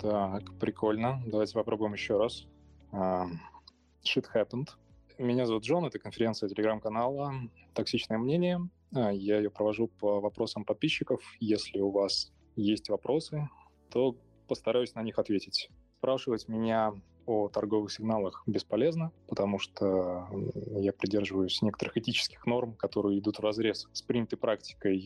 Так, прикольно. Давайте попробуем еще раз. Uh, shit happened. Меня зовут Джон, это конференция телеграм-канала «Токсичное мнение». А, я ее провожу по вопросам подписчиков. Если у вас есть вопросы, то постараюсь на них ответить. Спрашивать меня о торговых сигналах бесполезно, потому что я придерживаюсь некоторых этических норм, которые идут в разрез с принятой практикой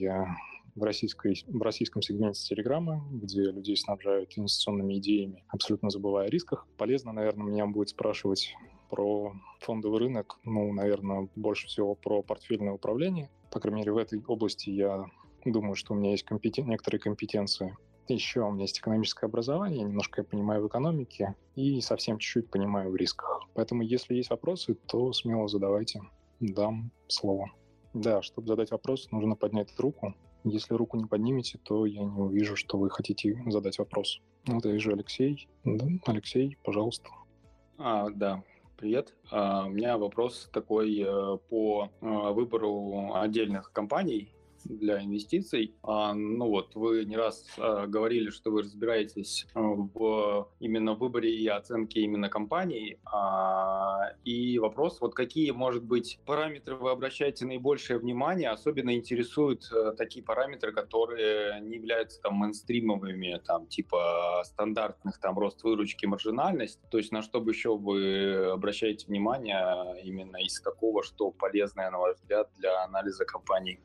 в, российской, в российском сегменте Телеграма, где людей снабжают инвестиционными идеями, абсолютно забывая о рисках. Полезно, наверное, меня будет спрашивать про фондовый рынок, ну, наверное, больше всего про портфельное управление. По крайней мере, в этой области я думаю, что у меня есть компетен... некоторые компетенции. Еще у меня есть экономическое образование, немножко я понимаю в экономике и совсем чуть-чуть понимаю в рисках. Поэтому, если есть вопросы, то смело задавайте. Дам слово. Да, чтобы задать вопрос, нужно поднять руку. Если руку не поднимете, то я не увижу, что вы хотите задать вопрос. Вот я вижу Алексей. Да, Алексей, пожалуйста. А, да, Привет. А, у меня вопрос такой э, по э, выбору отдельных компаний для инвестиций. А, ну вот, вы не раз а, говорили, что вы разбираетесь а, в именно выборе и оценке именно компаний. А, и вопрос, вот какие, может быть, параметры вы обращаете наибольшее внимание? Особенно интересуют а, такие параметры, которые не являются там мейнстримовыми, там типа стандартных там рост выручки, маржинальность. То есть на что бы еще вы обращаете внимание именно из какого, что полезное, на ваш взгляд, для анализа компаний?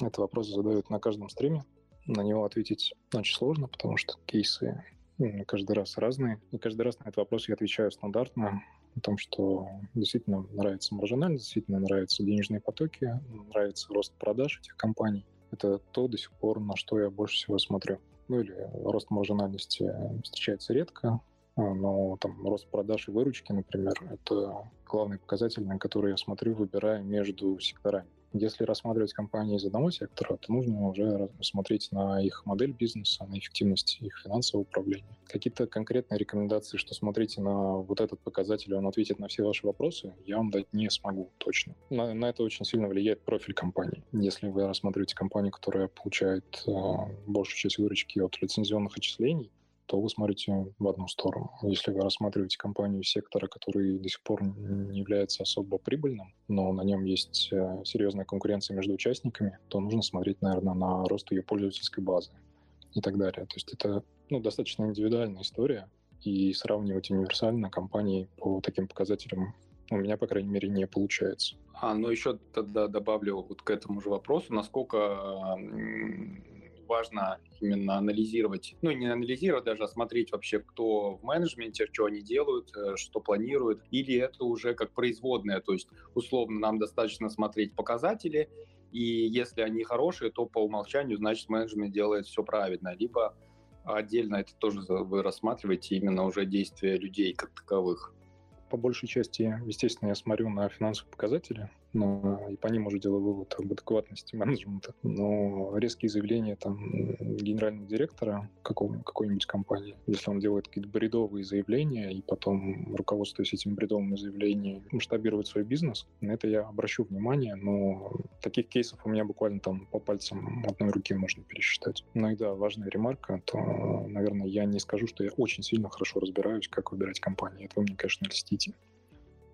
Этот вопрос задают на каждом стриме. На него ответить очень сложно, потому что кейсы каждый раз разные. И каждый раз на этот вопрос я отвечаю стандартно о том, что действительно нравится маржинальность, действительно нравятся денежные потоки, нравится рост продаж этих компаний. Это то до сих пор, на что я больше всего смотрю. Ну или рост маржинальности встречается редко, но там рост продаж и выручки, например, это главный показатель, на который я смотрю, выбирая между секторами. Если рассматривать компании из одного сектора, то нужно уже смотреть на их модель бизнеса, на эффективность их финансового управления. Какие-то конкретные рекомендации, что смотрите на вот этот показатель, он ответит на все ваши вопросы, я вам дать не смогу точно. На, на это очень сильно влияет профиль компании. Если вы рассматриваете компанию, которая получает э, большую часть выручки от лицензионных отчислений, то вы смотрите в одну сторону. Если вы рассматриваете компанию сектора, который до сих пор не является особо прибыльным, но на нем есть э, серьезная конкуренция между участниками, то нужно смотреть, наверное, на рост ее пользовательской базы и так далее. То есть это ну, достаточно индивидуальная история, и сравнивать универсально компании по таким показателям у меня, по крайней мере, не получается. А, ну еще тогда добавлю вот к этому же вопросу, насколько важно именно анализировать, ну не анализировать даже, а смотреть вообще, кто в менеджменте, что они делают, э, что планируют, или это уже как производное, то есть условно нам достаточно смотреть показатели, и если они хорошие, то по умолчанию, значит, менеджмент делает все правильно, либо отдельно это тоже вы рассматриваете именно уже действия людей как таковых. По большей части, естественно, я смотрю на финансовые показатели, но и по ним уже делаю вывод об адекватности менеджмента. Но резкие заявления там генерального директора какой-нибудь компании, если он делает какие-то бредовые заявления и потом, руководствуясь этими бредовыми заявлениями, масштабирует свой бизнес, на это я обращу внимание, но таких кейсов у меня буквально там по пальцам одной руки можно пересчитать. Ну и да, важная ремарка, то, наверное, я не скажу, что я очень сильно хорошо разбираюсь, как выбирать компании. Это вы мне, конечно, льстите.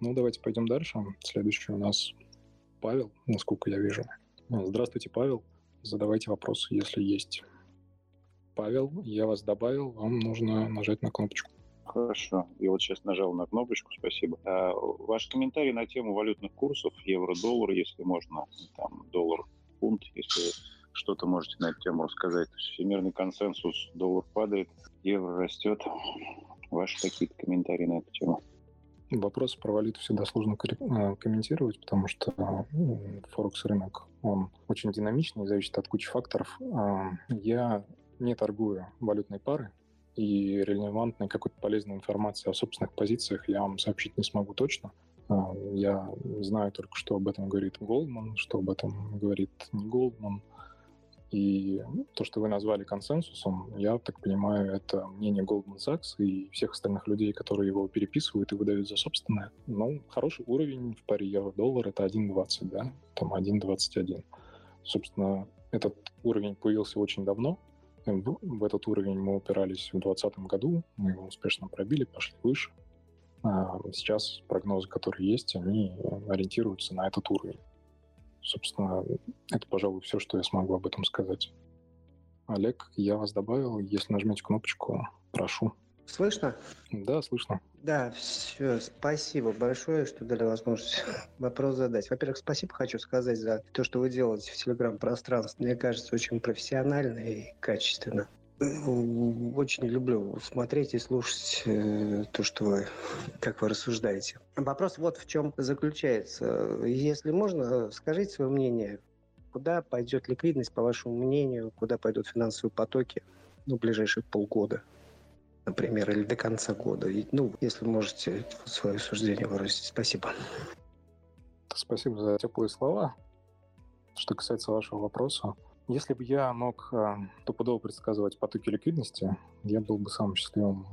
Ну, давайте пойдем дальше. Следующий у нас Павел, насколько я вижу. Ну, здравствуйте, Павел. Задавайте вопросы, если есть. Павел, я вас добавил, вам нужно нажать на кнопочку. Хорошо. Я вот сейчас нажал на кнопочку, спасибо. А, ваш комментарий на тему валютных курсов, евро-доллар, если можно, там, доллар-фунт, если что-то можете на эту тему рассказать. Всемирный консенсус, доллар падает, евро растет. Ваши какие-то комментарии на эту тему? Вопрос про валюту всегда сложно э, комментировать, потому что Форекс рынок, он очень динамичный, зависит от кучи факторов. Я не торгую валютной пары, и релевантной какой-то полезной информации о собственных позициях я вам сообщить не смогу точно. Я знаю только, что об этом говорит Голдман, что об этом говорит не Голдман – и то, что вы назвали консенсусом, я так понимаю, это мнение Goldman Sachs и всех остальных людей, которые его переписывают и выдают за собственное. Ну, хороший уровень в паре евро-доллар — это 1.20, да, там 1.21. Собственно, этот уровень появился очень давно, В этот уровень мы упирались в 2020 году, мы его успешно пробили, пошли выше. А сейчас прогнозы, которые есть, они ориентируются на этот уровень. Собственно, это, пожалуй, все, что я смогу об этом сказать. Олег, я вас добавил. Если нажмете кнопочку, прошу. Слышно? Да, слышно. Да, все, спасибо большое, что дали возможность вопрос задать. Во-первых, спасибо хочу сказать за то, что вы делаете в Телеграм-пространстве. Мне кажется, очень профессионально и качественно. Очень люблю смотреть и слушать э, то, что вы, как вы рассуждаете. Вопрос вот в чем заключается. Если можно, скажите свое мнение. Куда пойдет ликвидность, по вашему мнению? Куда пойдут финансовые потоки ну, в ближайшие полгода? например, или до конца года? Ну, если можете свое суждение выразить. Спасибо. Спасибо за теплые слова. Что касается вашего вопроса, если бы я мог э, стопудово предсказывать потоки ликвидности, я был бы самым счастливым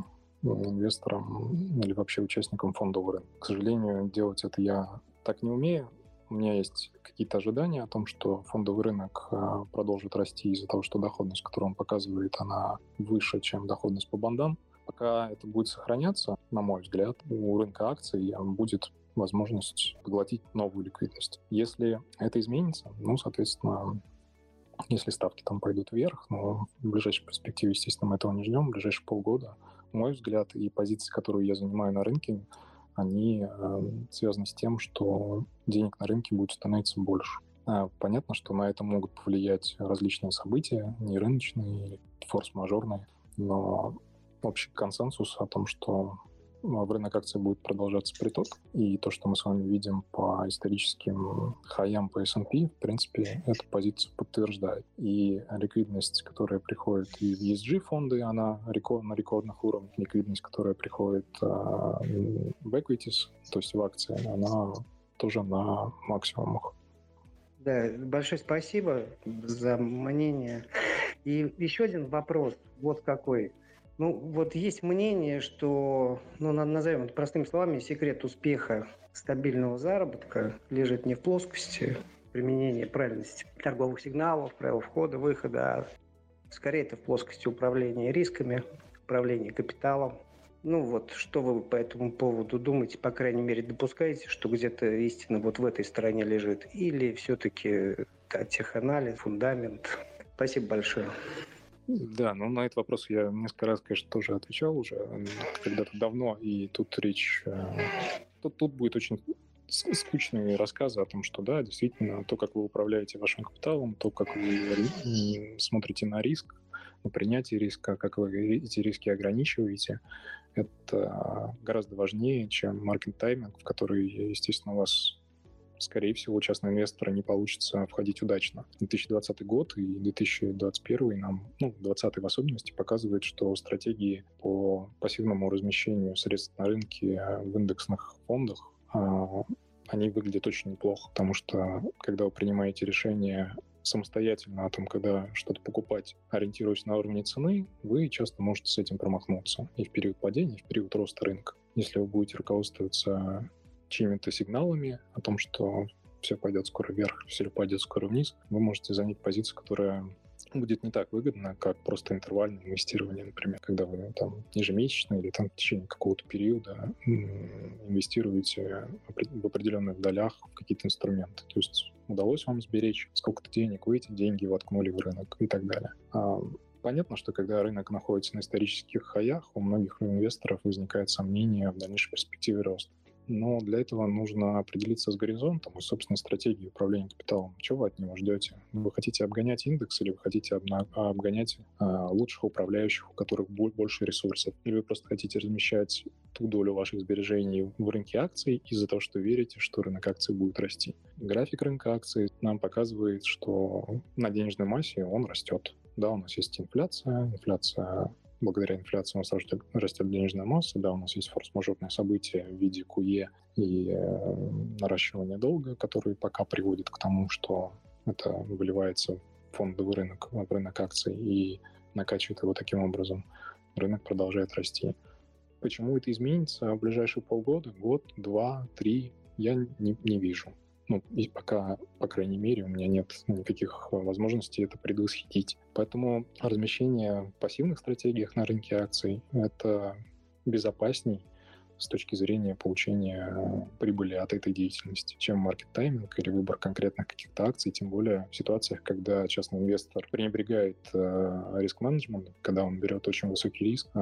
инвестором или вообще участником фондового рынка. К сожалению, делать это я так не умею. У меня есть какие-то ожидания о том, что фондовый рынок а, продолжит расти из-за того, что доходность, которую он показывает, она выше, чем доходность по бандам. Пока это будет сохраняться, на мой взгляд, у рынка акций будет возможность поглотить новую ликвидность. Если это изменится, ну, соответственно, если ставки там пойдут вверх, но в ближайшей перспективе, естественно, мы этого не ждем, в ближайшие полгода, мой взгляд и позиции, которую я занимаю на рынке, они э, связаны с тем, что денег на рынке будет становиться больше. А, понятно, что на это могут повлиять различные события, не рыночные, форс-мажорные, но общий консенсус о том, что в рынок акций будет продолжаться приток. И то, что мы с вами видим по историческим хаям по S&P, в принципе, эту позицию подтверждает. И ликвидность, которая приходит и в ESG-фонды, она рекорд, на рекордных уровнях. Ликвидность, которая приходит э, в equities, то есть в акции, она тоже на максимумах. Да, большое спасибо за мнение. И еще один вопрос, вот какой. Ну, вот есть мнение, что, ну, назовем это простыми словами, секрет успеха стабильного заработка лежит не в плоскости применения правильности торговых сигналов, правил входа, выхода, а скорее это в плоскости управления рисками, управления капиталом. Ну вот, что вы по этому поводу думаете, по крайней мере, допускаете, что где-то истина вот в этой стороне лежит? Или все-таки да, теханализ, фундамент? Спасибо большое. Да, ну на этот вопрос я несколько раз, конечно, тоже отвечал уже когда-то давно, и тут речь... Э, тут, тут будет очень скучные рассказы о том, что да, действительно, то, как вы управляете вашим капиталом, то, как вы смотрите на риск, на принятие риска, как вы эти риски ограничиваете, это гораздо важнее, чем маркет-тайминг, в который, естественно, у вас скорее всего, у частного инвестора не получится входить удачно. 2020 год и 2021 нам, ну, 2020 в особенности, показывает, что стратегии по пассивному размещению средств на рынке в индексных фондах а, они выглядят очень неплохо, потому что когда вы принимаете решение самостоятельно о том, когда что-то покупать, ориентируясь на уровне цены, вы часто можете с этим промахнуться и в период падения, и в период роста рынка. Если вы будете руководствоваться чьими-то сигналами о том, что все пойдет скоро вверх, все пойдет скоро вниз, вы можете занять позицию, которая будет не так выгодно, как просто интервальное инвестирование, например, когда вы там ежемесячно или там в течение какого-то периода инвестируете в определенных долях в какие-то инструменты. То есть удалось вам сберечь сколько-то денег, вы эти деньги воткнули в рынок и так далее. А, понятно, что когда рынок находится на исторических хаях, у многих инвесторов возникает сомнение в дальнейшей перспективе роста но для этого нужно определиться с горизонтом и, собственно, стратегией управления капиталом. Чего вы от него ждете? Вы хотите обгонять индекс или вы хотите обгонять а, лучших управляющих, у которых больше ресурсов? Или вы просто хотите размещать ту долю ваших сбережений в рынке акций из-за того, что верите, что рынок акций будет расти? График рынка акций нам показывает, что на денежной массе он растет. Да, у нас есть инфляция, инфляция благодаря инфляции у нас растет, растет денежная масса, да, у нас есть форс-мажорные события в виде КУЕ и э, наращивания долга, которые пока приводят к тому, что это выливается в фондовый рынок, в рынок акций и накачивает его таким образом. Рынок продолжает расти. Почему это изменится в ближайшие полгода, год, два, три, я не, не вижу. Ну, и пока, по крайней мере, у меня нет никаких возможностей это предвосхитить. Поэтому размещение в пассивных стратегиях на рынке акций — это безопасней, с точки зрения получения э, прибыли от этой деятельности, чем маркет-тайминг или выбор конкретных каких-то акций, тем более в ситуациях, когда частный инвестор пренебрегает э, риск-менеджментом, когда он берет очень высокий риск. Э,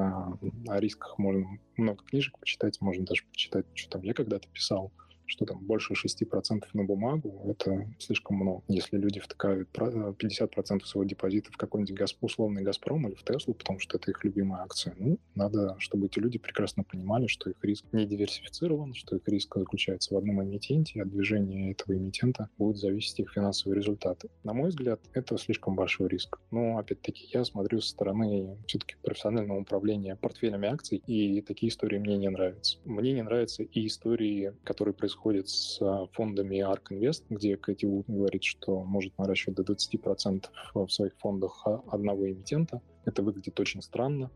о рисках можно много книжек почитать, можно даже почитать, что там я когда-то писал, что там больше 6% на бумагу, это слишком много. Если люди втыкают 50% э, своего депозита в какой-нибудь Газ, условный «Газпром» или в Теслу, потому что это их любимая акция, ну, надо, чтобы эти люди прекрасно понимали, что их риск не диверсифицирован, что их риск заключается в одном эмитенте, от движения этого эмитента будет зависеть их финансовые результаты. На мой взгляд, это слишком большой риск. Но, опять-таки, я смотрю со стороны все-таки профессионального управления портфелями акций, и такие истории мне не нравятся. Мне не нравятся и истории, которые происходят происходит с а, фондами ARK Invest, где Кэти Вуд говорит, что может наращивать до 20% в своих фондах одного эмитента. Это выглядит очень странно.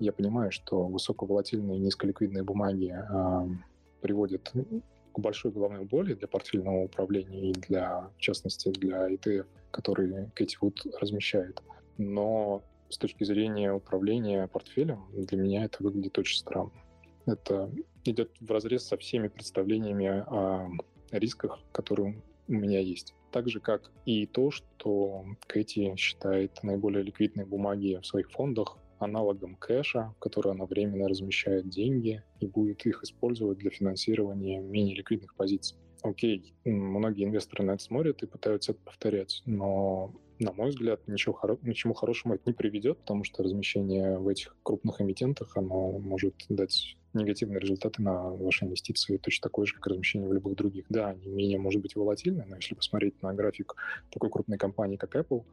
Я понимаю, что высоковолатильные низколиквидные бумаги э, приводят к большой головной боли для портфельного управления и для, в частности, для ETF, который Кэти Вуд размещает. Но с точки зрения управления портфелем для меня это выглядит очень странно. Это идет в разрез со всеми представлениями о рисках, которые у меня есть. Так же, как и то, что Кэти считает наиболее ликвидные бумаги в своих фондах аналогом кэша, в который она временно размещает деньги и будет их использовать для финансирования менее ликвидных позиций. Окей, многие инвесторы на это смотрят и пытаются это повторять, но на мой взгляд, ничего хоро... ничему хорошему это не приведет, потому что размещение в этих крупных эмитентах, оно может дать негативные результаты на ваши инвестиции точно такой же, как размещение в любых других. Да, они менее, может быть, волатильны, но если посмотреть на график такой крупной компании, как Apple,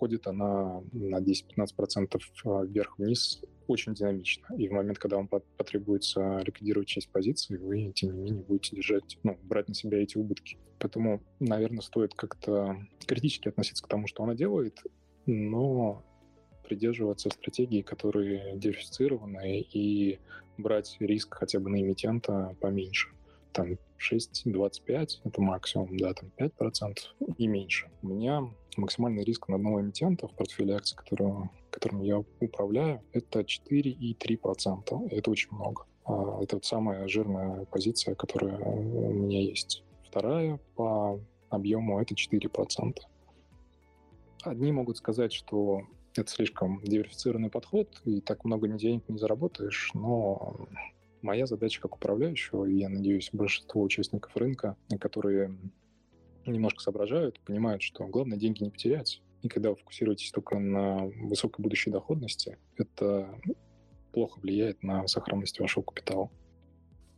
ходит она на 10-15% а, вверх-вниз очень динамично. И в момент, когда вам потребуется ликвидировать часть позиций, вы, тем не менее, будете держать, ну, брать на себя эти убытки. Поэтому, наверное, стоит как-то критически относиться к тому, что она делает, но придерживаться стратегии, которые диверсифицированы, и брать риск хотя бы на эмитента поменьше. Там 6-25 это максимум, да, там 5% и меньше. У меня максимальный риск на одного эмитента в портфеле акций, которую, которым я управляю, это 4,3%. Это очень много. А, это вот самая жирная позиция, которая у меня есть. Вторая по объему это 4%. Одни могут сказать, что это слишком диверсифицированный подход, и так много денег не заработаешь, но моя задача как управляющего, и я надеюсь, большинство участников рынка, которые немножко соображают, понимают, что главное деньги не потерять. И когда вы фокусируетесь только на высокой будущей доходности, это плохо влияет на сохранность вашего капитала.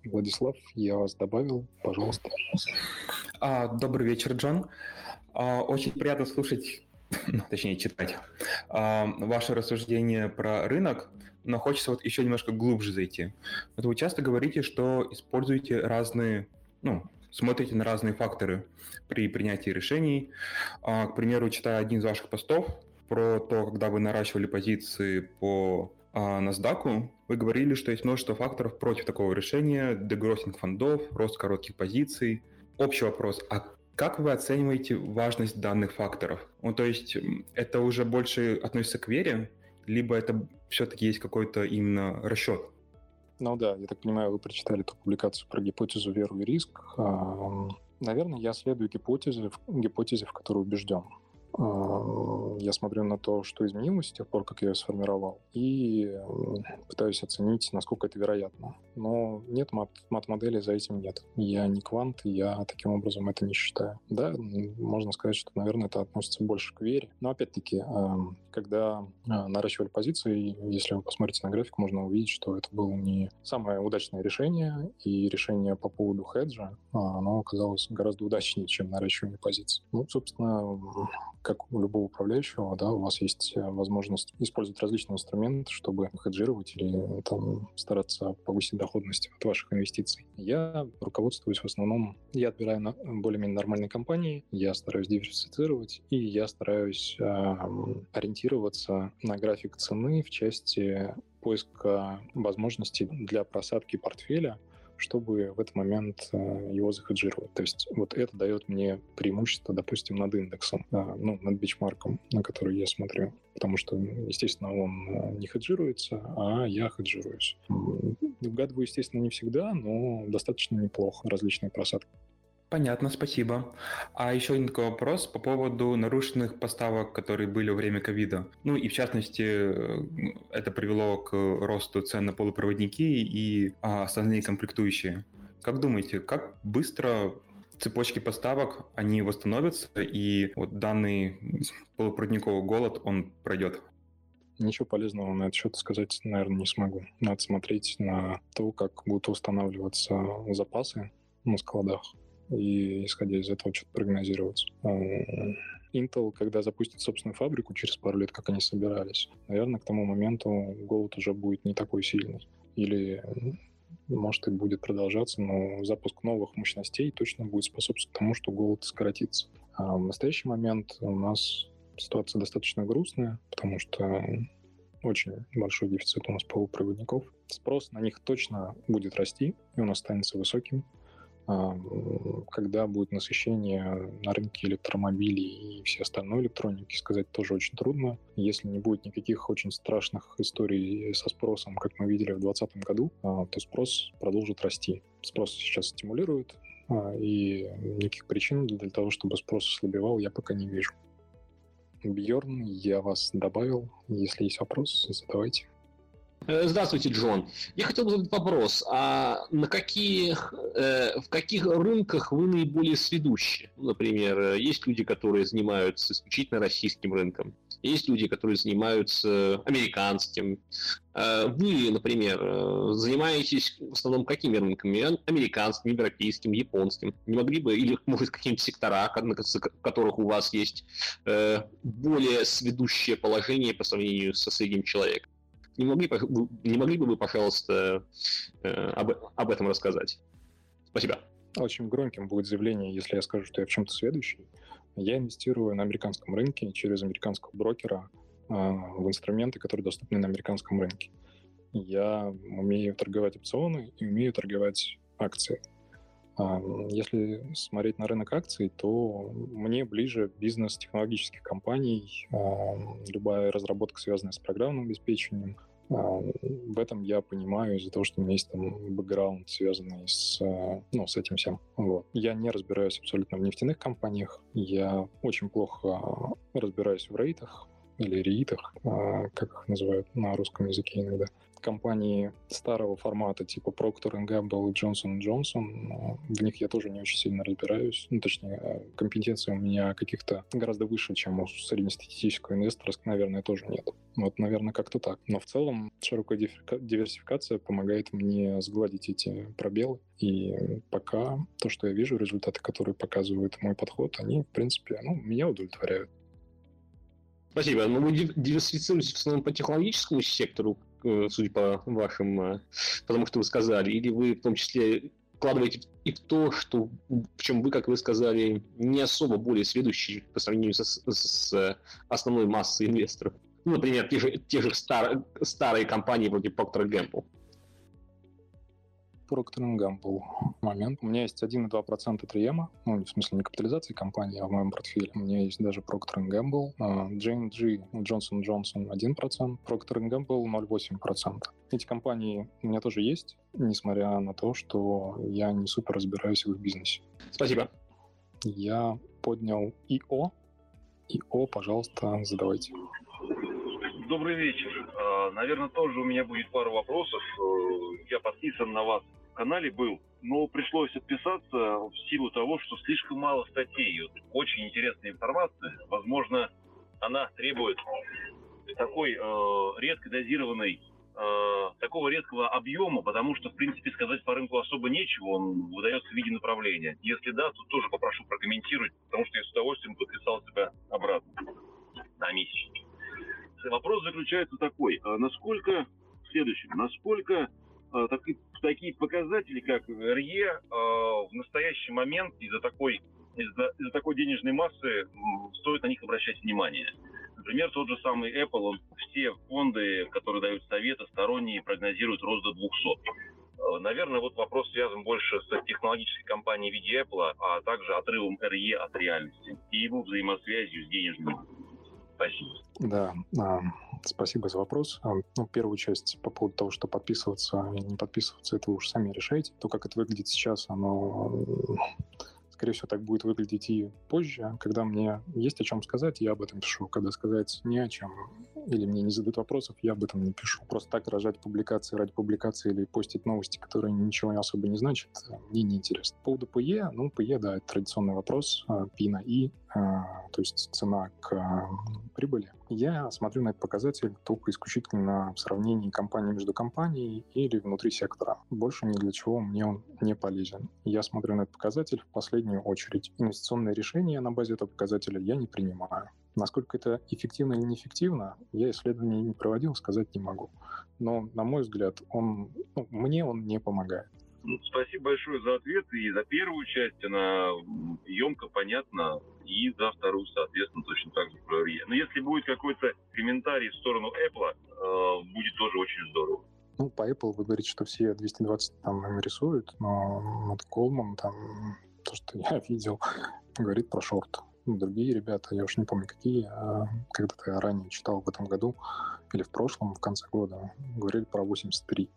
Владислав, я вас добавил, пожалуйста. А, добрый вечер, Джон. А, очень приятно слушать, точнее читать, а, ваше рассуждение про рынок, но хочется вот еще немножко глубже зайти. Вот вы часто говорите, что используете разные, ну, смотрите на разные факторы при принятии решений. А, к примеру, читая один из ваших постов про то, когда вы наращивали позиции по а NASDAQ, вы говорили, что есть множество факторов против такого решения, дегроссинг фондов, рост коротких позиций. Общий вопрос, а как вы оцениваете важность данных факторов? Ну, то есть это уже больше относится к вере, либо это все-таки есть какой-то именно расчет? Ну да, я так понимаю, вы прочитали эту публикацию про гипотезу веру и риск. Наверное, я следую гипотезе, гипотезе, в которой убежден. А, я смотрю на то, что изменилось с тех пор, как я ее сформировал, и пытаюсь оценить, насколько это вероятно. Но нет мат- мат-модели за этим нет. Я не квант, я таким образом это не считаю. Да, можно сказать, что, наверное, это относится больше к вере. Но опять-таки, когда а, наращивали позиции, если вы посмотрите на график, можно увидеть, что это было не самое удачное решение, и решение по поводу хеджа, а, оно оказалось гораздо удачнее, чем наращивание позиций. Ну, собственно, как у любого управляющего, да, у вас есть э, возможность использовать различные инструменты, чтобы хеджировать или там, стараться повысить доходность от ваших инвестиций. Я руководствуюсь в основном, я отбираю на более-менее нормальные компании, я стараюсь диверсифицировать, и я стараюсь э, ориентироваться на график цены в части поиска возможностей для просадки портфеля, чтобы в этот момент э, его захеджировать. То есть вот это дает мне преимущество, допустим, над индексом, э, ну, над бичмарком, на который я смотрю. Потому что, естественно, он э, не хеджируется, а я хеджируюсь. Угадываю, естественно, не всегда, но достаточно неплохо различные просадки. Понятно, спасибо. А еще один такой вопрос по поводу нарушенных поставок, которые были во время ковида. Ну и в частности, это привело к росту цен на полупроводники и а, остальные комплектующие. Как думаете, как быстро цепочки поставок, они восстановятся, и вот данный полупроводниковый голод, он пройдет? Ничего полезного на этот счет сказать, наверное, не смогу. Надо смотреть на то, как будут устанавливаться запасы на складах и, исходя из этого, что-то прогнозировать. Intel, когда запустит собственную фабрику через пару лет, как они собирались, наверное, к тому моменту голод уже будет не такой сильный. Или может и будет продолжаться, но запуск новых мощностей точно будет способствовать тому, что голод сократится. А в настоящий момент у нас ситуация достаточно грустная, потому что очень большой дефицит у нас полупроводников. Спрос на них точно будет расти, и он останется высоким когда будет насыщение на рынке электромобилей и всей остальной электроники, сказать тоже очень трудно. Если не будет никаких очень страшных историй со спросом, как мы видели в 2020 году, а, то спрос продолжит расти. Спрос сейчас стимулирует, а, и никаких причин для того, чтобы спрос ослабевал, я пока не вижу. Бьорн, я вас добавил. Если есть вопрос, задавайте. Э, здравствуйте, Джон. Я хотел бы задать вопрос. А на каких, э, в каких рынках вы наиболее сведущи? Например, э, есть люди, которые занимаются исключительно российским рынком. Есть люди, которые занимаются американским. Э, вы, например, занимаетесь в основном какими рынками? Американским, европейским, японским? Не могли бы, или, может, какие-нибудь сектора, в которых у вас есть более сведущее положение по сравнению со средним человеком? Не могли, не могли бы вы, пожалуйста, э, об, об этом рассказать? Спасибо. Очень громким будет заявление, если я скажу, что я в чем-то следующий. Я инвестирую на американском рынке через американского брокера э, в инструменты, которые доступны на американском рынке. Я умею торговать опционы и умею торговать акции. Если смотреть на рынок акций, то мне ближе бизнес технологических компаний, любая разработка, связанная с программным обеспечением. В этом я понимаю из-за того, что у меня есть там бэкграунд, связанный с, ну, с этим всем. Вот. Я не разбираюсь абсолютно в нефтяных компаниях. Я очень плохо разбираюсь в рейтах или реитах, как их называют на русском языке иногда компании старого формата, типа Procter Gamble и Johnson Johnson, в них я тоже не очень сильно разбираюсь. Ну, точнее, э, компетенции у меня каких-то гораздо выше, чем у среднестатистического инвестора, наверное, тоже нет. Вот, наверное, как-то так. Но в целом широкая диверсификация помогает мне сгладить эти пробелы. И пока то, что я вижу, результаты, которые показывают мой подход, они, в принципе, ну, меня удовлетворяют. Спасибо. Но вы диверсифицируетесь в основном по технологическому сектору, судя по вашим, э, потому что вы сказали, или вы в том числе вкладываете и в то, что, в чем вы, как вы сказали, не особо более сведущий по сравнению со, с основной массой инвесторов. Ну, например, те же, те же стар, старые компании вроде Procter Gamble. Procter Gamble момент. У меня есть 1,2% триема, ну, в смысле не капитализации компании, а в моем портфеле. У меня есть даже Procter Gamble, J&G, Johnson Johnson 1%, Procter Gamble 0,8%. Эти компании у меня тоже есть, несмотря на то, что я не супер разбираюсь в их бизнесе. Спасибо. Я поднял ИО. ИО, пожалуйста, задавайте. Добрый вечер. А, Наверное, тоже у меня будет пару вопросов. Э, я подписан на вас канале был, но пришлось отписаться в силу того, что слишком мало статей. Вот очень интересная информация. Возможно, она требует такой э, редко дозированной э, такого редкого объема, потому что, в принципе, сказать по рынку особо нечего, он выдается в виде направления. Если да, то тоже попрошу прокомментировать, потому что я с удовольствием подписал себя обратно на месячник. Вопрос заключается такой, а насколько, следующий, насколько а, такие, такие показатели, как РЕ, а, в настоящий момент из-за такой, из-за, из такой денежной массы стоит на них обращать внимание. Например, тот же самый Apple, он все фонды, которые дают советы, сторонние, прогнозируют рост до 200. Наверное, вот вопрос связан больше с технологической компанией в виде Apple, а также отрывом RE от реальности и его взаимосвязью с денежным. Спасибо. Да, спасибо за вопрос. Ну, первую часть по поводу того, что подписываться и не подписываться, это вы уж сами решаете. То, как это выглядит сейчас, оно скорее всего, так будет выглядеть и позже. Когда мне есть о чем сказать, я об этом пишу. Когда сказать не о чем, или мне не задают вопросов, я об этом не пишу. Просто так рожать публикации ради публикации или постить новости, которые ничего особо не значат, мне не интересно. По поводу ПЕ, ну, ПЕ, да, это традиционный вопрос, Пи на И, то есть цена к прибыли. Я смотрю на этот показатель только исключительно в сравнении компании между компанией или внутри сектора. Больше ни для чего мне он не полезен. Я смотрю на этот показатель в последнюю очередь. Инвестиционные решения на базе этого показателя я не принимаю. Насколько это эффективно или неэффективно, я исследований не проводил, сказать не могу. Но, на мой взгляд, он, ну, мне он не помогает. Ну, спасибо большое за ответ и за первую часть. Она емко, понятна. И за вторую, соответственно, точно так же про. Но если будет какой-то комментарий в сторону Apple, э, будет тоже очень здорово. Ну, по Apple вы говорите, что все 220 там им рисуют, но вот Колман там, то, что я видел, говорит про шорт. Ну, другие ребята, я уж не помню какие, а когда-то я ранее читал в этом году или в прошлом, в конце года, говорили про 83.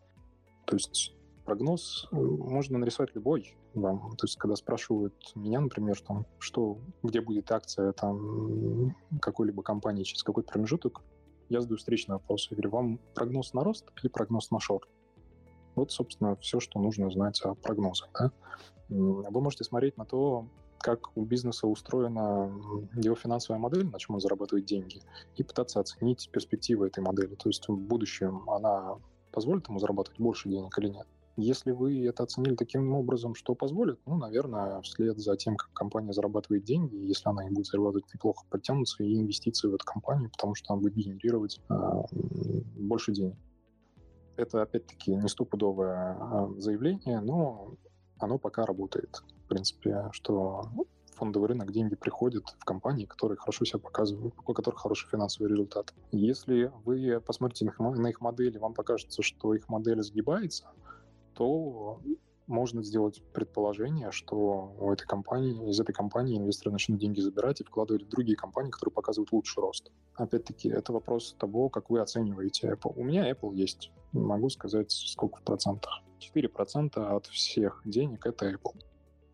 То есть прогноз э, можно нарисовать любой вам. То есть, когда спрашивают меня, например, там, что, где будет акция там, какой-либо компании через какой промежуток, я задаю встречный вопрос. Я говорю, вам прогноз на рост или прогноз на шорт? Вот, собственно, все, что нужно знать о прогнозах. Да? Вы можете смотреть на то, как у бизнеса устроена его финансовая модель, на чем он зарабатывает деньги, и пытаться оценить перспективы этой модели. То есть в будущем она позволит ему зарабатывать больше денег или нет. Если вы это оценили таким образом, что позволит, ну, наверное, вслед за тем, как компания зарабатывает деньги, если она и будет зарабатывать неплохо, подтянутся и инвестиции в эту компанию, потому что она будет генерировать э, больше денег. Это, опять-таки, не стопудовое э, заявление, но оно пока работает. В принципе, что фондовый рынок деньги приходят в компании, которые хорошо себя показывают, у которых хороший финансовый результат. Если вы посмотрите на их модели, вам покажется, что их модель сгибается, то можно сделать предположение, что у этой компании, из этой компании инвесторы начнут деньги забирать и вкладывать в другие компании, которые показывают лучший рост. Опять-таки, это вопрос того, как вы оцениваете Apple. У меня Apple есть. Могу сказать, сколько в процентах. 4% от всех денег — это Apple.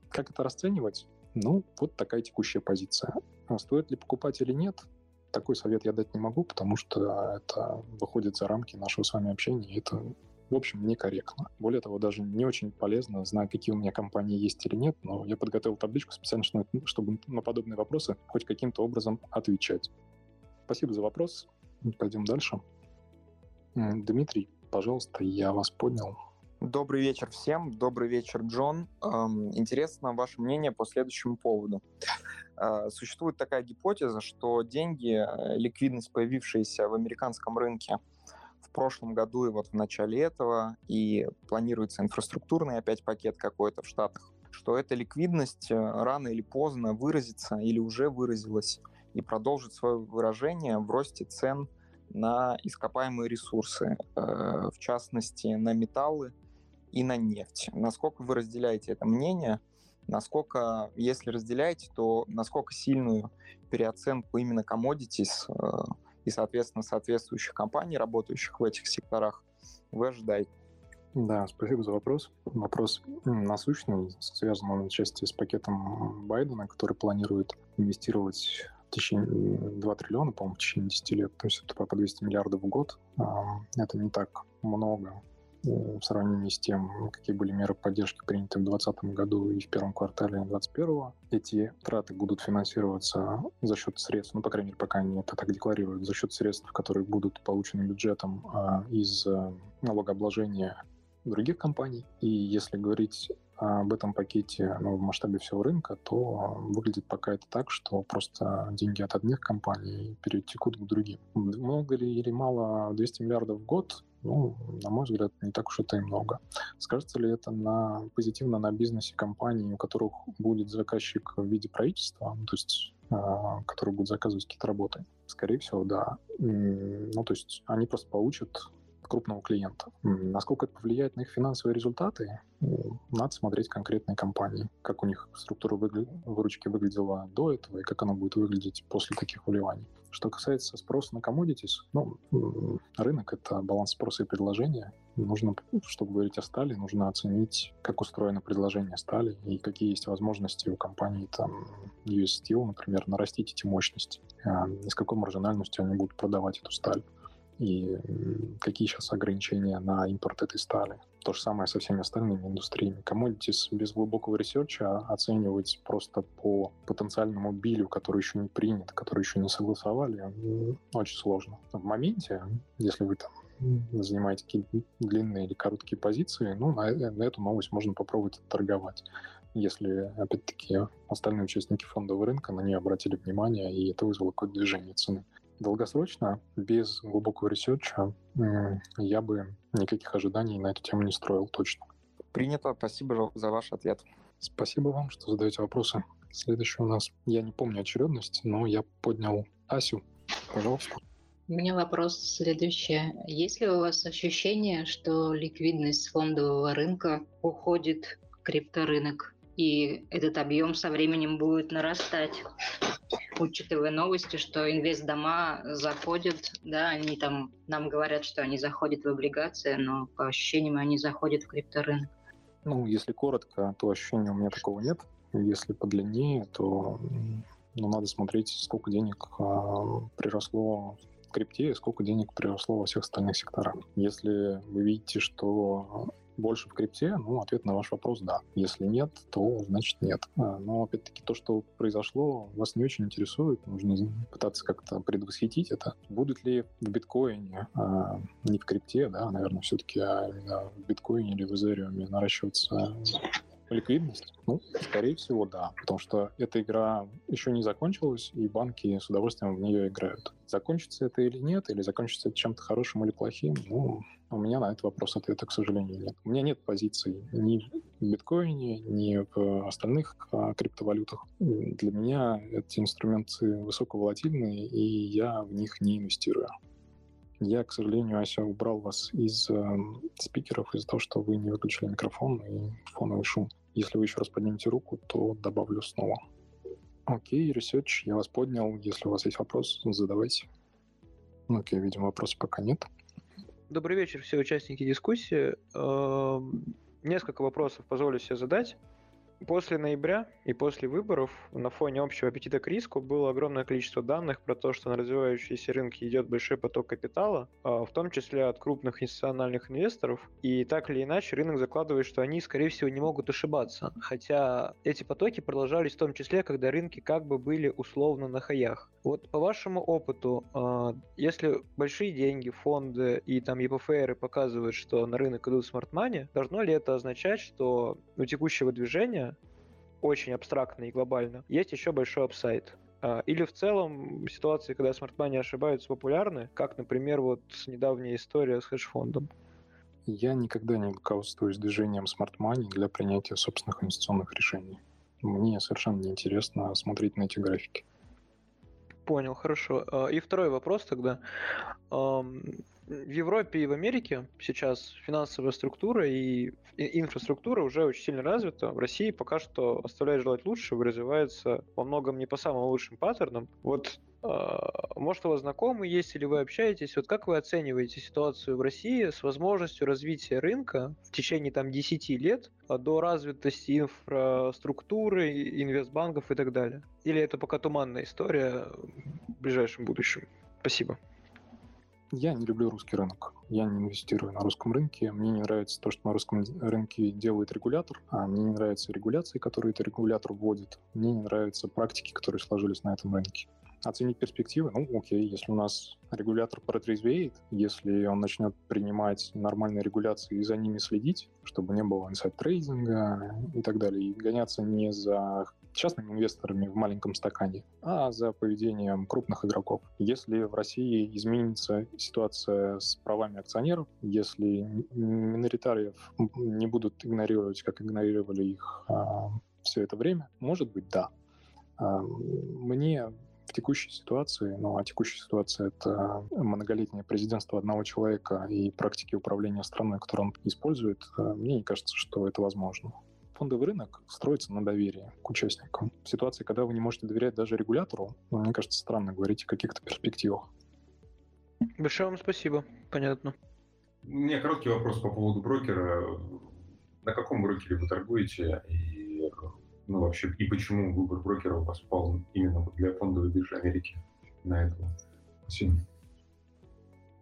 Как это расценивать? Ну, вот такая текущая позиция. А стоит ли покупать или нет? Такой совет я дать не могу, потому что это выходит за рамки нашего с вами общения, и это в общем, некорректно. Более того, даже не очень полезно знать, какие у меня компании есть или нет, но я подготовил табличку специально, чтобы на подобные вопросы хоть каким-то образом отвечать. Спасибо за вопрос. Пойдем дальше. Дмитрий, пожалуйста, я вас понял. Добрый вечер всем. Добрый вечер, Джон. Интересно ваше мнение по следующему поводу. А, существует такая гипотеза, что деньги, э, ликвидность, появившаяся в американском рынке прошлом году и вот в начале этого, и планируется инфраструктурный опять пакет какой-то в Штатах, что эта ликвидность э, рано или поздно выразится или уже выразилась и продолжит свое выражение в росте цен на ископаемые ресурсы, э, в частности на металлы и на нефть. Насколько вы разделяете это мнение? Насколько, если разделяете, то насколько сильную переоценку именно commodities э, и, соответственно, соответствующих компаний, работающих в этих секторах, вы ожидаете? Да, спасибо за вопрос. Вопрос насущный, связан он отчасти с пакетом Байдена, который планирует инвестировать в течение 2 триллиона, по-моему, в течение 10 лет, то есть это по 200 миллиардов в год. Это не так много в сравнении с тем, какие были меры поддержки приняты в 2020 году и в первом квартале 2021. Эти траты будут финансироваться за счет средств, ну, по крайней мере, пока они это так декларируют, за счет средств, которые будут получены бюджетом а, из а, налогообложения других компаний. И если говорить об этом пакете ну, в масштабе всего рынка, то выглядит пока это так, что просто деньги от одних компаний перетекут к другим. Много ли или мало 200 миллиардов в год? Ну, на мой взгляд, не так уж это и много. Скажется ли это на, позитивно на бизнесе компаний, у которых будет заказчик в виде правительства, то есть а, который будет заказывать какие-то работы? Скорее всего, да. Ну, то есть они просто получат крупного клиента. Насколько это повлияет на их финансовые результаты, надо смотреть конкретные компании, как у них структура выручки выглядела до этого и как она будет выглядеть после таких вливаний. Что касается спроса на commodities, ну, рынок — это баланс спроса и предложения. Нужно, чтобы говорить о стали, нужно оценить, как устроено предложение стали и какие есть возможности у компании, там, US Steel, например, нарастить эти мощности, а, и с какой маржинальностью они будут продавать эту сталь и какие сейчас ограничения на импорт этой стали. То же самое со всеми остальными индустриями. Commodities без глубокого research а оценивать просто по потенциальному bill ю, который еще не принят, который еще не согласовали, очень сложно. В моменте, если вы там занимаете какие-то длинные или короткие позиции, ну, на, на эту новость можно попробовать торговать если, опять-таки, остальные участники фондового рынка на нее обратили внимание, и это вызвало какое-то движение цены долгосрочно, без глубокого research а, я бы никаких ожиданий на эту тему не строил точно. Принято. Спасибо за ваш ответ. Спасибо вам, что задаете вопросы. Следующий у нас, я не помню очередность, но я поднял Асю. Пожалуйста. У меня вопрос следующий. Есть ли у вас ощущение, что ликвидность фондового рынка уходит в крипторынок, и этот объем со временем будет нарастать? Учитывая новости, что инвестдома заходят, да, они там нам говорят, что они заходят в облигации, но по ощущениям они заходят в крипторынок. Ну, если коротко, то ощущения у меня такого нет. Если подлиннее, то ну, надо смотреть, сколько денег а, приросло крипте, сколько денег приросло во всех остальных секторах. Если вы видите, что больше в крипте? Ну, ответ на ваш вопрос – да. Если нет, то значит нет. А, но, опять-таки, то, что произошло, вас не очень интересует. Нужно пытаться как-то предвосхитить это. Будут ли в биткоине, а не в крипте, да, наверное, все-таки а в биткоине или в эзериуме наращиваться ликвидность? Ну, скорее всего, да. Потому что эта игра еще не закончилась, и банки с удовольствием в нее играют. Закончится это или нет, или закончится это чем-то хорошим или плохим, ну, у меня на этот вопрос ответа, к сожалению, нет. У меня нет позиций ни в биткоине, ни в остальных а, криптовалютах. Для меня эти инструменты высоковолатильные, и я в них не инвестирую. Я, к сожалению, Ася, убрал вас из э, спикеров из-за того, что вы не выключили микрофон и фоновый шум. Если вы еще раз поднимете руку, то добавлю снова. Окей, Research, я вас поднял. Если у вас есть вопрос, задавайте. Окей, видимо, вопросов пока нет. Добрый вечер, все участники дискуссии. Эм, несколько вопросов позволю себе задать. После ноября и после выборов на фоне общего аппетита к риску было огромное количество данных про то, что на развивающиеся рынки идет большой поток капитала, а, в том числе от крупных институциональных инвесторов. И так или иначе рынок закладывает, что они, скорее всего, не могут ошибаться. Хотя эти потоки продолжались в том числе, когда рынки как бы были условно на хаях. Вот по вашему опыту, а, если большие деньги, фонды и там EPFR ы показывают, что на рынок идут smart money, должно ли это означать, что у текущего движения очень абстрактно и глобально, есть еще большой upside. А, или в целом ситуации, когда smart money ошибаются, популярны, как, например, вот недавняя история с хедж-фондом. Я никогда не руководствуюсь движением smart money для принятия собственных инвестиционных решений. Мне совершенно неинтересно смотреть на эти графики. Понял, хорошо. А, и второй вопрос тогда. В Европе и в Америке сейчас финансовая структура и инфраструктура уже очень сильно развита. В России пока что оставляет желать лучшего, развивается во многом не по самым лучшим паттернам. Вот а, может, у вас знакомые есть или вы общаетесь? Вот как вы оцениваете ситуацию в России с возможностью развития рынка в течение там 10 лет а, до развитости инфраструктуры, инвестбанков и так далее? Или это пока туманная история в ближайшем будущем? Спасибо. Я не люблю русский рынок. Я не инвестирую на русском рынке. Мне не нравится то, что на русском рынке делает регулятор. А мне не нравятся регуляции, которые этот регулятор вводит. Мне не нравятся практики, которые сложились на этом рынке. Оценить перспективы? Ну, окей, если у нас регулятор протрезвеет, если он начнет принимать нормальные регуляции и за ними следить, чтобы не было инсайд-трейдинга и так далее, и гоняться не за частными инвесторами в маленьком стакане, а за поведением крупных игроков. Если в России изменится ситуация с правами акционеров, если миноритариев не будут игнорировать, как игнорировали их а, все это время, может быть, да. А, мне в текущей ситуации, ну а текущая ситуация — это многолетнее президентство одного человека и практики управления страной, которые он использует, э, мне не кажется, что это возможно фондовый рынок строится на доверии к участникам. В ситуации, когда вы не можете доверять даже регулятору, ну, мне кажется, странно говорить о каких-то перспективах. Большое вам спасибо. Понятно. У меня короткий вопрос по поводу брокера. На каком брокере вы торгуете? И, ну, вообще, и почему выбор брокера у вас пал именно для фондовой биржи Америки на этого? Спасибо.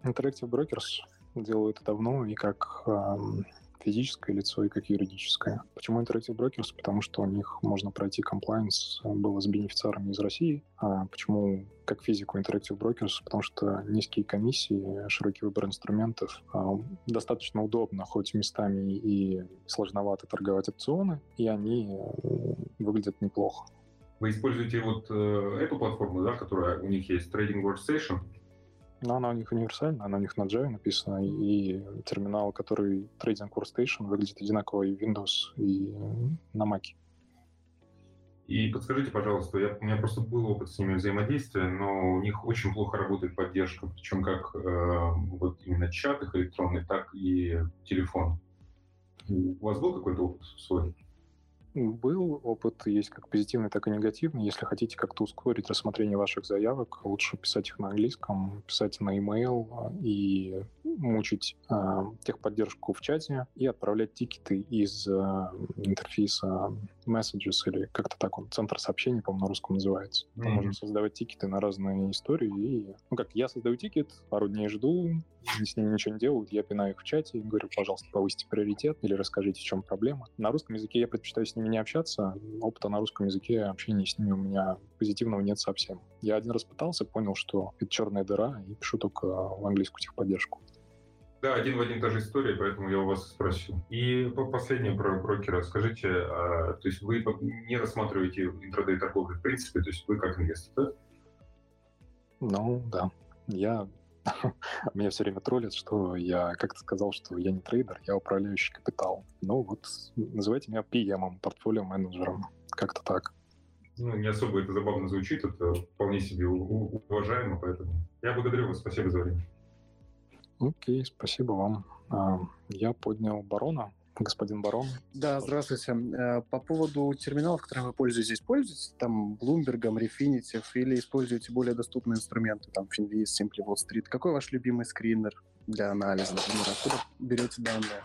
Interactive Brokers делают это давно и как эм, физическое лицо и как юридическое. Почему Interactive Brokers? Потому что у них можно пройти compliance э, было с бенефициарами из России. А почему как физику Interactive Brokers? Потому что низкие комиссии, широкий выбор инструментов, а, достаточно удобно, хоть местами и сложновато торговать опционы, и они э, выглядят неплохо. Вы используете вот э, эту платформу, да, которая у них есть, Trading Workstation, но она у них универсальна, она у них на Java написана, и терминал, который Trading Workstation, выглядит одинаково и в Windows, и на Mac. И подскажите, пожалуйста, я, у меня просто был опыт с ними взаимодействия, но у них очень плохо работает поддержка, причем как э, вот именно чат их электронный, так и телефон. У вас был какой-то опыт свой? Был опыт, есть как позитивный, так и негативный. Если хотите как-то ускорить рассмотрение ваших заявок, лучше писать их на английском, писать на email а, и мучить э, техподдержку в чате и отправлять тикеты из э, интерфейса Messages или как-то так он, центр сообщений, по-моему, на русском называется. Там mm-hmm. можно создавать тикеты на разные истории. И, ну как, я создаю тикет, пару дней жду, с ними ничего не делают, я пинаю их в чате и говорю, пожалуйста, повысьте приоритет или расскажите, в чем проблема. На русском языке я предпочитаю с ними не общаться, опыта на русском языке общения с ними у меня позитивного нет совсем. Я один раз пытался, понял, что это черная дыра, и пишу только в английскую техподдержку. Да, один в один та же история, поэтому я у вас спросил. И последнее про брокера. Скажите, а, то есть вы не рассматриваете интрадей торговли в принципе, то есть вы как инвестор, да? Ну, да. Я... Меня все время троллят, что я как-то сказал, что я не трейдер, я управляющий капитал. Ну вот, называйте меня PM, портфолио менеджером. Как-то так. Ну, не особо это забавно звучит, это вполне себе уважаемо, поэтому я благодарю вас, спасибо за время. Окей, спасибо вам. А, я поднял барона. Господин барон. Да, здравствуйте. Э, по поводу терминалов, которыми вы пользуетесь, пользуетесь там Bloomberg, Refinitiv или используете более доступные инструменты, там Finviz, Simply Wall Street? Какой ваш любимый скринер для анализа, например? Откуда берете данные?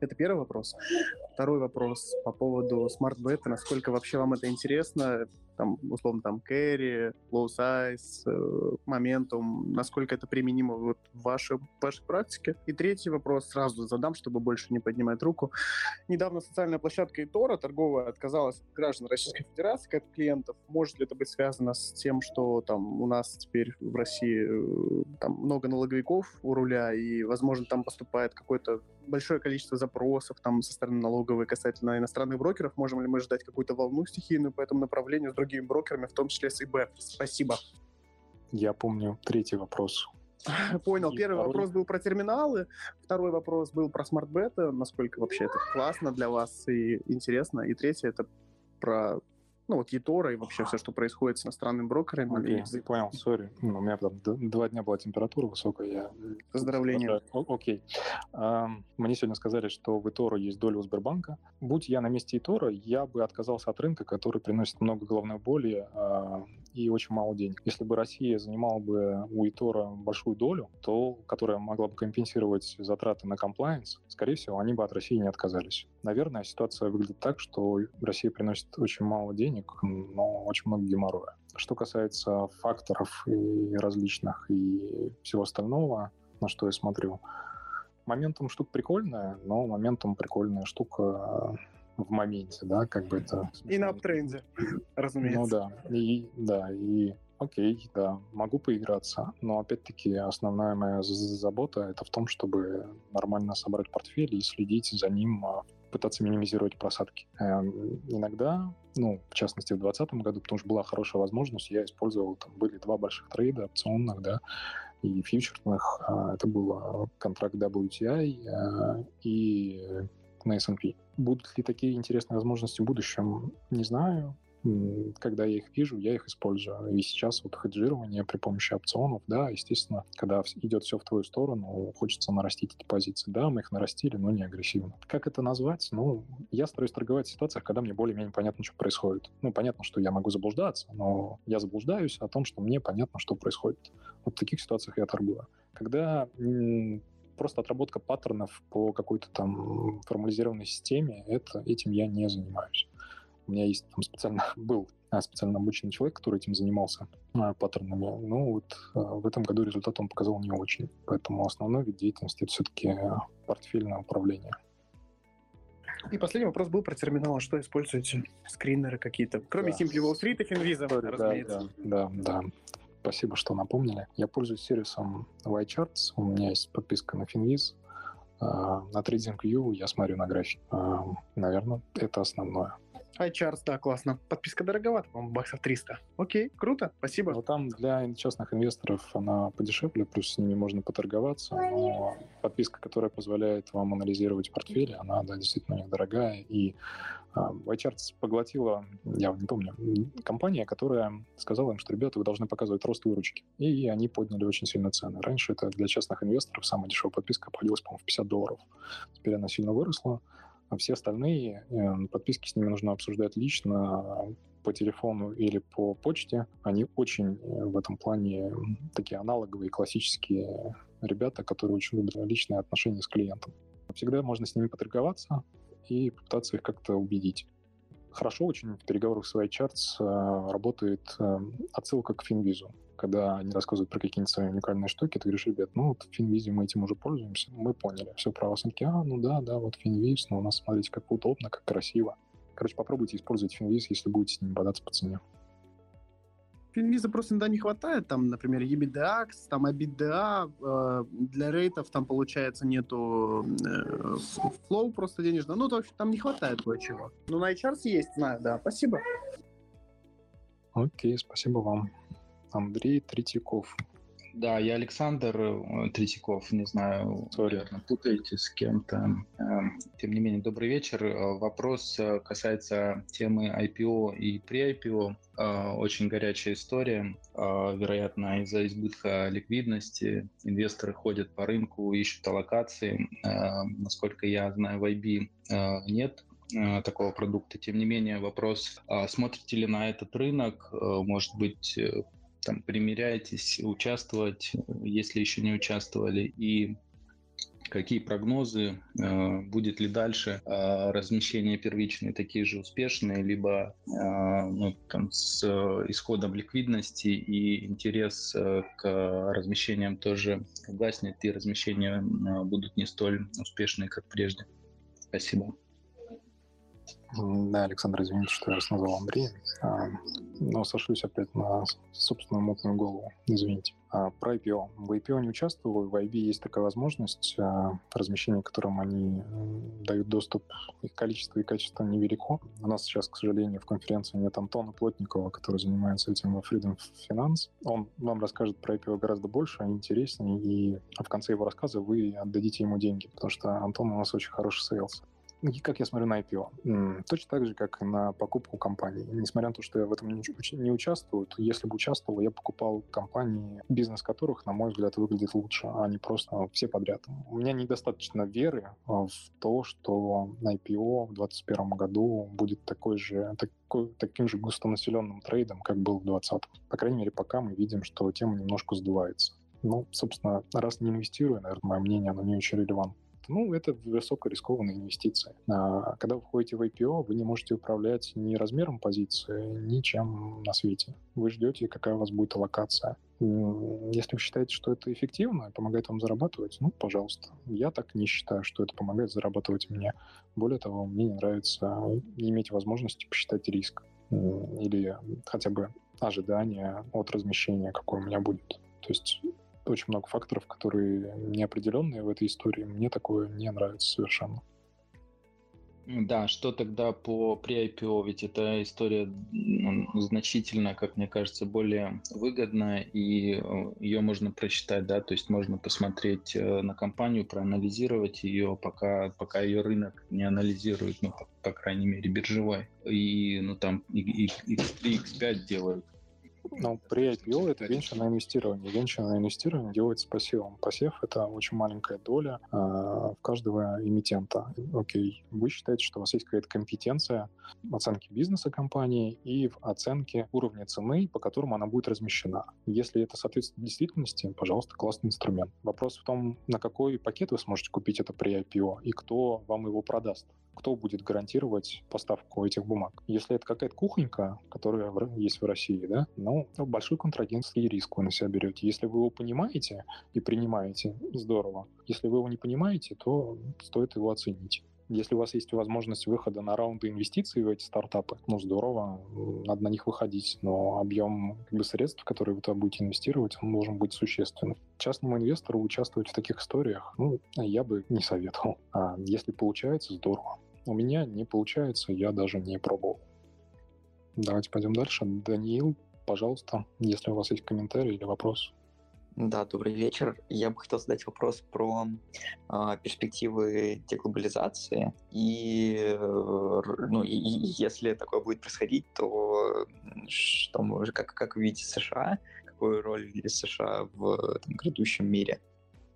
Это первый вопрос. Второй вопрос по поводу Beta. Насколько вообще вам это интересно? Там, условно, там, carry, low size, э, моментум. Насколько это применимо вот в вашей, в вашей практике? И третий вопрос сразу задам, чтобы больше не поднимать руку. Недавно социальная площадка ИТОРа торговая отказалась от граждан Российской Федерации как клиентов. Может ли это быть связано с тем, что там у нас теперь в России э, там много налоговиков у руля, и, возможно, там поступает какой-то большое количество запросов там со стороны налоговой касательно иностранных брокеров. Можем ли мы ждать какую-то волну стихийную по этому направлению с другими брокерами, в том числе с ИБ? Спасибо. Я помню третий вопрос. Понял. Первый второй... вопрос был про терминалы, второй вопрос был про смарт-бета, насколько вообще это классно для вас и интересно, и третий это про ну, вот eToro и вообще все, что происходит с иностранными брокерами. Okay, и... понял, сори. Ну, у меня там два дня была температура высокая. Я... Поздравления. Окей. Okay. Мне сегодня сказали, что в eToro есть доля у Сбербанка. Будь я на месте eToro, я бы отказался от рынка, который приносит много головной боли а, и очень мало денег. Если бы Россия занимала бы у eToro большую долю, то, которая могла бы компенсировать затраты на комплайенс, скорее всего, они бы от России не отказались. Наверное, ситуация выглядит так, что Россия приносит очень мало денег, но очень много геморроя. Что касается факторов и различных и всего остального, на что я смотрю, моментом штука прикольная, но моментом прикольная штука в моменте, да, как бы это... И на аптренде, разумеется. Ну да, и, да, и окей, да, могу поиграться, но опять-таки основная моя забота это в том, чтобы нормально собрать портфель и следить за ним, а, пытаться минимизировать просадки. Эм, иногда, ну, в частности, в 2020 году, потому что была хорошая возможность, я использовал, там были два больших трейда опционных, да, и фьючерных. А, это был а, контракт WTI и на S&P. Будут ли такие интересные возможности в будущем, не знаю. когда я их вижу, я их использую. И сейчас вот хеджирование при помощи опционов, да, естественно, когда идет все в твою сторону, хочется нарастить эти позиции. Да, мы их нарастили, но не агрессивно. Как это назвать? Ну, я стараюсь торговать в ситуациях, когда мне более-менее понятно, что происходит. Ну, понятно, что я могу заблуждаться, но я заблуждаюсь о том, что мне понятно, что происходит. Вот в таких ситуациях я торгую. Когда просто отработка паттернов по какой-то там формализированной системе, это, этим я не занимаюсь. У меня есть там специально был а, специально обученный человек, который этим занимался а, паттернами. Ну вот а, в этом году результат он показал не очень. Поэтому основной вид деятельности это все-таки портфельное управление. И последний вопрос был про терминалы. Что используете? Скринеры какие-то? Кроме да. Simply Wall Street и Finvisa, разумеется. Да, да, да. Спасибо, что напомнили. Я пользуюсь сервисом YCharts. У меня есть подписка на Finviz. На TradingView я смотрю на график. Наверное, это основное iCharts, да, классно. Подписка дороговата, по-моему, баксов 300. Окей, круто, спасибо. Ну, там для частных инвесторов она подешевле, плюс с ними можно поторговаться, но подписка, которая позволяет вам анализировать портфели, она, да, действительно у них дорогая, и а, iCharts поглотила, я не помню, компания, которая сказала им, что, ребята, вы должны показывать рост выручки. И они подняли очень сильно цены. Раньше это для частных инвесторов самая дешевая подписка обходилась, по-моему, в 50 долларов. Теперь она сильно выросла. А все остальные э, подписки с ними нужно обсуждать лично по телефону или по почте. Они очень э, в этом плане такие аналоговые, классические ребята, которые очень любят личные отношения с клиентом. Всегда можно с ними поторговаться и попытаться их как-то убедить. Хорошо очень в переговорах с iCharts э, работает отсылка к Финвизу когда они рассказывают про какие-нибудь свои уникальные штуки, ты говоришь, ребят, ну вот в Финвизе мы этим уже пользуемся, мы поняли, все про вас. Они такие, а, ну да, да, вот Финвиз, но у нас, смотрите, как удобно, как красиво. Короче, попробуйте использовать Финвиз, если будете с ним бодаться по цене. Финвиза просто иногда не хватает, там, например, EBITDAX, там EBITDA, э, для рейтов там, получается, нету э, флоу просто денежного, ну, то, общем, там не хватает кое-чего. Ну, на HRs есть, знаю, да, спасибо. Окей, спасибо вам. Андрей Третьяков. Да, я Александр э, Третьяков, не знаю, наверное, путаете с кем-то. Эм, тем не менее, добрый вечер. Э, вопрос э, касается темы IPO и pre-IPO. Очень горячая история. Вероятно, из-за избытка ликвидности инвесторы ходят по рынку, ищут аллокации. Насколько я знаю, в IB нет такого продукта. Тем не менее, вопрос, смотрите ли на этот рынок, может быть, там примеряетесь участвовать, если еще не участвовали, и какие прогнозы, э, будет ли дальше э, размещение первичные такие же успешные, либо э, ну, там, с исходом ликвидности и интерес к размещениям тоже гаснет, и размещения будут не столь успешные, как прежде. Спасибо. Да, Александр, извините, что я вас назвал Андреем, а, но сошлюсь опять на собственную мутную голову, извините. А, про IPO. В IPO не участвовал, в IB есть такая возможность, а, размещение которым они дают доступ, их количество и качество невелико. У нас сейчас, к сожалению, в конференции нет Антона Плотникова, который занимается этим во Freedom Finance. Он вам расскажет про IPO гораздо больше, интереснее, и в конце его рассказа вы отдадите ему деньги, потому что Антон у нас очень хороший sales как я смотрю на IPO? Точно так же, как и на покупку компании. Несмотря на то, что я в этом не, участвую, то если бы участвовал, я покупал компании, бизнес которых, на мой взгляд, выглядит лучше, а не просто все подряд. У меня недостаточно веры в то, что на IPO в 2021 году будет такой же, такой, таким же густонаселенным трейдом, как был в 2020. По крайней мере, пока мы видим, что тема немножко сдувается. Ну, собственно, раз не инвестирую, наверное, мое мнение, оно не очень релевантно ну, это высокорискованные инвестиции. А когда вы входите в IPO, вы не можете управлять ни размером позиции, ни чем на свете. Вы ждете, какая у вас будет аллокация. Если вы считаете, что это эффективно и помогает вам зарабатывать, ну, пожалуйста. Я так не считаю, что это помогает зарабатывать мне. Более того, мне не нравится иметь возможность посчитать риск или хотя бы ожидание от размещения, какое у меня будет. То есть очень много факторов, которые неопределенные в этой истории. Мне такое не нравится совершенно. Да, что тогда по pre-IPO? Ведь эта история значительно, как мне кажется, более выгодная, и э, ее можно просчитать, да, то есть можно посмотреть э, на компанию, проанализировать ее, пока, пока ее рынок не анализирует, ну, по, по крайней мере, биржевой, и, ну, там, X3, X5 делают ну, при IPO это венчурное инвестирование. Венчурное инвестирование делается пассивом. Пассив — это очень маленькая доля э, в каждого эмитента. Окей, вы считаете, что у вас есть какая-то компетенция в оценке бизнеса компании и в оценке уровня цены, по которому она будет размещена. Если это соответствует действительности, пожалуйста, классный инструмент. Вопрос в том, на какой пакет вы сможете купить это при IPO и кто вам его продаст кто будет гарантировать поставку этих бумаг. Если это какая-то кухонька, которая есть в России, да, ну, большой контрагентский риск вы на себя берете. Если вы его понимаете и принимаете, здорово. Если вы его не понимаете, то стоит его оценить. Если у вас есть возможность выхода на раунды инвестиций в эти стартапы, ну здорово, надо на них выходить, но объем как бы, средств, которые вы туда будете инвестировать, он должен быть существенным. Частному инвестору участвовать в таких историях, ну, я бы не советовал. А если получается, здорово. У меня не получается, я даже не пробовал. Давайте пойдем дальше. Даниил, пожалуйста, если у вас есть комментарий или вопрос. Да, добрый вечер. Я бы хотел задать вопрос про э, перспективы деглобализации. И, э, ну, и, и если такое будет происходить, то что мы, как, как вы видите США, какую роль США в там, грядущем мире?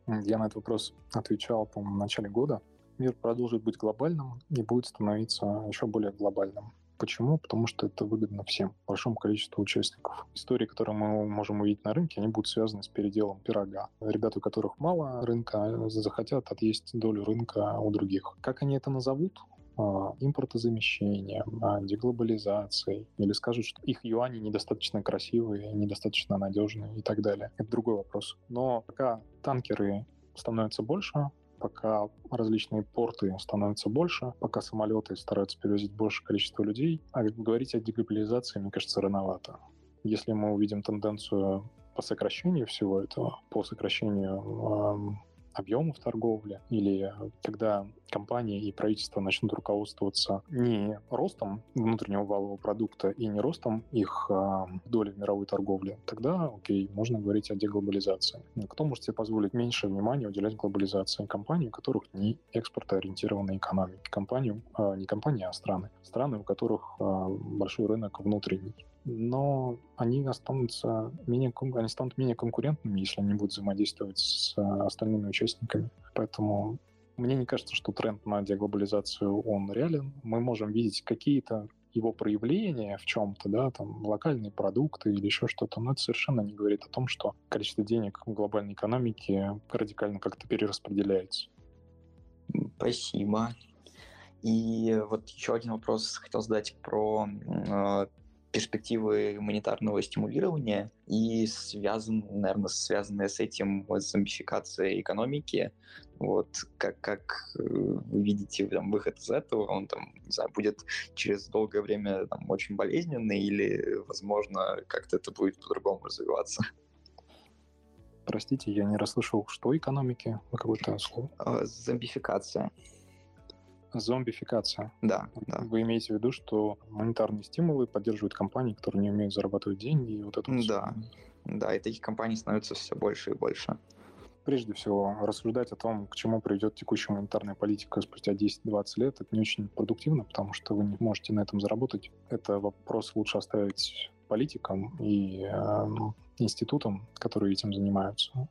Я на этот вопрос отвечал, по-моему, в начале года. Мир продолжит быть глобальным и будет становиться еще более глобальным. Почему? Потому что это выгодно всем, большому количеству участников. Истории, которые мы можем увидеть на рынке, они будут связаны с переделом пирога. Ребята, у которых мало рынка, захотят отъесть долю рынка у других. Как они это назовут? А, импортозамещением, а, деглобализацией, или скажут, что их юани недостаточно красивые, недостаточно надежные и так далее. Это другой вопрос. Но пока танкеры становятся больше, пока различные порты становятся больше, пока самолеты стараются перевозить большее количество людей, а говорить о деглобализации, мне кажется, рановато. Если мы увидим тенденцию по сокращению всего этого, по сокращению объемов торговли, или когда компании и правительства начнут руководствоваться не ростом внутреннего валового продукта и не ростом их э, доли в мировой торговле, тогда, окей, можно говорить о деглобализации. Кто может себе позволить меньше внимания уделять глобализации? Компании, у которых не экспортоориентированные экономики. Компанию, э, не компании, а страны. Страны, у которых э, большой рынок внутренний но они останутся менее, они станут менее конкурентными, если они будут взаимодействовать с остальными участниками. Поэтому мне не кажется, что тренд на деглобализацию, он реален. Мы можем видеть какие-то его проявления в чем-то, да, там, локальные продукты или еще что-то, но это совершенно не говорит о том, что количество денег в глобальной экономике радикально как-то перераспределяется. Спасибо. И вот еще один вопрос хотел задать про э, перспективы монетарного стимулирования и связан, наверное, связанная с этим зомбификация экономики. Вот как, как э, вы видите там, выход из этого, он там, не знаю, будет через долгое время там, очень болезненный или, возможно, как-то это будет по-другому развиваться? Простите, я не расслышал, что экономики? Какое-то слово? А, зомбификация. Зомбификация. Да, да. Вы имеете в виду, что монетарные стимулы поддерживают компании, которые не умеют зарабатывать деньги, и вот это Да, да, и таких компаний становится все больше и больше. Прежде всего, рассуждать о том, к чему приведет текущая монетарная политика спустя 10-20 лет, это не очень продуктивно, потому что вы не можете на этом заработать. Это вопрос лучше оставить политикам и э, институтам, которые этим занимаются.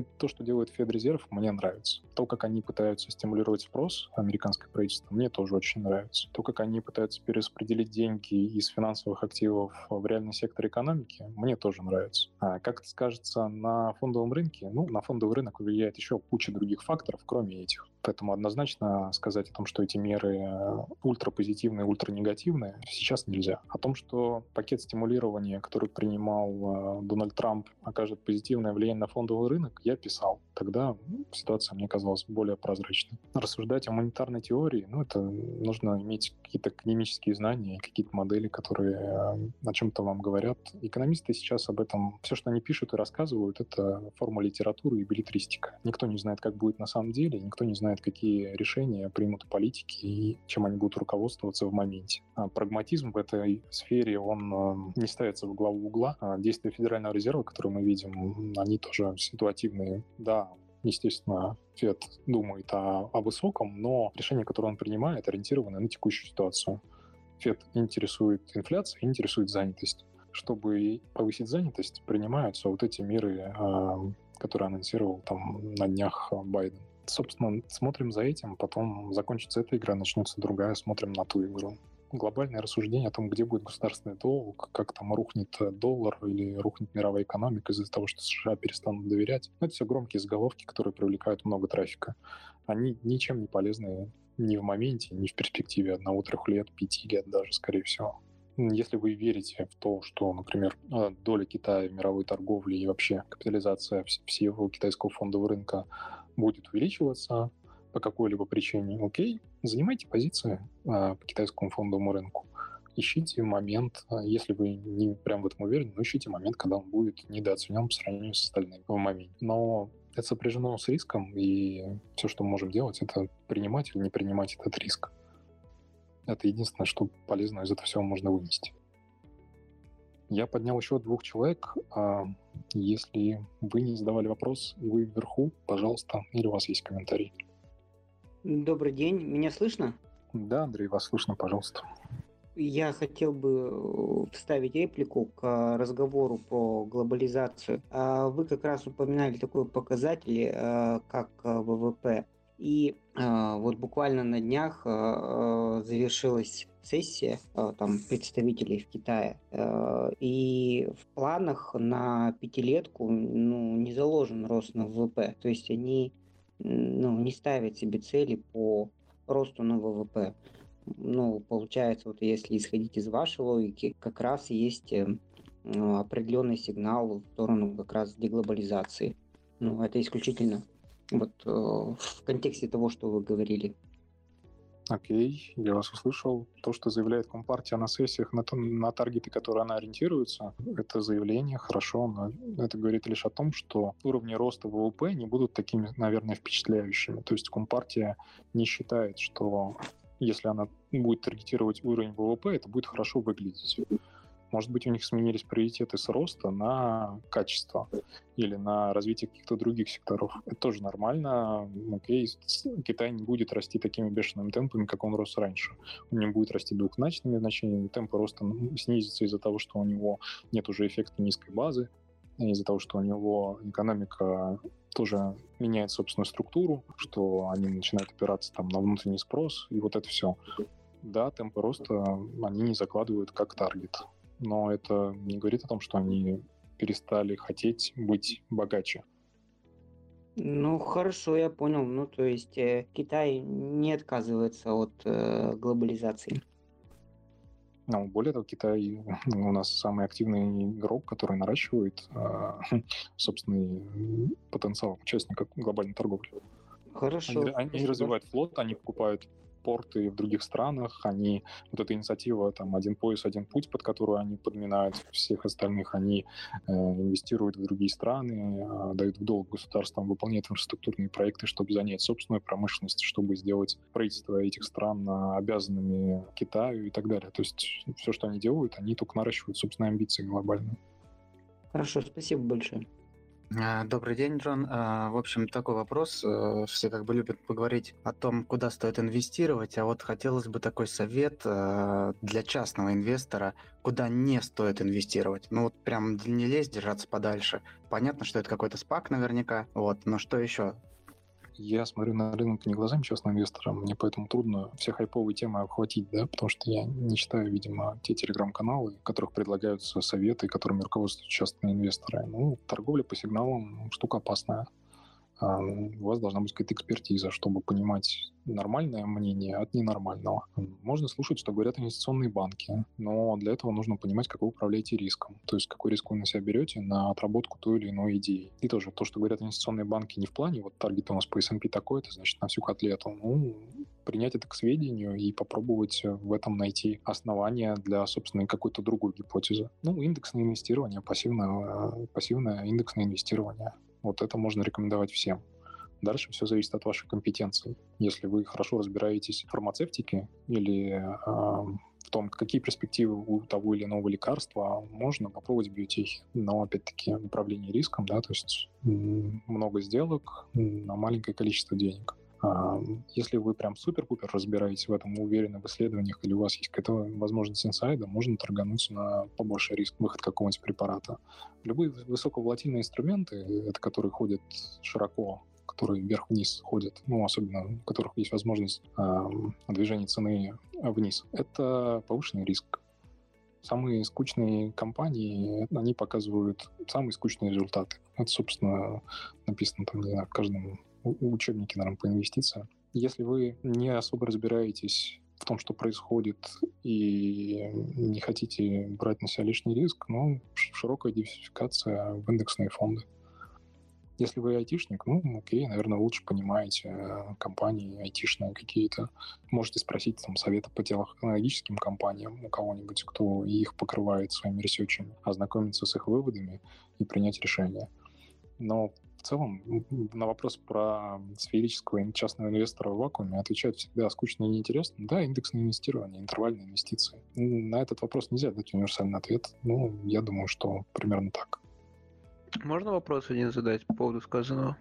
То, что делает Федрезерв, мне нравится. То, как они пытаются стимулировать спрос, американское правительство, мне тоже очень нравится. То, как они пытаются перераспределить деньги из финансовых активов в реальный сектор экономики, мне тоже нравится. А как это скажется на фондовом рынке? Ну, на фондовый рынок влияет еще куча других факторов, кроме этих. Поэтому однозначно сказать о том, что эти меры э, ультрапозитивные, ультранегативные, сейчас нельзя. О том, что пакет стимулирования, который принимал э, Дональд Трамп, окажет позитивное влияние на фондовый рынок, я писал. Тогда ну, ситуация мне казалась более прозрачной. Рассуждать о монетарной теории, ну, это нужно иметь какие-то академические знания, какие-то модели, которые э, о чем-то вам говорят. Экономисты сейчас об этом, все, что они пишут и рассказывают, это форма литературы и билетристика. Никто не знает, как будет на самом деле, никто не знает, какие решения примут политики и чем они будут руководствоваться в моменте. А прагматизм в этой сфере, он э, не ставится в главу угла. А действия Федерального резерва, которые мы видим, они тоже ситуативные. Да, естественно, Фед думает о, о высоком, но решения, которые он принимает, ориентированы на текущую ситуацию. Фед интересует инфляция, интересует занятость. Чтобы повысить занятость, принимаются вот эти меры, а, которые анонсировал там на днях Байден. Собственно, смотрим за этим, потом закончится эта игра, начнется другая, смотрим на ту игру глобальное рассуждение о том, где будет государственный долг, как там рухнет э, доллар или рухнет мировая экономика из-за того, что США перестанут доверять. Ну, это все громкие заголовки, которые привлекают много трафика. Они ничем не полезны ни в моменте, ни в перспективе одного-трех лет, пяти лет даже, скорее всего. Если вы верите в то, что, например, э, доля Китая в мировой торговле и вообще капитализация всего китайского фондового рынка будет увеличиваться, по какой-либо причине, окей, занимайте позиции а, по китайскому фондовому рынку. Ищите момент, а, если вы не прям в этом уверены, но ищите момент, когда он будет недооценен по сравнению с остальными в моменте. Но это сопряжено с риском, и все, что мы можем делать, это принимать или не принимать этот риск. Это единственное, что полезно из этого всего можно вынести. Я поднял еще двух человек. А если вы не задавали вопрос, и вы вверху, пожалуйста, или у вас есть комментарий. Добрый день, меня слышно? Да, Андрей, вас слышно, пожалуйста. Я хотел бы э, вставить реплику к разговору про глобализацию. А вы как раз упоминали такой показатель, э, как э, ВВП. И вот буквально на днях завершилась сессия там, представителей в Китае. И в планах на пятилетку ну, не заложен рост на ВВП. То есть они ну, не ставят себе цели по росту на ВВП. Ну, получается, вот если исходить из вашей логики, как раз есть э, ну, определенный сигнал в сторону как раз деглобализации. Ну, это исключительно вот э, в контексте того, что вы говорили. Окей, я вас услышал. То, что заявляет Компартия на сессиях, на, на таргеты, которые она ориентируется, это заявление хорошо, но это говорит лишь о том, что уровни роста ВВП не будут такими, наверное, впечатляющими. То есть Компартия не считает, что если она будет таргетировать уровень ВВП, это будет хорошо выглядеть. Может быть, у них сменились приоритеты с роста на качество или на развитие каких-то других секторов. Это тоже нормально. Окей, Китай не будет расти такими бешеными темпами, как он рос раньше. Он не будет расти двухзначными значениями. Темпы роста снизится из-за того, что у него нет уже эффекта низкой базы, из-за того, что у него экономика тоже меняет собственную структуру, что они начинают опираться там на внутренний спрос, и вот это все. Да, темпы роста они не закладывают как таргет но это не говорит о том, что они перестали хотеть быть богаче. Ну, хорошо, я понял. Ну, то есть э, Китай не отказывается от э, глобализации. Ну, более того, Китай у нас самый активный игрок, который наращивает э, собственный потенциал участников глобальной торговли. Хорошо. Они, они развивают флот, они покупают порты в других странах, они, вот эта инициатива, там, один пояс, один путь, под которую они подминают всех остальных, они э, инвестируют в другие страны, э, дают в долг государствам, выполняют инфраструктурные проекты, чтобы занять собственную промышленность, чтобы сделать правительство этих стран э, обязанными Китаю и так далее. То есть все, что они делают, они только наращивают собственные амбиции глобальные. Хорошо, спасибо большое. А, добрый день, Джон. А, в общем, такой вопрос. Э, все как бы любят поговорить о том, куда стоит инвестировать, а вот хотелось бы такой совет э, для частного инвестора, куда не стоит инвестировать. Ну вот прям не лезть, держаться подальше. Понятно, что это какой-то спак наверняка, вот, но что еще? Я смотрю на рынок не глазами частного инвестора, мне поэтому трудно все хайповые темы охватить, да, потому что я не читаю, видимо, те телеграм-каналы, в которых предлагаются советы, которыми руководствуют частные инвесторы. Ну, торговля по сигналам штука опасная. У вас должна быть какая-то экспертиза, чтобы понимать нормальное мнение от ненормального. Можно слушать, что говорят инвестиционные банки, но для этого нужно понимать, как вы управляете риском, то есть какой риск вы на себя берете на отработку той или иной идеи. И тоже то, что говорят инвестиционные банки не в плане, вот таргет у нас по S&P такой-то, значит, на всю котлету. Ну, принять это к сведению и попробовать в этом найти основания для, собственно, какой-то другой гипотезы. Ну, индексное инвестирование, пассивное, пассивное индексное инвестирование. Вот это можно рекомендовать всем. Дальше все зависит от вашей компетенции. Если вы хорошо разбираетесь в фармацевтике или э, в том, какие перспективы у того или иного лекарства, можно попробовать в биотехе. Но, опять-таки, управление риском, да, то есть много сделок на маленькое количество денег. Если вы прям супер-пупер разбираетесь в этом, уверены в исследованиях, или у вас есть какая-то возможность инсайда, можно торгануть на побольший риск выход какого-нибудь препарата. Любые высоковолатильные инструменты, это которые ходят широко которые вверх-вниз ходят, ну, особенно у которых есть возможность э, движения цены вниз, это повышенный риск. Самые скучные компании, они показывают самые скучные результаты. Это, собственно, написано там, не знаю, в каждом учебнике, наверное, по инвестициям. Если вы не особо разбираетесь в том, что происходит, и не хотите брать на себя лишний риск, ну, широкая диверсификация в индексные фонды. Если вы айтишник, ну, окей, наверное, лучше понимаете э, компании айтишные какие-то. Можете спросить там совета по технологическим компаниям у кого-нибудь, кто их покрывает своими ресерчами, ознакомиться с их выводами и принять решение. Но в целом на вопрос про сферического частного инвестора в вакууме отвечают всегда скучно и неинтересно. Да, индексное инвестирование, интервальные инвестиции. На этот вопрос нельзя дать универсальный ответ. Ну, я думаю, что примерно так. Можно вопрос один задать по поводу сказанного?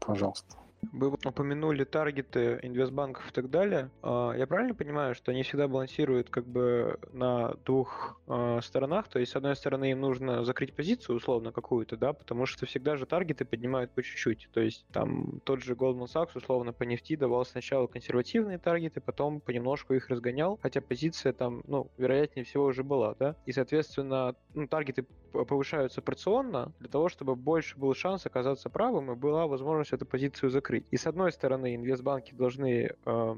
Пожалуйста. Вы упомянули таргеты инвестбанков и так далее. А, я правильно понимаю, что они всегда балансируют как бы на двух а, сторонах? То есть, с одной стороны, им нужно закрыть позицию условно какую-то, да, потому что всегда же таргеты поднимают по чуть-чуть. То есть, там тот же Goldman Sachs условно по нефти давал сначала консервативные таргеты, потом понемножку их разгонял, хотя позиция там, ну, вероятнее всего уже была, да. И, соответственно, ну, таргеты повышаются порционно для того, чтобы больше был шанс оказаться правым и была возможность эту позицию закрыть. И с одной стороны, инвестбанки должны э,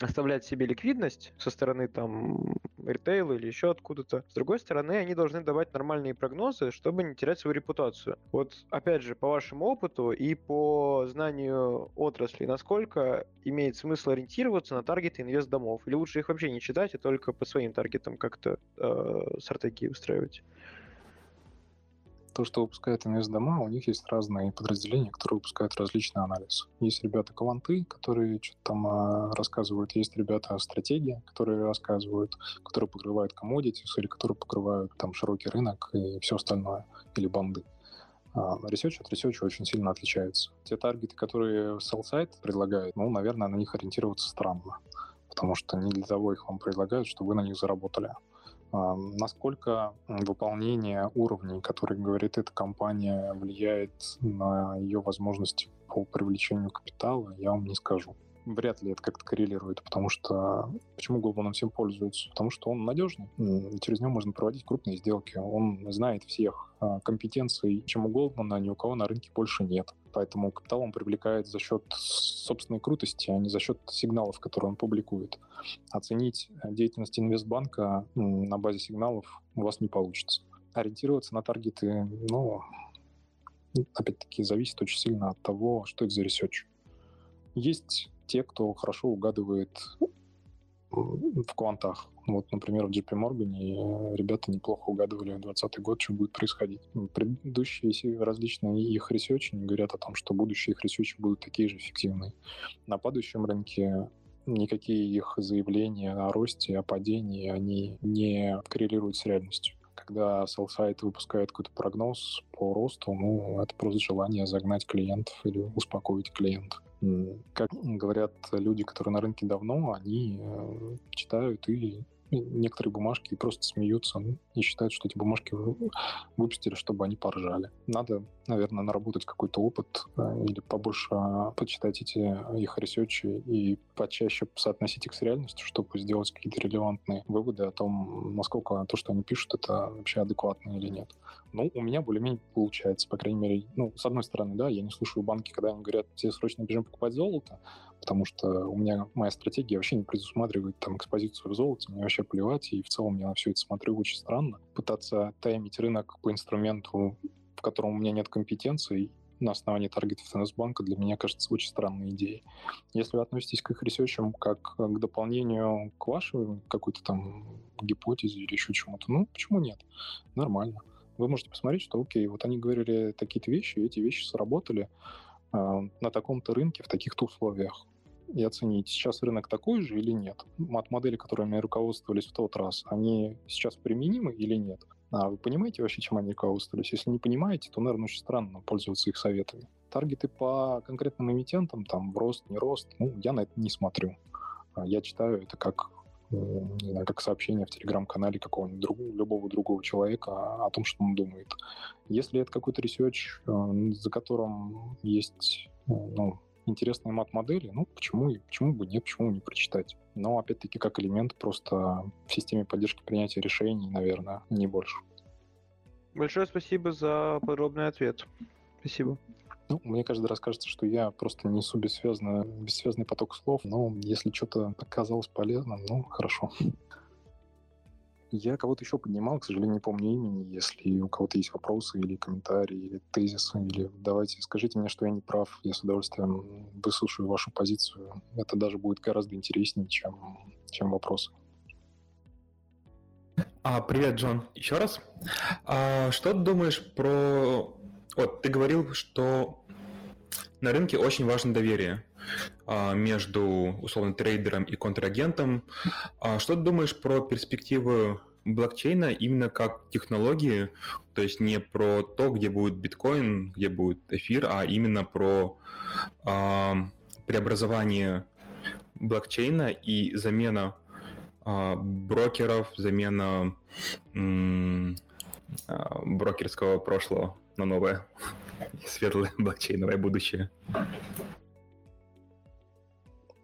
оставлять себе ликвидность со стороны там ритейла или еще откуда-то. С другой стороны, они должны давать нормальные прогнозы, чтобы не терять свою репутацию. Вот опять же, по вашему опыту и по знанию отрасли, насколько имеет смысл ориентироваться на таргеты инвест-домов? Или лучше их вообще не читать, а только по своим таргетам как-то э, стратегии устраивать? То, что выпускают инвестдома, у них есть разные подразделения, которые выпускают различный анализ. Есть ребята кванты, которые что-то там э, рассказывают, есть ребята стратегии, которые рассказывают, которые покрывают commodities или которые покрывают там широкий рынок и все остальное, или бонды. Research от research а очень сильно отличается. Те target ы, которые sell предлагает, ну, наверное, на них ориентироваться странно, потому что не для того их вам предлагают, чтобы вы на них заработали насколько выполнение уровней, которые говорит эта компания, влияет на ее возможности по привлечению капитала, я вам не скажу. Вряд ли это как-то коррелирует, потому что... Почему Goldman всем пользуется? Потому что он надежный. Через него можно проводить крупные сделки. Он знает всех а, компетенций, чем у Goldman, ни у кого на рынке больше нет. Поэтому капитал он привлекает за счет собственной крутости, а не за счет сигналов, которые он публикует. Оценить деятельность инвестбанка на базе сигналов у вас не получится. Ориентироваться на target ы, ну, опять-таки, зависит очень сильно от того, что это за research. Есть те, кто хорошо угадывает в квантах. Вот, например, в JP Morgan ребята неплохо угадывали в 2020 год, что будет происходить. Предыдущие различные их research и говорят о том, что будущие их research и будут такие же эффективные. На падающем рынке никакие их заявления о росте, о падении, они не коррелируют с реальностью. Когда селл-сайт выпускает какой-то прогноз по росту, ну, это просто желание загнать клиентов или успокоить клиентов. Как говорят люди, которые на рынке давно, они э, читают и некоторые бумажки просто смеются и считают, что эти бумажки выпустили, чтобы они поржали. Надо, наверное, наработать какой-то опыт э, или побольше а, почитать эти их ресерчи и почаще соотносить их с реальностью, чтобы сделать какие-то релевантные выводы о том, насколько то, что они пишут, это вообще адекватно или нет. Ну, у меня более-менее получается, по крайней мере. Ну, с одной стороны, да, я не слушаю банки, когда они говорят, все срочно бежим покупать золото, потому что у меня моя стратегия вообще не предусматривает там экспозицию в золоте, мне вообще плевать, и в целом я на все это смотрю очень странно. Пытаться таймить рынок по инструменту, котором у меня нет компетенций, на основании таргетов банка для меня кажется очень странной идеей. Если вы относитесь к их ресерчам как к дополнению к вашей какой-то там гипотезе или еще чему-то, ну, почему нет? Нормально. Вы можете посмотреть, что, окей, вот они говорили такие-то вещи, эти вещи сработали э, на таком-то рынке, в таких-то условиях и оценить, сейчас рынок такой же или нет. Мат-модели, которыми руководствовались в тот раз, они сейчас применимы или нет? А вы понимаете вообще, чем они руководствовались? Если не понимаете, то, наверное, очень странно пользоваться их советами. Таргеты по конкретным эмитентам, там, в рост, не рост, ну, я на это не смотрю. А я читаю это как не знаю, как сообщение в телеграм-канале какого-нибудь друг, любого другого человека о том, что он думает. Если это какой-то research, э, за которым есть ну, интересные мат-модели, ну, почему, почему бы нет, почему не прочитать? Но, опять-таки, как элемент просто в системе поддержки принятия решений, наверное, не больше. Большое спасибо за подробный ответ. Спасибо. Ну, мне каждый раз кажется, что я просто несу бессвязно, бессвязный поток слов, но если что-то оказалось полезным, ну, хорошо. Я кого-то еще поднимал, к сожалению, не помню имени. Если у кого-то есть вопросы или комментарии, или тезисы, или давайте скажите мне, что я не прав. Я с удовольствием выслушаю вашу позицию. Это даже будет гораздо интереснее, чем, чем вопросы. А, привет, Джон. Еще раз. А, что ты думаешь про... Вот, ты говорил, что на рынке очень важно доверие между, условно, трейдером и контрагентом. А что ты думаешь про перспективы блокчейна именно как технологии, то есть не про то, где будет биткоин, где будет эфир, а именно про э, преобразование блокчейна и замена э, брокеров, замена э, брокерского прошлого на новое светлое блокчейновое будущее.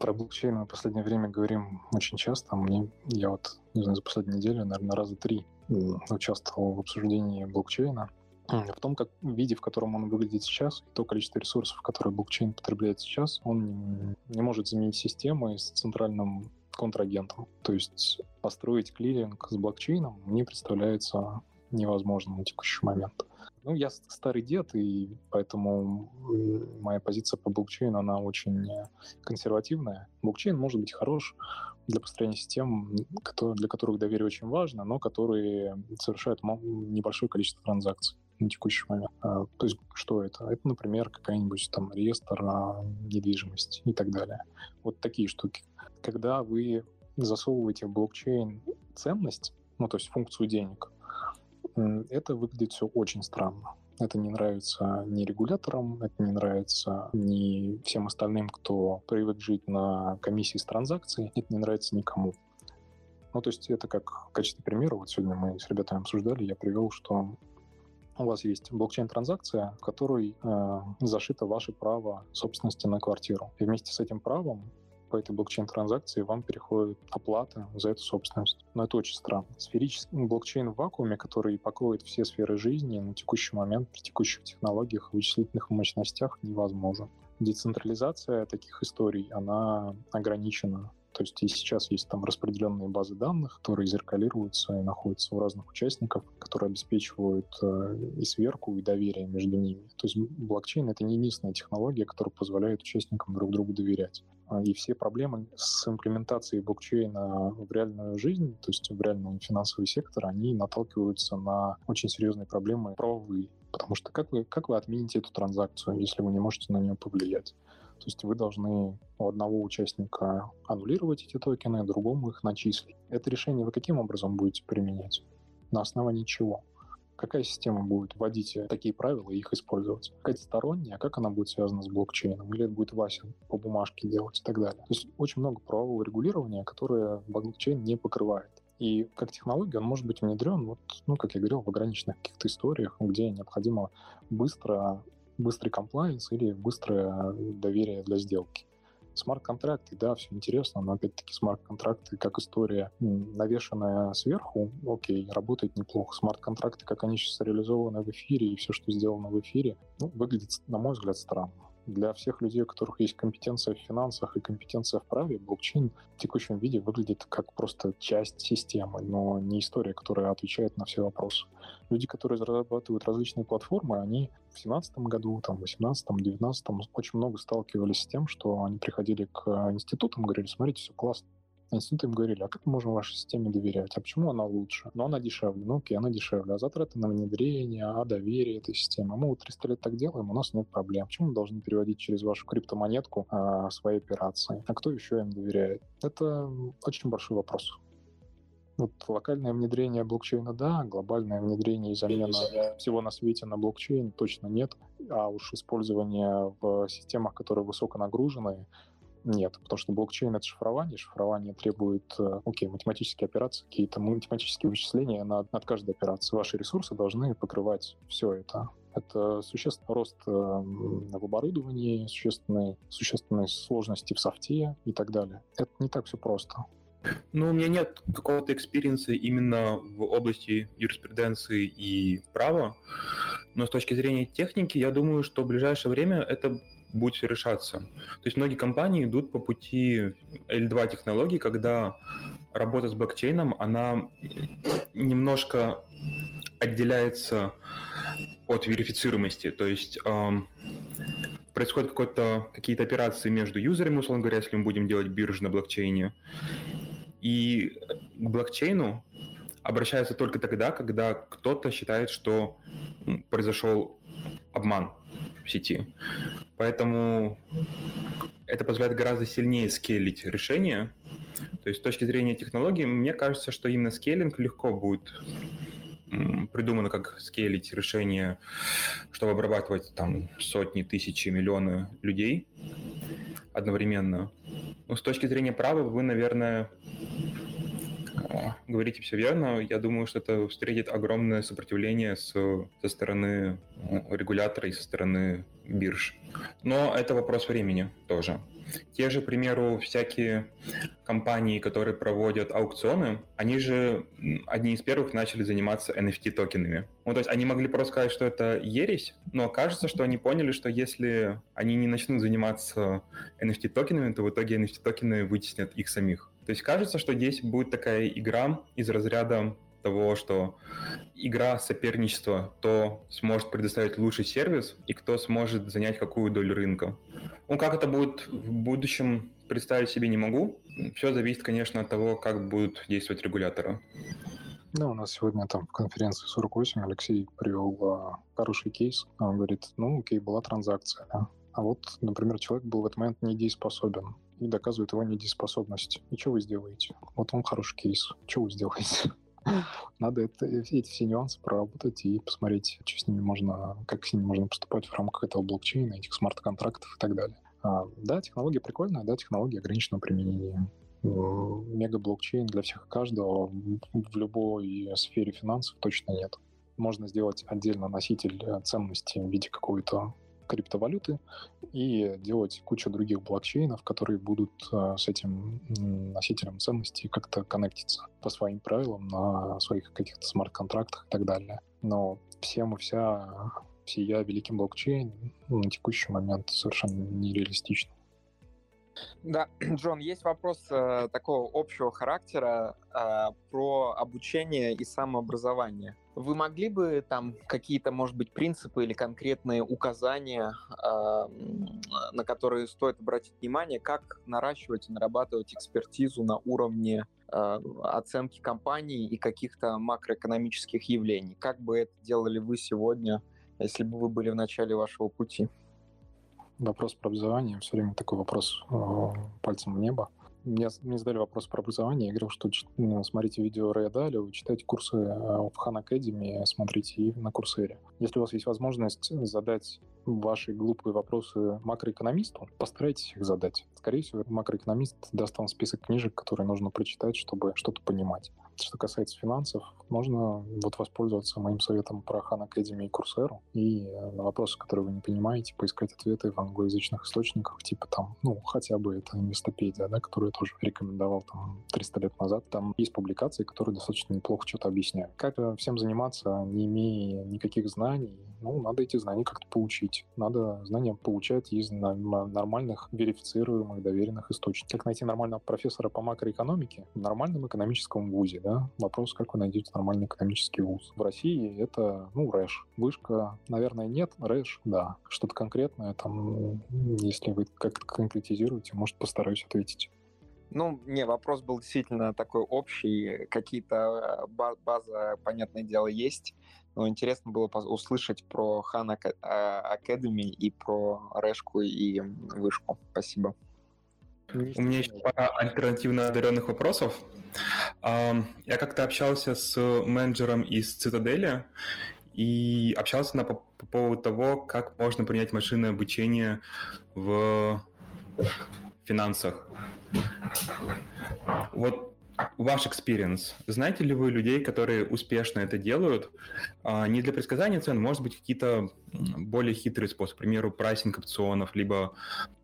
Про блокчейн мы в последнее время говорим очень часто. Мне, я вот, не знаю, за последнюю неделю, наверное, раза три участвовал в обсуждении блокчейна. В том как, виде, в котором он выглядит сейчас, и то количество ресурсов, которые блокчейн потребляет сейчас, он не, не может заменить системы с центральным контрагентом. То есть построить клиринг с блокчейном мне представляется невозможным на текущий момент. Ну, я старый дед, и поэтому моя позиция по блокчейну, она очень консервативная. Блокчейн может быть хорош для построения систем, для которых доверие очень важно, но которые совершают небольшое количество транзакций на текущий момент. А, то есть что это? Это, например, какая-нибудь там реестр недвижимости и так далее. Вот такие штуки. Когда вы засовываете в блокчейн ценность, ну, то есть функцию денег, это выглядит все очень странно. Это не нравится ни регуляторам, это не нравится ни всем остальным, кто привык жить на комиссии с транзакций, это не нравится никому. Ну, то есть это как в качестве примера, вот сегодня мы с ребятами обсуждали, я привел, что у вас есть блокчейн-транзакция, в которой э, зашито ваше право собственности на квартиру. И вместе с этим правом по этой блокчейн-транзакции вам переходит оплата за эту собственность. Но это очень странно. Сферический блокчейн в вакууме, который покроет все сферы жизни, на текущий момент при текущих технологиях и вычислительных мощностях невозможен. Децентрализация таких историй, она ограничена то есть и сейчас есть там распределенные базы данных, которые зеркалируются и находятся у разных участников, которые обеспечивают э, и сверку, и доверие между ними. То есть блокчейн — это не единственная технология, которая позволяет участникам друг другу доверять. А, и все проблемы с имплементацией блокчейна в реальную жизнь, то есть в реальный финансовый сектор, они наталкиваются на очень серьезные проблемы правовые. Потому что как вы, как вы отмените эту транзакцию, если вы не можете на нее повлиять? То есть вы должны у одного участника аннулировать эти токены, другому их начислить. Это решение вы каким образом будете применять? На основании чего? Какая система будет вводить такие правила и их использовать. Какая-то сторонняя, а как она будет связана с блокчейном, или это будет Вася по бумажке делать и так далее. То есть очень много правового регулирования, которое блокчейн не покрывает. И как технология он может быть внедрен, вот, ну, как я говорил, в ограниченных каких-то историях, где необходимо быстро, быстрый комплайенс или быстрое доверие для сделки. Смарт-контракты, да, все интересно, но опять-таки смарт-контракты как история, навешенная сверху, окей, работает неплохо. Смарт-контракты, как они сейчас реализованы в эфире и все, что сделано в эфире, ну, выглядит, на мой взгляд, странно. Для всех людей, у которых есть компетенция в финансах и компетенция в праве, блокчейн в текущем виде выглядит как просто часть системы, но не история, которая отвечает на все вопросы. Люди, которые разрабатывают различные платформы, они в 2017 году, там, в 2018, 2019 очень много сталкивались с тем, что они приходили к институтам, говорили, смотрите, все классно, институты им говорили, а как мы можем вашей системе доверять? А почему она лучше? Ну, она дешевле. Ну, окей, она дешевле. А затраты на внедрение, а доверие этой системы. Мы вот 300 лет так делаем, у нас нет проблем. Почему мы должны переводить через вашу криптомонетку а, свои операции? А кто еще им доверяет? Это очень большой вопрос. Вот локальное внедрение блокчейна, да, глобальное внедрение и замена всего на свете на блокчейн точно нет. А уж использование в системах, которые высоко нагружены, нет, потому что блокчейн — это шифрование, шифрование требует, э, окей, математические операции, какие-то математические вычисления над, над каждой операцией. Ваши ресурсы должны покрывать все это. Это существенный рост э, в оборудовании, существенные, существенные сложности в софте и так далее. Это не так все просто. Ну, у меня нет какого-то experience а именно в области юриспруденции и права, но с точки зрения техники, я думаю, что в ближайшее время это будет все решаться. То есть многие компании идут по пути L2 технологий, когда работа с блокчейном, она немножко отделяется от верифицируемости. То есть эм, происходят какие-то операции между юзерами, условно говоря, если мы будем делать биржу на блокчейне. И к блокчейну обращаются только тогда, когда кто-то считает, что произошел обман сети. Поэтому это позволяет гораздо сильнее скейлить решение. То есть с точки зрения технологии, мне кажется, что именно скейлинг легко будет придумано, как скейлить решение, чтобы обрабатывать там сотни, тысячи, миллионы людей одновременно. Но с точки зрения права вы, наверное, говорите все верно. Я думаю, что это встретит огромное сопротивление с, со стороны регулятора и со стороны бирж. Но это вопрос времени тоже. Те же, к примеру, всякие компании, которые проводят аукционы, они же одни из первых начали заниматься NFT-токенами. Ну, то есть они могли просто сказать, что это ересь, но кажется, что они поняли, что если они не начнут заниматься NFT-токенами, то в итоге NFT-токены вытеснят их самих. То есть кажется, что здесь будет такая игра из разряда того, что игра соперничества, кто сможет предоставить лучший сервис и кто сможет занять какую долю рынка. Ну, как это будет в будущем, представить себе не могу. Все зависит, конечно, от того, как будут действовать регуляторы. Да, у нас сегодня там в конференции 48 Алексей привел а, хороший кейс. Он говорит, ну, окей, была транзакция, да? А вот, например, человек был в этот момент недееспособен и доказывает его недееспособность. И что вы сделаете? Вот он хороший кейс. Что вы сделаете? Надо это, эти все нюансы проработать и посмотреть, что с ними можно, как с ними можно поступать в рамках этого блокчейна, этих смарт-контрактов и так далее. А, да, технология прикольная, да, технология ограниченного применения. Мега-блокчейн для всех и каждого в любой сфере финансов точно нет. Можно сделать отдельно носитель э, ценности в виде какой-то криптовалюты и делать кучу других блокчейнов, которые будут э, с этим носителем ценностей как-то коннектиться по своим правилам на своих каких-то смарт-контрактах и так далее. Но всем и вся сия великим блокчейн на текущий момент совершенно нереалистично. Да, Джон, есть вопрос э, такого общего характера э, про обучение и самообразование. Вы могли бы там какие-то, может быть, принципы или конкретные указания, э, на которые стоит обратить внимание, как наращивать и нарабатывать экспертизу на уровне э, оценки компаний и каких-то макроэкономических явлений? Как бы это делали вы сегодня, если бы вы были в начале вашего пути? вопрос про образование, все время такой вопрос э, пальцем в небо. Мне, мне задали вопрос про образование, я говорил, что ну, смотрите видео Рэя Далио, читайте курсы э, в Хан Academy, смотрите и на Курсере. Если у вас есть возможность задать ваши глупые вопросы макроэкономисту, постарайтесь их задать. Скорее всего, макроэкономист даст вам список книжек, которые нужно прочитать, чтобы что-то понимать. Что касается финансов, можно вот воспользоваться моим советом про Хан Academy и Курсеру и э, на вопросы, которые вы не понимаете, поискать ответы в англоязычных источниках, типа там, ну, хотя бы это инвестопедия, да, которую я тоже рекомендовал там 300 лет назад. Там есть публикации, которые достаточно неплохо что-то объясняют. Как всем заниматься, не имея никаких знаний? Ну, надо эти знания как-то получить. Надо знания получать из нормальных, верифицируемых, доверенных источников. Как найти нормального профессора по макроэкономике в нормальном экономическом вузе, да? Вопрос, как вы найдете нормальный экономический вуз. В России это, ну, РЭШ. Вышка, наверное, нет. РЭШ, да. Что-то конкретное там, если вы как-то конкретизируете, может, постараюсь ответить. Ну, не, вопрос был действительно такой общий. Какие-то э, база, понятное дело, есть. Но интересно было услышать про Хан Академи и про Решку и Вышку. Спасибо. У меня еще пара альтернативно одаренных вопросов. Я как-то общался с менеджером из Цитадели и общался на, по, по поводу того, как можно принять машинное обучение в финансах. Вот ваш experience. Знаете ли вы людей, которые успешно это делают? А, не для предсказания цен, может быть, какие-то более хитрые способы, к примеру, pricing опционов, либо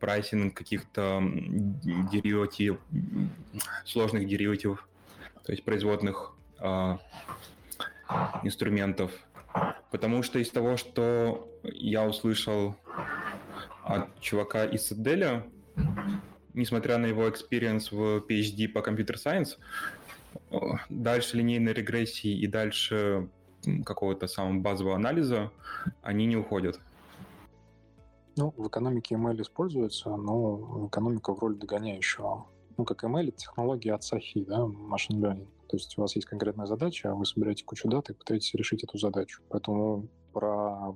pricing каких-то дериватив, сложных деривативов, то есть производных а, инструментов. Потому что из того, что я услышал от чувака из Саделя, несмотря на его experience в PhD по Computer Science, дальше линейной регрессии и дальше какого-то самого базового анализа они не уходят. Ну, в экономике ML используется, но экономика в роли догоняющего. Ну, как ML — это технология от SAHI, да, Machine Learning. То есть у вас есть конкретная задача, а вы собираете кучу дат и пытаетесь решить эту задачу. Поэтому про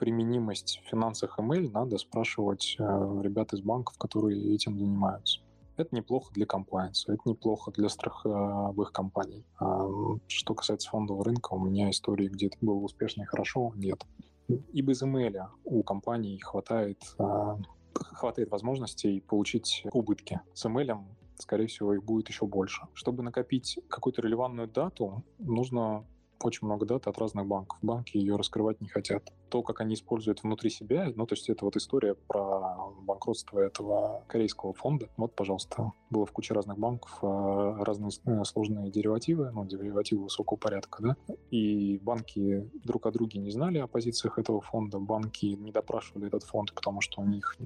применимость в финансах ML надо спрашивать э, ребят из банков, которые этим занимаются. Это неплохо для комплайенса, это неплохо для страховых компаний. А, что касается фондового рынка, у меня истории, где это было успешно и хорошо, нет. И без ML у компаний хватает, а, хватает возможностей получить убытки. С ML скорее всего, их будет еще больше. Чтобы накопить какую-то релевантную дату, нужно очень много дат от разных банков. Банки ее раскрывать не хотят. То, как они используют внутри себя, ну, то есть это вот история про банкротство этого корейского фонда. Вот, пожалуйста, было в куче разных банков а, разные э, сложные деривативы, ну, деривативы высокого порядка, да, и банки друг о друге не знали о позициях этого фонда, банки не допрашивали этот фонд, потому что у них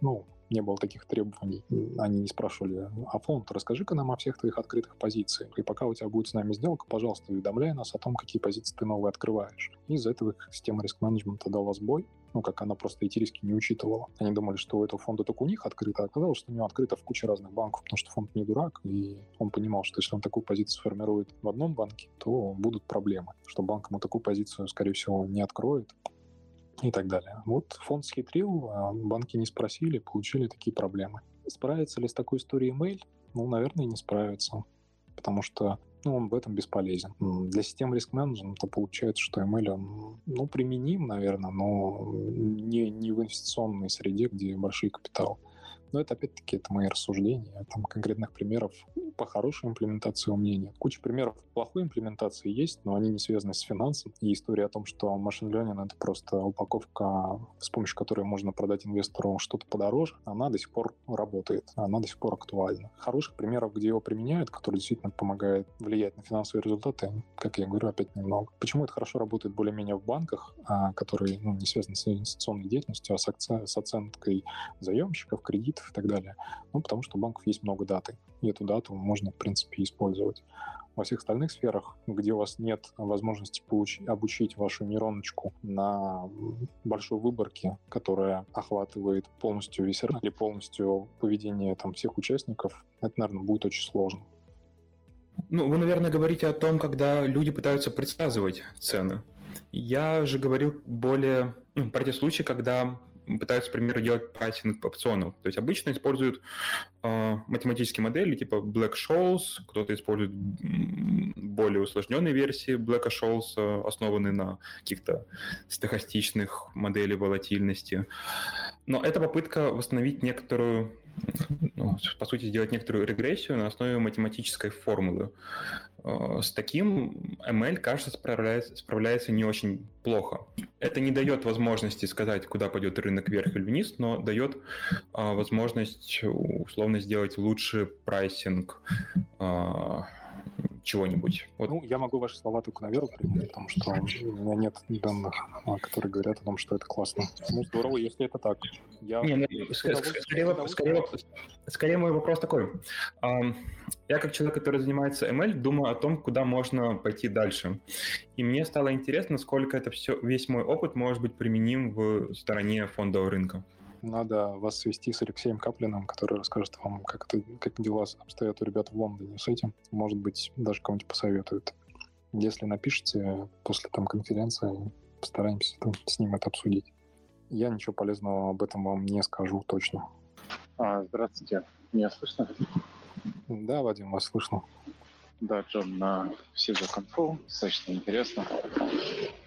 ну, не было таких требований. Они не спрашивали, а фонд, расскажи-ка нам о всех твоих открытых позициях. И пока у тебя будет с нами сделка, пожалуйста, уведомляй нас о том, какие позиции ты новые открываешь. Из-за этого их система риск-менеджмента дала сбой, ну, как она просто эти риски не учитывала. Они думали, что у этого фонда только у них открыто, а оказалось, что у него открыто в куче разных банков, потому что фонд не дурак, и он понимал, что если он такую позицию формирует в одном банке, то будут проблемы, что банк ему такую позицию, скорее всего, не откроет, и так далее. Вот фонд схитрил, а банки не спросили, получили такие проблемы. Справится ли с такой историей mail? Ну, наверное, не справится, потому что ну, он в этом бесполезен. Для системы риск-менеджмента получается, что ML, он, ну, применим, наверное, но не, не в инвестиционной среде, где большие капиталы. Но это, опять-таки, это мои рассуждения. Там конкретных примеров по хорошей имплементации у меня нет. Куча примеров плохой имплементации есть, но они не связаны с финансом. И история о том, что машин learning — это просто упаковка, с помощью которой можно продать инвестору что-то подороже, она до сих пор работает, она до сих пор актуальна. Хороших примеров, где его применяют, который действительно помогает влиять на финансовые результаты, как я говорю, опять немного. Почему это хорошо работает более-менее в банках, а, которые ну, не связаны с инвестиционной деятельностью, а с, акци- с оценкой заемщиков, кредитов и так далее? Ну, потому что у банков есть много даты, и эту дату можно, в принципе, использовать. Во всех остальных сферах, где у вас нет возможности получить, обучить вашу нейроночку на большой выборке, которая охватывает полностью весь или полностью поведение там, всех участников, это, наверное, будет очень сложно. Ну, вы, наверное, говорите о том, когда люди пытаются предсказывать цены. Я же говорил более ну, про те случаи, когда пытаются, к примеру, делать прайсинг опционов. То есть обычно используют э, математические модели типа Black-Scholes, кто-то использует более усложненные версии Black Scholes, основанные на каких-то стохастичных моделей волатильности. Но это попытка восстановить некоторую ну, по сути, сделать некоторую регрессию на основе математической формулы. Э, с таким ML, кажется, справляется, справляется не очень плохо. Это не дает возможности сказать, куда пойдет рынок вверх или вниз, но дает а, возможность условно сделать лучший прайсинг а, чего-нибудь. Вот. Ну, я могу ваши слова только на веру принять, потому что у меня нет данных, а, которые говорят о том, что это классно. Ну, здорово, если это так. Я... Не, ну, скорее, скорее, скорее, скорее мой вопрос такой. Я как человек, который занимается ML, думаю о том, куда можно пойти дальше. И мне стало интересно, сколько это все, весь мой опыт может быть применим в стороне фондового рынка надо вас свести с Алексеем Каплиным, который расскажет вам, как, это, как дела обстоят у ребят в Лондоне с этим. Может быть, даже кого-нибудь посоветует. Если напишите после там конференции, постараемся там, с ним это обсудить. Я ничего полезного об этом вам не скажу точно. А, здравствуйте. Меня слышно? Да, Вадим, вас слышно. Да, Джон, на все за конфу. Достаточно интересно.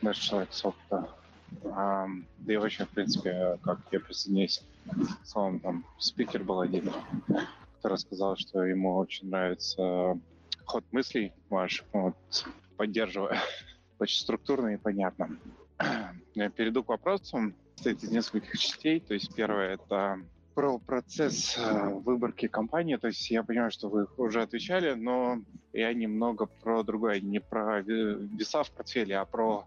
Даже человек с опыта да и вообще, в принципе, как я присоединяюсь к словам, там, спикер был один, который сказал, что ему очень нравится ход мыслей ваш, вот, поддерживая. Очень структурно и понятно. Я перейду к вопросам. Состоит из нескольких частей. То есть первое — это про процесс э, выборки компании. То есть я понимаю, что вы уже отвечали, но я немного про другое. Не про веса в портфеле, а про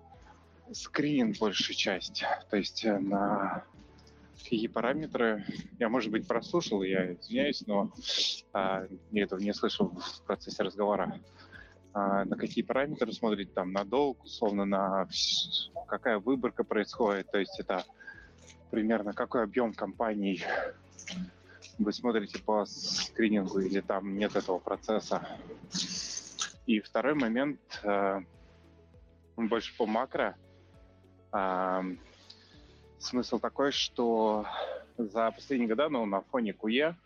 скрининг большей части. То есть э, на какие параметры, я, может быть, прослушал, я извиняюсь, но а, я этого не слышал в процессе разговора. А, на какие параметры смотрите, там, на долг, условно, на какая выборка происходит, то есть это примерно какой объем компаний вы смотрите по скринингу или там нет этого процесса. И второй момент, э, больше по макро, смысл такой, что за последние годы, ну, на фоне КУЕ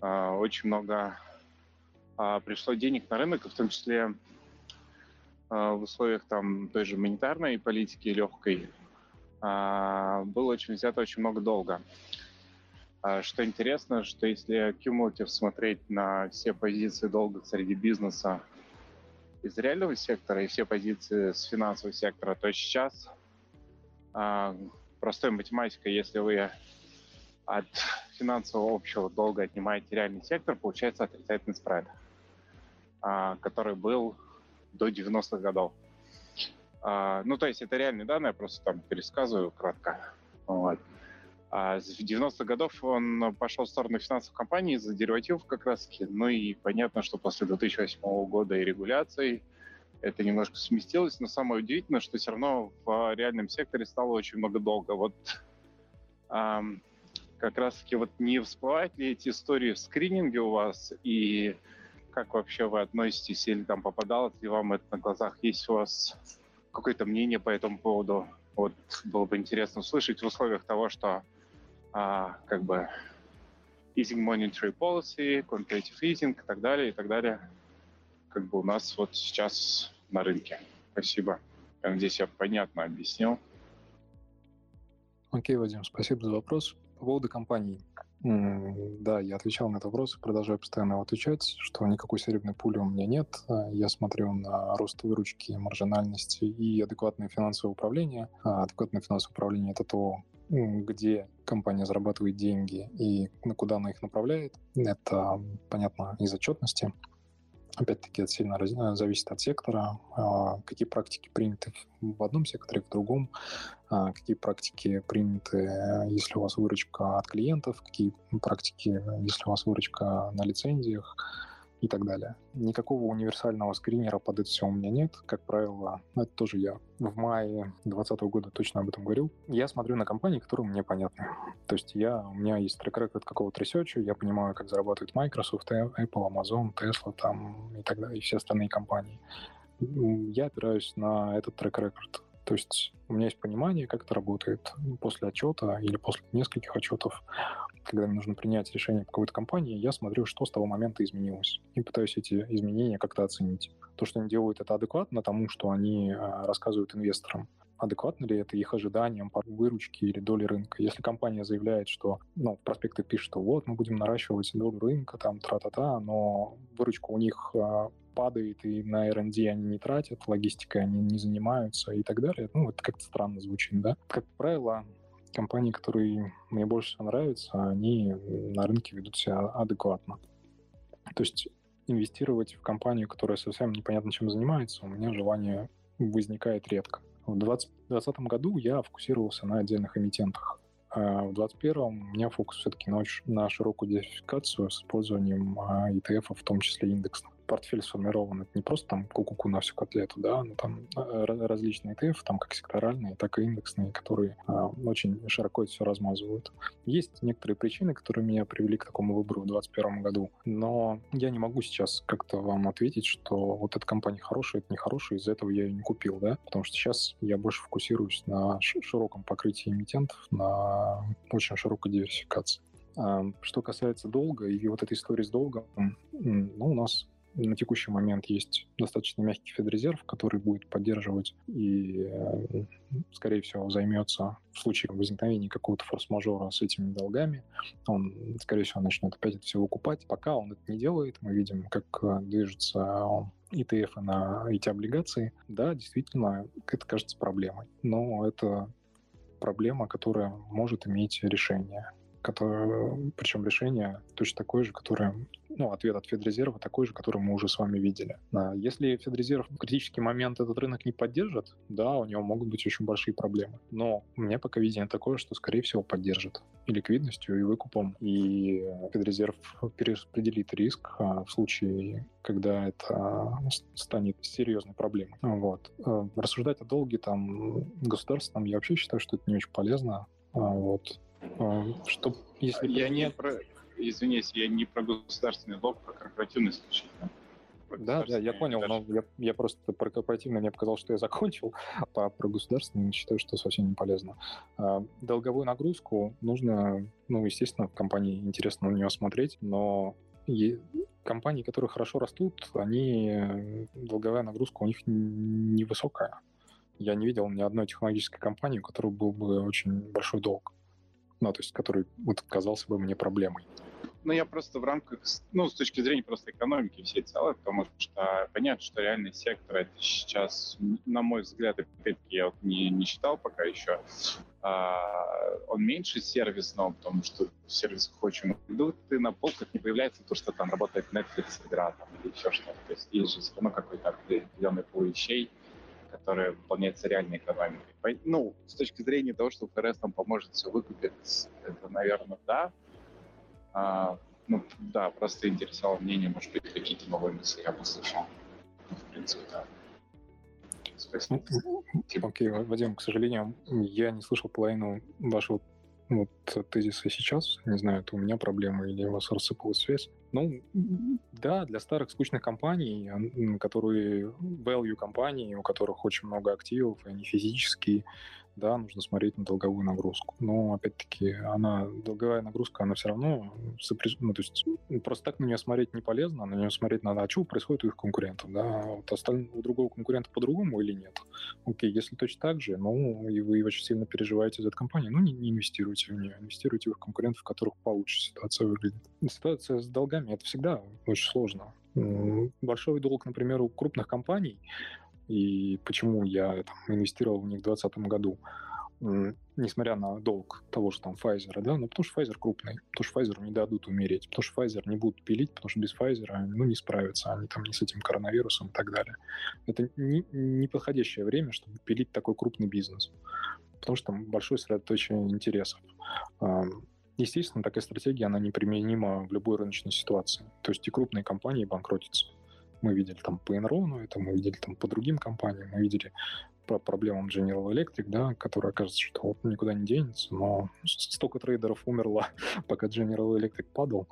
а, очень много а, пришло денег на рынок, в том числе а, в условиях там той же монетарной политики легкой было очень взято очень много долга. Что интересно, что если cumulative смотреть на все позиции долга среди бизнеса из реального сектора и все позиции с финансового сектора, то сейчас простой математикой, если вы от финансового общего долга отнимаете реальный сектор, получается отрицательный спред, а, который был до 90-х годов. А, ну, то есть это реальные данные, я просто там пересказываю кратко. Вот. А с 90-х годов он пошел в сторону финансовых компаний из-за деривативов как раз-таки. Ну и понятно, что после 2008 года и регуляций это немножко сместилось, но самое удивительное, что все равно в реальном секторе стало очень много долга. Вот эм, как раз-таки вот не всплывают ли эти истории в скрининге у вас, и как вообще вы относитесь, или там попадалось ли вам это на глазах? Есть у вас какое-то мнение по этому поводу? Вот было бы интересно услышать в условиях того, что а, как бы easing monetary policy, quantitative easing и так далее, и так далее как бы у нас вот сейчас на рынке. Спасибо. Я надеюсь, я понятно объяснил. Окей, Вадим, спасибо за вопрос. По поводу компаний. Да, я отвечал на этот вопрос и продолжаю постоянно отвечать, что никакой серебряной пули у меня нет. Я смотрю на рост выручки, маржинальности и адекватное финансовое управление. А адекватное финансовое управление — это то, где компания зарабатывает деньги и на куда она их направляет. Это понятно из отчетности. Опять-таки, это сильно э, зависит от сектора, а, какие практики приняты в одном секторе, в другом, а, какие практики приняты, э, если у вас выручка от клиентов, какие практики, если у вас выручка на лицензиях, и так далее. Никакого универсального скринера под это все у меня нет. Как правило, это тоже я в мае 2020 года точно об этом говорил. Я смотрю на компании, которые мне понятны. То есть я, у меня есть track record какого-то research а, я понимаю, как зарабатывает Microsoft, Apple, Amazon, Tesla там и так далее, и все остальные компании. Я опираюсь на этот трек-рекорд. То есть у меня есть понимание, как это работает после отчета или после нескольких отчетов, когда мне нужно принять решение по какой-то компании, я смотрю, что с того момента изменилось, и пытаюсь эти изменения как-то оценить. То, что они делают, это адекватно тому, что они а, рассказывают инвесторам адекватно ли это их ожиданиям по выручке или доли рынка. Если компания заявляет, что, ну, в проспектах пишет, что вот, мы будем наращивать долю рынка, там, тра-та-та, но выручка у них э, падает, и на R&D они не тратят, логистикой они не занимаются и так далее, ну, это как-то странно звучит, да. Как правило, компании, которые мне больше всего нравятся, они на рынке ведут себя адекватно. То есть инвестировать в компанию, которая совсем непонятно чем занимается, у меня желание возникает редко. В 2020 году я фокусировался на отдельных эмитентах. А в 2021 у меня фокус все-таки на, на широкую диверсификацию с использованием ETF, а, в том числе индексных портфель сформирован. Это не просто там кукуку на всю котлету, да, но там э, различные ETF, там как секторальные, так и индексные, которые а, очень широко это все размазывают. Есть некоторые причины, которые меня привели к такому выбору в 2021 году, но я не могу сейчас как-то вам ответить, что вот эта компания хорошая, это не хорошая, из-за этого я ее не купил, да, потому что сейчас я больше фокусируюсь на широком покрытии эмитентов, на очень широкой диверсификации. Что касается долга и вот этой истории с долгом, ну, у нас на текущий момент есть достаточно мягкий Федрезерв, который будет поддерживать и, э, скорее всего, займется в случае возникновения какого-то форс-мажора с этими долгами. Он, скорее всего, начнет опять это все выкупать. Пока он это не делает, мы видим, как э, движется ETF на эти облигации. Да, действительно, это кажется проблемой. Но это проблема, которая может иметь решение которое, причем решение точно такое же, которое, ну, ответ от Федрезерва такой же, который мы уже с вами видели. А если Федрезерв в критический момент этот рынок не поддержит, да, у него могут быть очень большие проблемы. Но у меня пока видение такое, что, скорее всего, поддержит и ликвидностью, и выкупом, и Федрезерв перераспределит риск а, в случае, когда это станет серьезной проблемой. Вот. Э, рассуждать о долге там государственном я вообще считаю, что это не очень полезно. А, вот. А, что, если... Я не про... Извиняюсь, я не про государственный долг, про корпоративный случай. Да, да, я понял, но я, я просто про корпоративный мне показал, что я закончил, а про государственный считаю, что совсем не полезно. А, долговую нагрузку нужно, ну, естественно, в компании интересно на нее смотреть, но компании, которые хорошо растут, они долговая нагрузка у них невысокая. Я не видел ни одной технологической компании, у которой был бы очень большой долг ну, то есть который вот казался бы мне проблемой. Ну, я просто в рамках, ну, с точки зрения просто экономики всей целой, потому что понятно, что реальный сектор это сейчас, на мой взгляд, опять-таки, я вот не, не считал пока еще, а, он меньше сервисного, потому что в сервисах очень много. Ты на полках не появляется то, что там работает Netflix, игра там, или еще что-то. То есть есть же все равно какой-то определенный пол вещей, которая выполняется реальной экономикой. Ну, с точки зрения того, что ФРС нам поможет все выкупить, это, наверное, да. А, ну, да, просто интересовало мнение, может быть, какие-то новые мысли я бы слышал. В принципе, да. Спасибо. Окей, okay, Вадим, к сожалению, я не слышал половину вашего вот, тезиса сейчас. Не знаю, это у меня проблема или у вас рассыпалась связь. Ну, да, для старых скучных компаний, которые value компании, у которых очень много активов, и они физические, да, нужно смотреть на долговую нагрузку. Но, опять-таки, она, долговая нагрузка, она все равно, ну, то есть просто так на нее смотреть не полезно, на нее смотреть надо, а что происходит у их конкурентов, да, вот осталь... у другого конкурента по-другому или нет. Окей, если точно так же, ну, и вы очень сильно переживаете за эту компанию, ну, не, не инвестируйте в нее, инвестируйте в их конкурентов, в которых получше ситуация выглядит. Ситуация с долгами — это всегда очень сложно. Большой долг, например, у крупных компаний — и почему я там, инвестировал в них в 2020 году, несмотря на долг того же там Pfizer, да, ну потому что Pfizer крупный, потому что Pfizer не дадут умереть, потому что Pfizer не будут пилить, потому что без Pfizer ну, не справятся они там не с этим коронавирусом и так далее. Это не, не подходящее время, чтобы пилить такой крупный бизнес, потому что там большое сосредоточение интересов. Естественно, такая стратегия, она неприменима в любой рыночной ситуации. То есть и крупные компании банкротятся. Мы видели там по Enron, это мы видели там по другим компаниям, мы видели по проблемам General Electric, да, которая кажется, что вот никуда не денется, но столько трейдеров умерло, пока General Electric падал,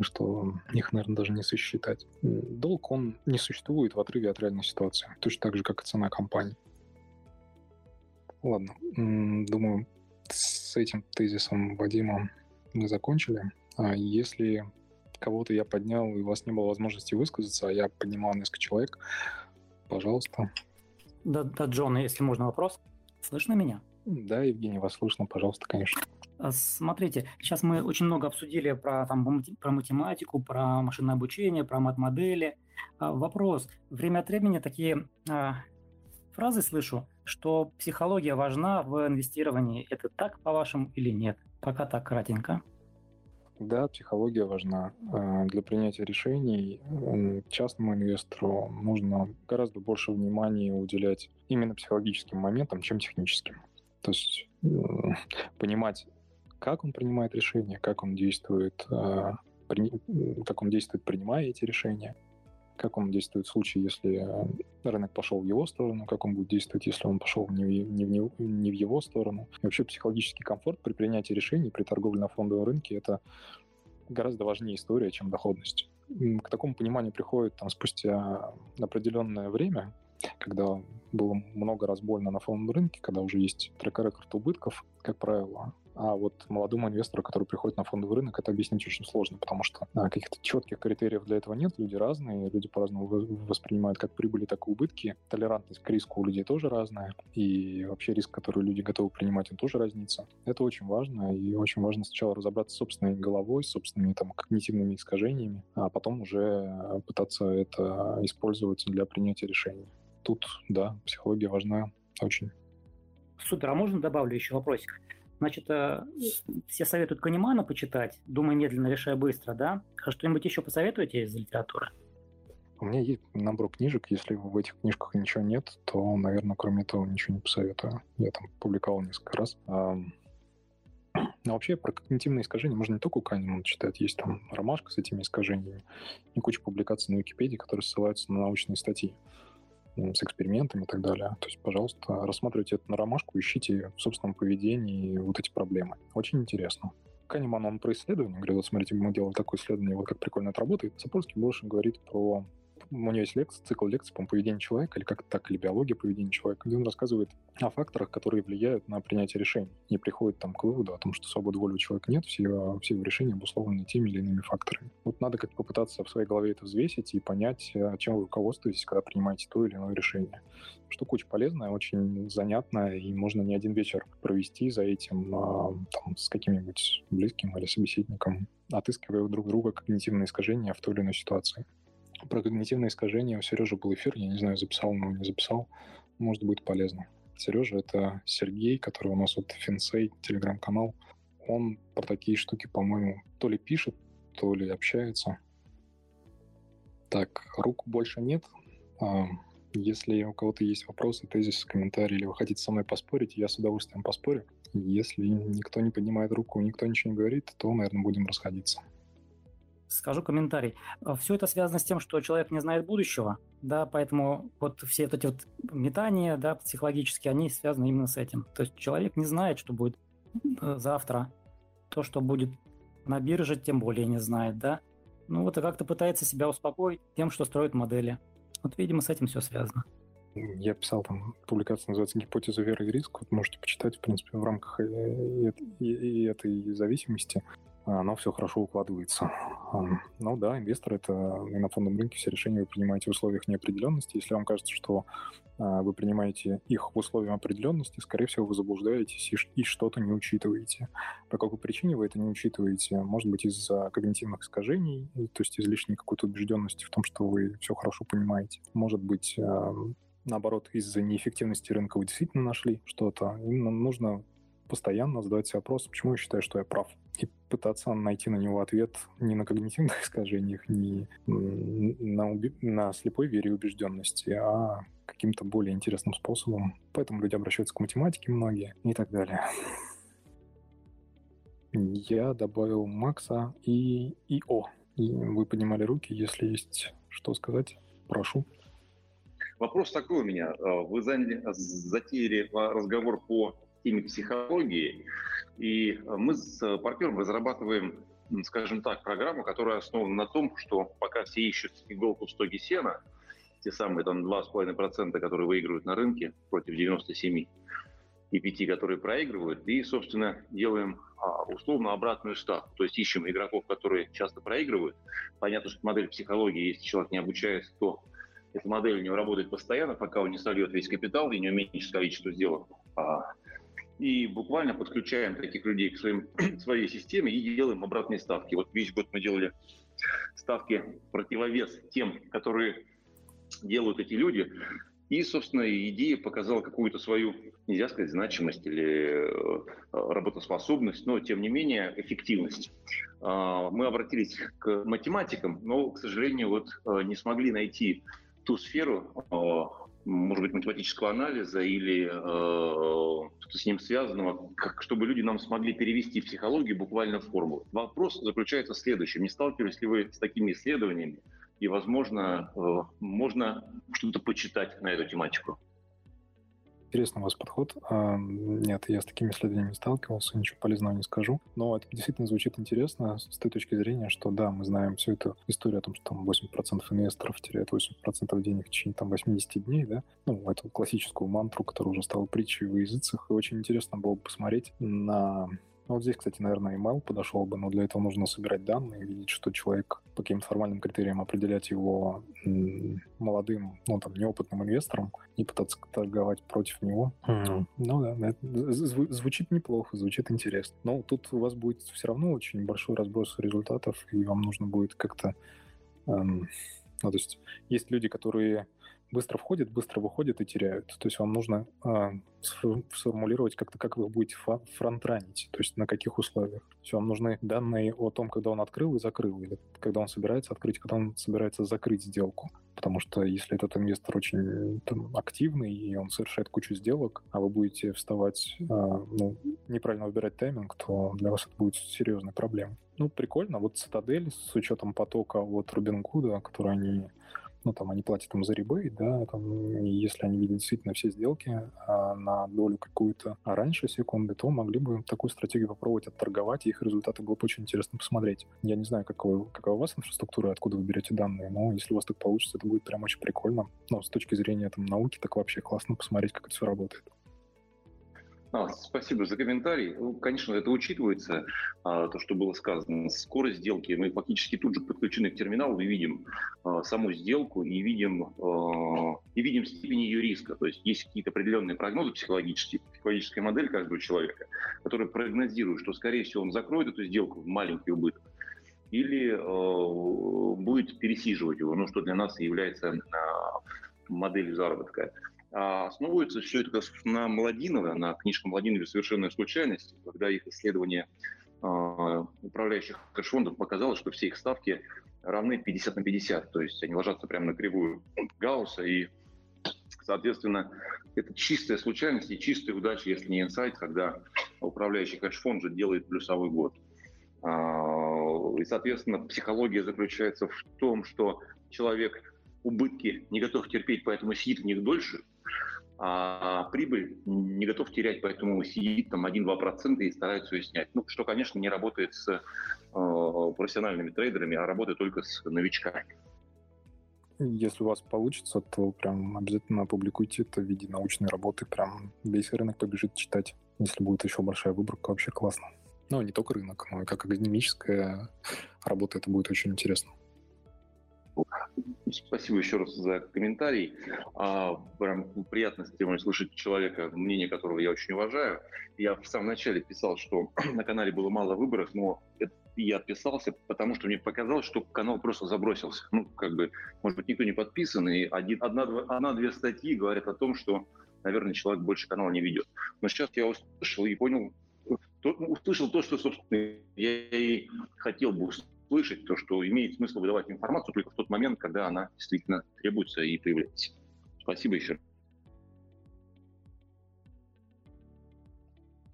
что их, наверное, даже не сосчитать. Долг, он не существует в отрыве от реальной ситуации, точно так же, как и цена компании. Ладно, думаю, с этим тезисом Вадима мы закончили. А если кого-то я поднял, и у вас не было возможности высказаться, а я поднимал несколько человек, пожалуйста. Да, да, Джон, если можно вопрос. Слышно меня? Да, Евгений, вас слышно, пожалуйста, конечно. А, смотрите, сейчас мы очень много обсудили про, там, про математику, про машинное обучение, про мат-модели. А, вопрос. Время от времени такие а, фразы слышу, что психология важна в инвестировании. Это так, по-вашему, или нет? Пока так, кратенько. Да, психология важна. А, для принятия решений частному инвестору нужно гораздо больше внимания уделять именно психологическим моментам, чем техническим. То есть понимать, как он принимает решения, как он действует, а, как он действует, принимая эти решения, как он действует в случае, если рынок пошел в его сторону, как он будет действовать, если он пошел не в, не в, не в его сторону. И вообще психологический комфорт при принятии решений, при торговле на фондовом рынке, это гораздо важнее история, чем доходность. К такому пониманию приходит там, спустя определенное время, когда было много раз больно на фондовом рынке, когда уже есть трек-рекорд убытков, как правило, а вот молодому инвестору, который приходит на фондовый рынок, это объяснить очень сложно, потому что а, каких-то четких критериев для этого нет. Люди разные, люди по-разному воспринимают как прибыли, так и убытки. Толерантность к риску у людей тоже разная. И вообще риск, который люди готовы принимать, он тоже разнится. Это очень важно. И очень важно сначала разобраться с собственной головой, с собственными там когнитивными искажениями, а потом уже пытаться это использовать для принятия решений. Тут, да, психология важна очень. Супер, а можно добавлю еще вопросик? Значит, э, все советуют Канемана почитать, думай медленно, решай быстро, да? А что-нибудь еще посоветуете из литературы? У меня есть набор книжек. Если в этих книжках ничего нет, то, наверное, кроме этого ничего не посоветую. Я там публиковал несколько раз. А, но вообще про когнитивные искажения можно не только у Канемана читать. Есть там ромашка с этими искажениями и куча публикаций на Википедии, которые ссылаются на научные статьи с экспериментами и так далее. То есть, пожалуйста, рассматривайте это на ромашку, ищите в собственном поведении вот эти проблемы. Очень интересно. Канеман, он про исследование говорит, вот смотрите, мы делали такое исследование, вот как прикольно это работает. Сапольский больше говорит про у него есть лекция, цикл лекций по поведению человека, или как так, или биология поведения человека, где он рассказывает о факторах, которые влияют на принятие решений. И приходит там к выводу о том, что свободы воли у человека нет, все его, все его решения обусловлены теми или иными факторами. Вот надо как-то попытаться в своей голове это взвесить и понять, э, чем вы руководствуетесь, когда принимаете то или иное решение. Штука очень полезная, очень занятная, и можно не один вечер провести за этим а, там, с каким-нибудь близким или собеседником, отыскивая друг друга когнитивные искажения в той или иной ситуации. Про когнитивные искажения у Сережи был эфир, я не знаю, записал он его, не записал. Может, будет полезно. Сережа — это Сергей, который у нас вот Финсей, телеграм-канал. Он про такие штуки, по-моему, то ли пишет, то ли общается. Так, рук больше нет. А, если у кого-то есть вопросы, тезисы, комментарии, или вы хотите со мной поспорить, я с удовольствием поспорю. Если никто не поднимает руку, никто ничего не говорит, то, наверное, будем расходиться скажу комментарий. А, все это связано с тем, что человек не знает будущего, да, поэтому вот все эти вот метания, да, психологические, они связаны именно с этим. То есть человек не знает, что будет э, завтра, то, что будет на бирже, тем более не знает, да. Ну вот и как-то пытается себя успокоить тем, что строит модели. Вот, видимо, с этим все связано. Я писал там, публикация называется «Гипотеза веры и риск». Вот можете почитать, в принципе, в рамках и, и, и этой зависимости оно все хорошо укладывается. Ну да, инвестор — это на фондовом рынке все решения вы принимаете в условиях неопределенности. Если вам кажется, что а, вы принимаете их в условиях определенности, скорее всего, вы заблуждаетесь и, что-то не учитываете. По какой причине вы это не учитываете? Может быть, из-за когнитивных искажений, то есть излишней какой-то убежденности в том, что вы все хорошо понимаете. Может быть, наоборот, из-за неэффективности рынка вы действительно нашли что-то. Именно нужно постоянно задавать себе вопрос, почему я считаю, что я прав и пытаться найти на него ответ не на когнитивных искажениях, не на, уби- на слепой вере и убежденности, а каким-то более интересным способом. Поэтому люди обращаются к математике многие и так далее. Я добавил Макса и ИО. Вы поднимали руки, если есть что сказать, прошу. Вопрос такой у меня. Вы заняли, затеяли разговор по теме психологии. И мы с партнером разрабатываем, скажем так, программу, которая основана на том, что пока все ищут иголку в стоге сена, те самые там 2,5%, которые выигрывают на рынке против 97%, и пяти, которые проигрывают, и, собственно, делаем а, условно обратную ставку. То есть ищем игроков, которые часто проигрывают. Понятно, что модель психологии, если человек не обучается, то эта модель у него работает постоянно, пока он не сольет весь капитал и не уменьшит количество сделок. А, и буквально подключаем таких людей к своим, своей системе и делаем обратные ставки. Вот весь год мы делали ставки противовес тем, которые делают эти люди. И, собственно, идея показала какую-то свою, нельзя сказать, значимость или э, работоспособность, но, тем не менее, эффективность. А, мы обратились к математикам, но, к сожалению, вот э, не смогли найти ту сферу, э, может быть, математического анализа или э, с ним связанного, как, чтобы люди нам смогли перевести психологию буквально в формулу. Вопрос заключается в следующем. Не сталкивались ли вы с такими исследованиями? И, возможно, э, можно что-то почитать на эту тематику интересный у вас подход. А, нет, я с такими исследованиями не сталкивался, ничего полезного не скажу. Но это действительно звучит интересно с той точки зрения, что да, мы знаем всю эту историю о том, что там 8% инвесторов теряют 8% денег в течение там 80 дней, да, ну, эту классическую мантру, которая уже стала притчей в языцах. И очень интересно было бы посмотреть на вот здесь, кстати, наверное, email подошел бы, но для этого нужно собирать данные, видеть, что человек по каким-то формальным критериям определять его молодым, ну, там, неопытным инвестором и пытаться торговать против него. Mm-hmm. Ну да, это звучит неплохо, звучит интересно. Но тут у вас будет все равно очень большой разброс результатов, и вам нужно будет как-то... Эм, ну, то есть есть люди, которые быстро входят, быстро выходят и теряют. То есть вам нужно э, сформулировать как-то, как вы будете фронтранить, то есть на каких условиях. То есть вам нужны данные о том, когда он открыл и закрыл, или когда он собирается открыть, когда он собирается закрыть сделку. Потому что если этот инвестор очень там, активный, и он совершает кучу сделок, а вы будете вставать, э, ну, неправильно выбирать тайминг, то для вас это будет серьезной проблемой. Ну, прикольно. Вот Цитадель с учетом потока от Рубингуда, который они ну, там, они платят им за ребейт, да, там, если они видят действительно все сделки а, на долю какую-то а раньше секунды, то могли бы такую стратегию попробовать отторговать, и их результаты было бы очень интересно посмотреть. Я не знаю, какой, какая у вас инфраструктура, откуда вы берете данные, но если у вас так получится, это будет прям очень прикольно. Но с точки зрения там, науки, так вообще классно посмотреть, как это все работает. А, спасибо за комментарий. Ну, конечно, это учитывается, а, то, что было сказано. Скорость сделки. Мы фактически тут же подключены к терминалу и видим а, саму сделку и видим, а, и видим степень ее риска. То есть есть какие-то определенные прогнозы психологические, психологическая модель каждого человека, которая прогнозирует, что, скорее всего, он закроет эту сделку в маленький убыток или э, будет пересиживать его, ну, что для нас является э, моделью заработка. А основывается все это на Младинова, на книжке Младинова «Совершенная случайность», когда их исследование а, управляющих хэдж-фондов показало, что все их ставки равны 50 на 50, то есть они ложатся прямо на кривую Гаусса, и, соответственно, это чистая случайность и чистая удача, если не инсайт, когда управляющий хедж-фонд же делает плюсовой год. А, и, соответственно, психология заключается в том, что человек убытки не готов терпеть, поэтому сидит в них дольше – а прибыль не готов терять, поэтому сидит там 1-2% и старается ее снять. Ну, что, конечно, не работает с э, профессиональными трейдерами, а работает только с новичками. Если у вас получится, то прям обязательно опубликуйте это в виде научной работы. Прям весь рынок побежит читать. Если будет еще большая выборка, вообще классно. Ну, не только рынок, но и как академическая работа, это будет очень интересно. Спасибо еще раз за комментарий. А, прям приятно с темой слышать человека, мнение которого я очень уважаю. Я в самом начале писал, что на канале было мало выборов, но я отписался, потому что мне показалось, что канал просто забросился. Ну, как бы, может быть, никто не подписан, и один, одна-две статьи говорят о том, что, наверное, человек больше канала не ведет. Но сейчас я услышал и понял, то, услышал то, что, собственно, я и хотел бы услышать слышать то, что имеет смысл выдавать информацию только в тот момент, когда она действительно требуется и появляется. Спасибо еще.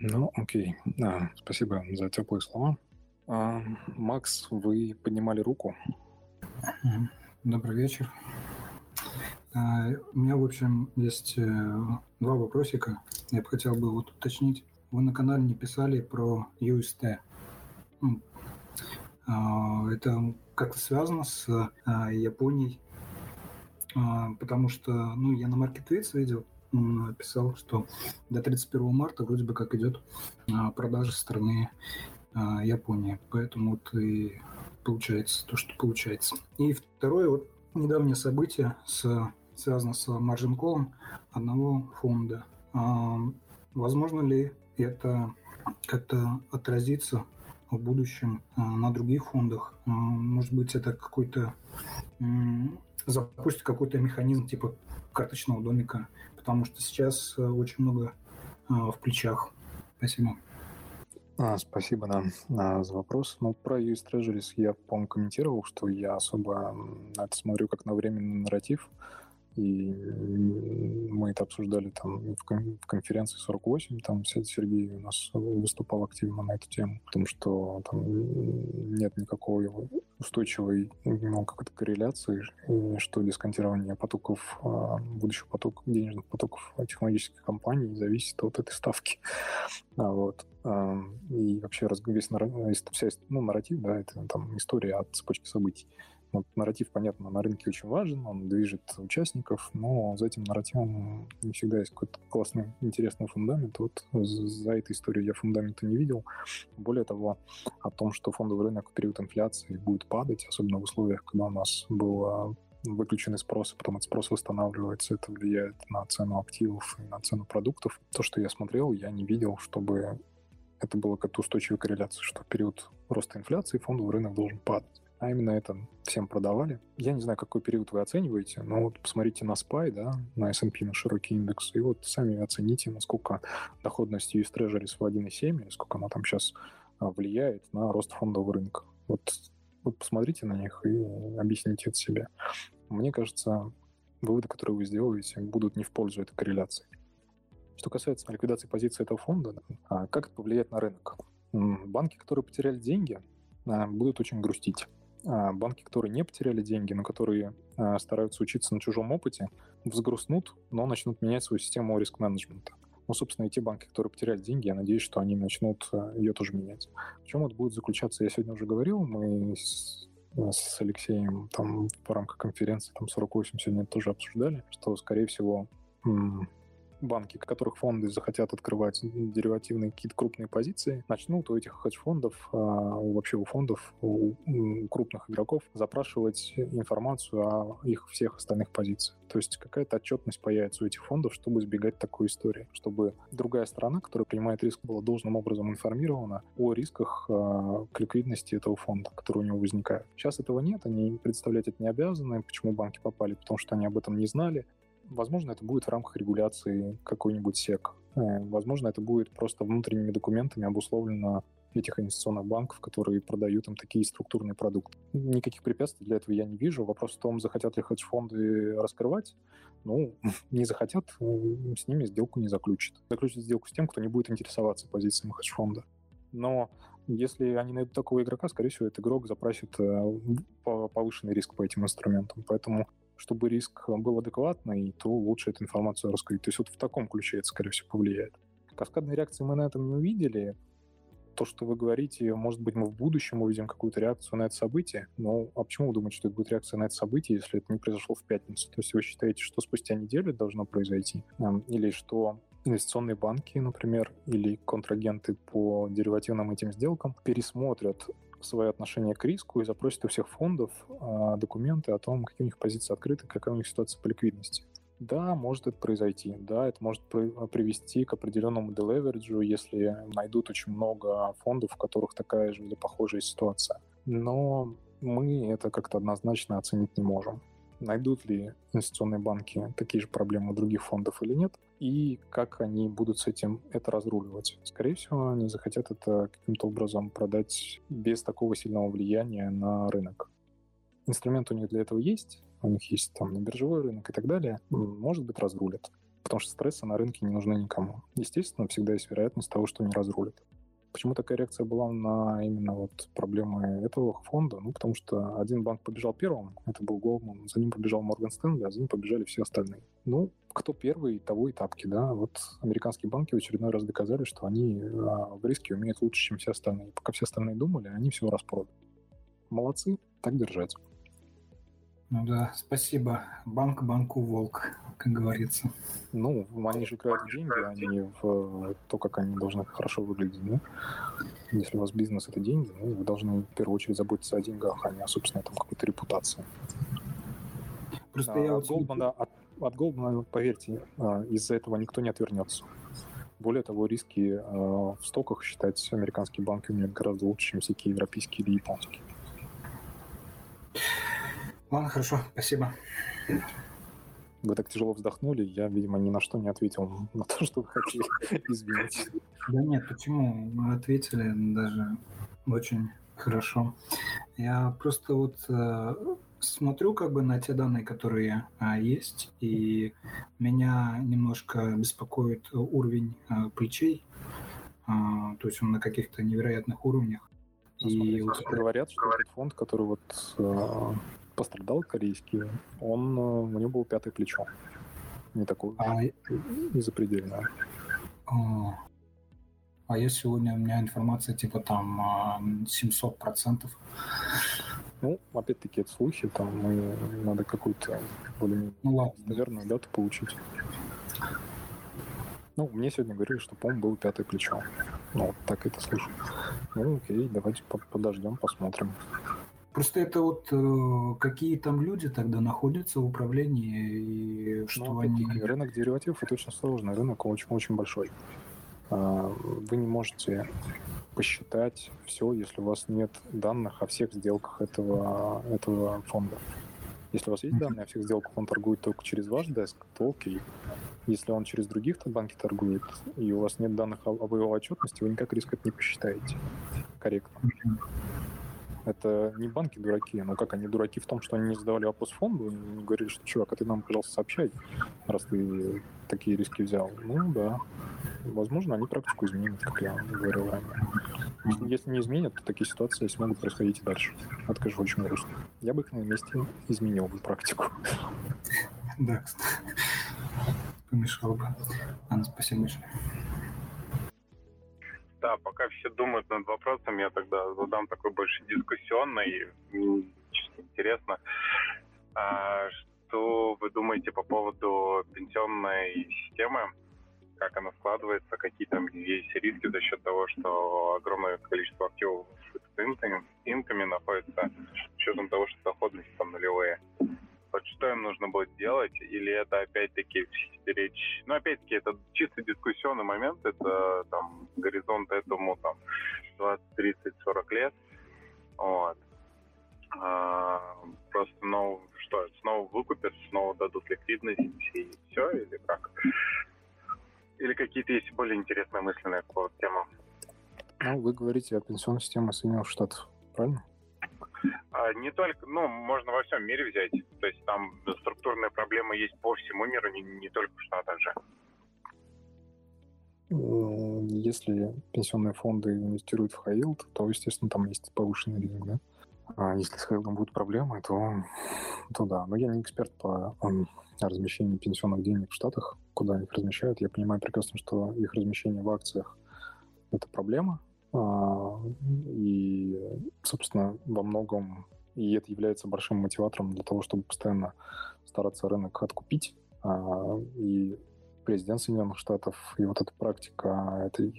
Ну, окей. А, спасибо за теплые слова. А, Макс, вы поднимали руку. Добрый вечер. А, у меня, в общем, есть э, два вопросика. Я бы хотел бы вот уточнить. Вы на канале не писали про UST. Ну, это как-то связано с а, Японией, а, потому что, ну, я на Marketplace видел написал, что до 31 марта вроде бы как идет а, продажа со стороны а, Японии. Поэтому вот и получается то, что получается. И второе, вот недавнее событие с, связано с маржин колом одного фонда. А, возможно ли это как-то отразится в будущем а, на других фондах? А, может быть, это какой-то запустит какой-то механизм типа карточного домика, потому что сейчас э, очень много в плечах. Спасибо. А, спасибо, да, за вопрос. Ну, про US Treasuries я, по-моему, комментировал, что я особо это смотрю как на временный нарратив. И мы это обсуждали там в, конференции 48, там Сергей у нас выступал активно на эту тему, потому что там нет никакой устойчивой ну, какой-то корреляции, что дисконтирование потоков, а, будущих поток, денежных потоков технологических компаний зависит от этой ставки. А, вот. И вообще весь вся ну, нарратив, да, это там история от цепочки событий. Вот нарратив, понятно, на рынке очень важен, он движет участников, но за этим нарративом не всегда есть какой-то классный, интересный фундамент. Вот за этой историей я фундамента не видел. Более того, о том, что фондовый рынок в период инфляции будет падать, особенно в условиях, когда у нас был выключенный спрос, потом этот спрос восстанавливается, это влияет на цену активов и на цену продуктов. То, что я смотрел, я не видел, чтобы это было как-то устойчивая корреляция, что в период роста инфляции фондовый рынок должен падать а именно это всем продавали. Я не знаю, какой период вы оцениваете, но вот посмотрите на SPY, да, на S&P, на широкий индекс, и вот сами оцените, насколько доходность US Treasuries в 1,7, или сколько она там сейчас а, влияет на рост фондового рынка. Вот, вот посмотрите на них и объясните это себе. Мне кажется, выводы, которые вы сделаете, будут не в пользу этой корреляции. Что касается ликвидации позиции этого фонда, а как это повлияет на рынок? Банки, которые потеряли деньги, а, будут очень грустить. А, банки, которые не потеряли деньги, но которые а, стараются учиться на чужом опыте, взгрустнут, но начнут менять свою систему риск-менеджмента. Ну, собственно, и те банки, которые потеряли деньги, я надеюсь, что они начнут а, ее тоже менять. В чем это будет заключаться, я сегодня уже говорил, мы с, с Алексеем там в рамках конференции там 48 сегодня тоже обсуждали, что, скорее всего, банки, которых фонды захотят открывать деривативные какие-то крупные позиции, начнут у этих хедж-фондов, а, вообще у фондов, у крупных игроков запрашивать информацию о их всех остальных позициях. То есть какая-то отчетность появится у этих фондов, чтобы избегать такой истории, чтобы другая сторона, которая принимает риск, была должным образом информирована о рисках э, к ликвидности этого фонда, который у него возникает. Сейчас этого нет, они представлять это не обязаны. Почему банки попали? Потому что они об этом не знали. Возможно, это будет в рамках регуляции какой-нибудь СЕК. Э, возможно, это будет просто внутренними документами обусловлено этих инвестиционных банков, которые продают им такие структурные продукты. Никаких препятствий для этого я не вижу. Вопрос в том, захотят ли хедж-фонды раскрывать. Ну, не захотят, э, с ними сделку не заключат. Заключат сделку с тем, кто не будет интересоваться позициями хедж-фонда. Но если они найдут такого игрока, скорее всего, этот игрок запросит э, повышенный риск по этим инструментам. Поэтому чтобы риск был адекватный, то лучше эту информацию раскрыть. То есть вот в таком ключе это, скорее всего, повлияет. Каскадной реакции мы на этом не увидели. То, что вы говорите, может быть, мы в будущем увидим какую-то реакцию на это событие. Но а почему вы думаете, что это будет реакция на это событие, если это не произошло в пятницу? То есть вы считаете, что спустя неделю должно произойти? Или что инвестиционные банки, например, или контрагенты по деривативным этим сделкам пересмотрят свое отношение к риску и запросит у всех фондов э, документы о том, какие у них позиции открыты, какая у них ситуация по ликвидности. Да, может это произойти. Да, это может привести к определенному делевериджу, если найдут очень много фондов, в которых такая же или похожая ситуация. Но мы это как-то однозначно оценить не можем найдут ли инвестиционные банки такие же проблемы у других фондов или нет, и как они будут с этим это разруливать. Скорее всего, они захотят это каким-то образом продать без такого сильного влияния на рынок. Инструмент у них для этого есть, у них есть там на биржевой рынок и так далее, может быть, разрулят. Потому что стрессы на рынке не нужны никому. Естественно, всегда есть вероятность того, что не разрулят. Почему такая реакция была на именно вот проблемы этого фонда? Ну, потому что один банк побежал первым, это был Goldman, за ним побежал Морган Стэнли, а за ним побежали все остальные. Ну, кто первый, того и тапки, да. Вот американские банки в очередной раз доказали, что они а, в риске умеют лучше, чем все остальные. Пока все остальные думали, они все распродали. Молодцы, так держать. Ну да, спасибо. Банк банку волк, как говорится. Ну, они же играют в деньги, а не в то, как они должны хорошо выглядеть, да? Если у вас бизнес — это деньги, ну, вы должны в первую очередь заботиться о деньгах, а не о собственной там какой-то репутации. Просто а, я от. Голдмана, от, от Голдмана, поверьте, а, из-за этого никто не отвернется. Более того, риски э, в стоках считать американские банки у меня гораздо лучше, чем всякие европейские или японские. Ладно, хорошо, спасибо. Вы так тяжело вздохнули, я, видимо, ни на что не ответил на то, что вы хотели. Извините. Да нет, почему? Мы ответили даже очень хорошо. Я просто вот э, смотрю как бы на те данные, которые а, есть, и меня немножко беспокоит уровень а, плечей, а, то есть он на каких-то невероятных уровнях. Ну, и вот говорят, что этот фонд, который вот пострадал корейский, он а, у него было пятое плечо, не такое а... не запредельное. А... а я сегодня у меня информация типа там 700 процентов. Ну, опять-таки, это слухи, там мы надо какую-то более ну, ладно. наверное, дату получить. Ну, мне сегодня говорили, что, по-моему, было пятое плечо. Ну, вот так это слышу. Ну, окей, давайте подождем, посмотрим. Просто это вот э, какие там люди тогда находятся в управлении и что ну, они... Рынок деривативов это очень сложный, рынок очень-очень большой. А, вы не можете посчитать все, если у вас нет данных о всех сделках этого, этого фонда. Если у вас есть данные о всех сделках, он торгует только через ваш деск, то окей. Если он через других банки торгует, и у вас нет данных об его отчетности, вы никак риск это не посчитаете корректно. Это не банки дураки, но как они дураки в том, что они не задавали вопрос фонду, и говорили, что, чувак, а ты нам, пожалуйста, сообщай, раз ты такие риски взял. Ну да, возможно, они практику изменят, как я говорил ранее. Если не изменят, то такие ситуации смогут происходить и дальше. Это, конечно, очень грустно. Я бы их на месте изменил бы практику. Да, помешал бы. Ладно, спасибо большое. Да, пока все думают над вопросом, я тогда задам такой больше дискуссионный, чисто интересно. А, что вы думаете по поводу пенсионной системы? Как она складывается, какие там есть риски за счет того, что огромное количество активов в инками находится, с учетом того, что доходности там нулевые. Вот что им нужно будет делать, или это опять-таки речь... Ну, опять-таки, это чисто дискуссионный момент, это там горизонт этому там 20, 30, 40 лет. Вот. А, просто, ну, что, снова выкупят, снова дадут ликвидность и все, или как? Или какие-то есть более интересные мысли на тему? Ну, вы говорите о пенсионной системе Соединенных Штатов, правильно? А, не только, ну, можно во всем мире взять. То есть там структурные проблемы есть по всему миру, не, не только в Штатах же. Если пенсионные фонды инвестируют в high то, естественно, там есть повышенный риск, да? А если с high будут проблемы, то, то да. Но я не эксперт по размещению пенсионных денег в Штатах, куда их размещают. Я понимаю прекрасно, что их размещение в акциях – это проблема, и, собственно, во многом и это является большим мотиватором для того, чтобы постоянно стараться рынок откупить. А, и президент Соединенных Штатов, и вот эта практика этой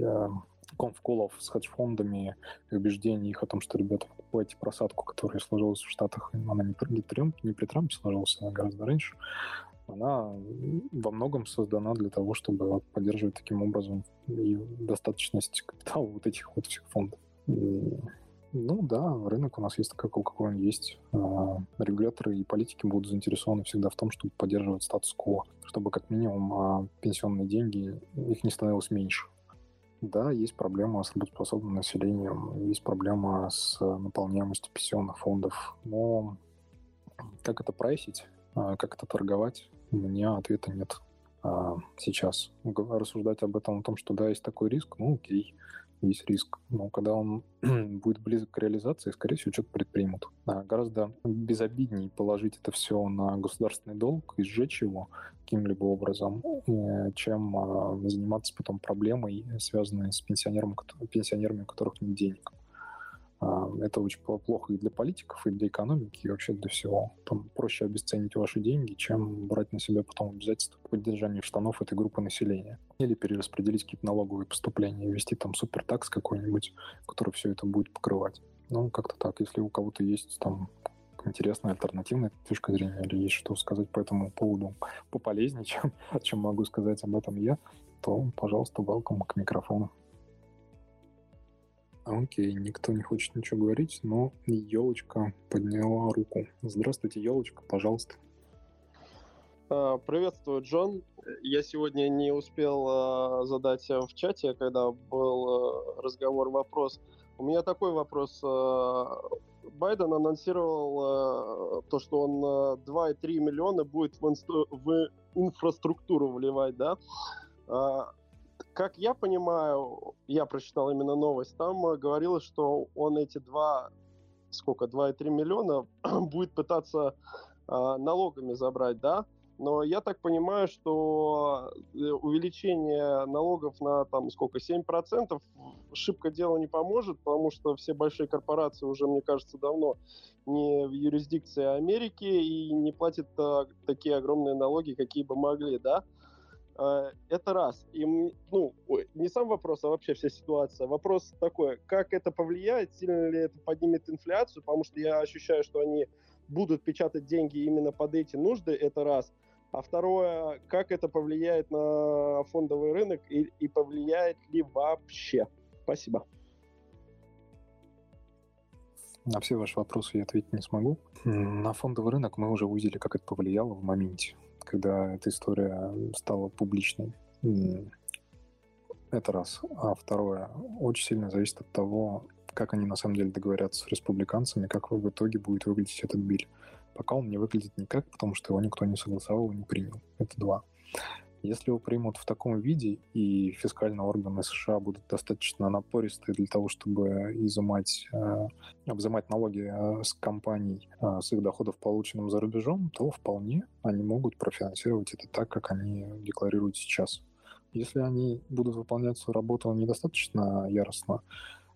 конфколов с хедж-фондами и убеждений их о том, что, ребята, покупайте просадку, которая сложилась в Штатах, она не при, не при Трампе сложилась, она гораздо раньше, она во многом создана для того, чтобы поддерживать таким образом и достаточность капитала вот этих вот всех фондов. И, ну да, рынок у нас есть такой, какой он есть. А, регуляторы и политики будут заинтересованы всегда в том, чтобы поддерживать статус-кво, чтобы как минимум а, пенсионные деньги, их не становилось меньше. Да, есть проблема с работоспособным населением, есть проблема с наполняемостью пенсионных фондов, но как это прайсить, а, как это торговать, у меня ответа нет а, сейчас. Рассуждать об этом, о том, что да, есть такой риск, ну окей, есть риск. Но когда он будет близок к реализации, скорее всего, что-то предпримут. А гораздо безобиднее положить это все на государственный долг и сжечь его каким-либо образом, э, чем а, заниматься потом проблемой, связанной с пенсионерами, пенсионерами, у которых нет денег. Это очень плохо и для политиков, и для экономики, и вообще для всего. Там проще обесценить ваши деньги, чем брать на себя потом обязательства по поддержанию штанов этой группы населения. Или перераспределить какие-то налоговые поступления, ввести там супертакс какой-нибудь, который все это будет покрывать. Ну, как-то так. Если у кого-то есть там интересная альтернативная точка зрения или есть что сказать по этому поводу пополезнее, чем, чем могу сказать об этом я, то, пожалуйста, welcome к микрофону. Окей, никто не хочет ничего говорить, но елочка подняла руку. Здравствуйте, елочка, пожалуйста. А, приветствую, Джон. Я сегодня не успел а, задать в чате, когда был а, разговор, вопрос. У меня такой вопрос. Байден анонсировал то, что он 2,3 миллиона будет в, в инфраструктуру вливать, да? Как я понимаю, я прочитал именно новость, там э, говорилось, что он эти два, сколько, 2,3 миллиона будет пытаться э, налогами забрать, да? Но я так понимаю, что э, увеличение налогов на там сколько, 7% шибко делу не поможет, потому что все большие корпорации уже, мне кажется, давно не в юрисдикции Америки и не платят а, такие огромные налоги, какие бы могли, да? Э, это раз. И, ну, не сам вопрос, а вообще вся ситуация. Вопрос такой, как это повлияет, сильно ли это поднимет инфляцию, потому что я ощущаю, что они будут печатать деньги именно под эти нужды, это раз. А второе, как это повлияет на фондовый рынок и, и повлияет ли вообще? Спасибо. На все ваши вопросы я ответить не смогу. На фондовый рынок мы уже увидели, как это повлияло в моменте когда эта история стала публичной. Это раз. А второе, очень сильно зависит от того, как они на самом деле договорятся с республиканцами, как в итоге будет выглядеть этот биль. Пока он не выглядит никак, потому что его никто не согласовал и не принял. Это два. Если его примут в таком виде, и фискальные органы США будут достаточно напористые для того, чтобы изымать, э, взимать налоги э, с компаний э, с их доходов, полученным за рубежом, то вполне они могут профинансировать это так, как они декларируют сейчас. Если они будут выполнять свою работу недостаточно яростно,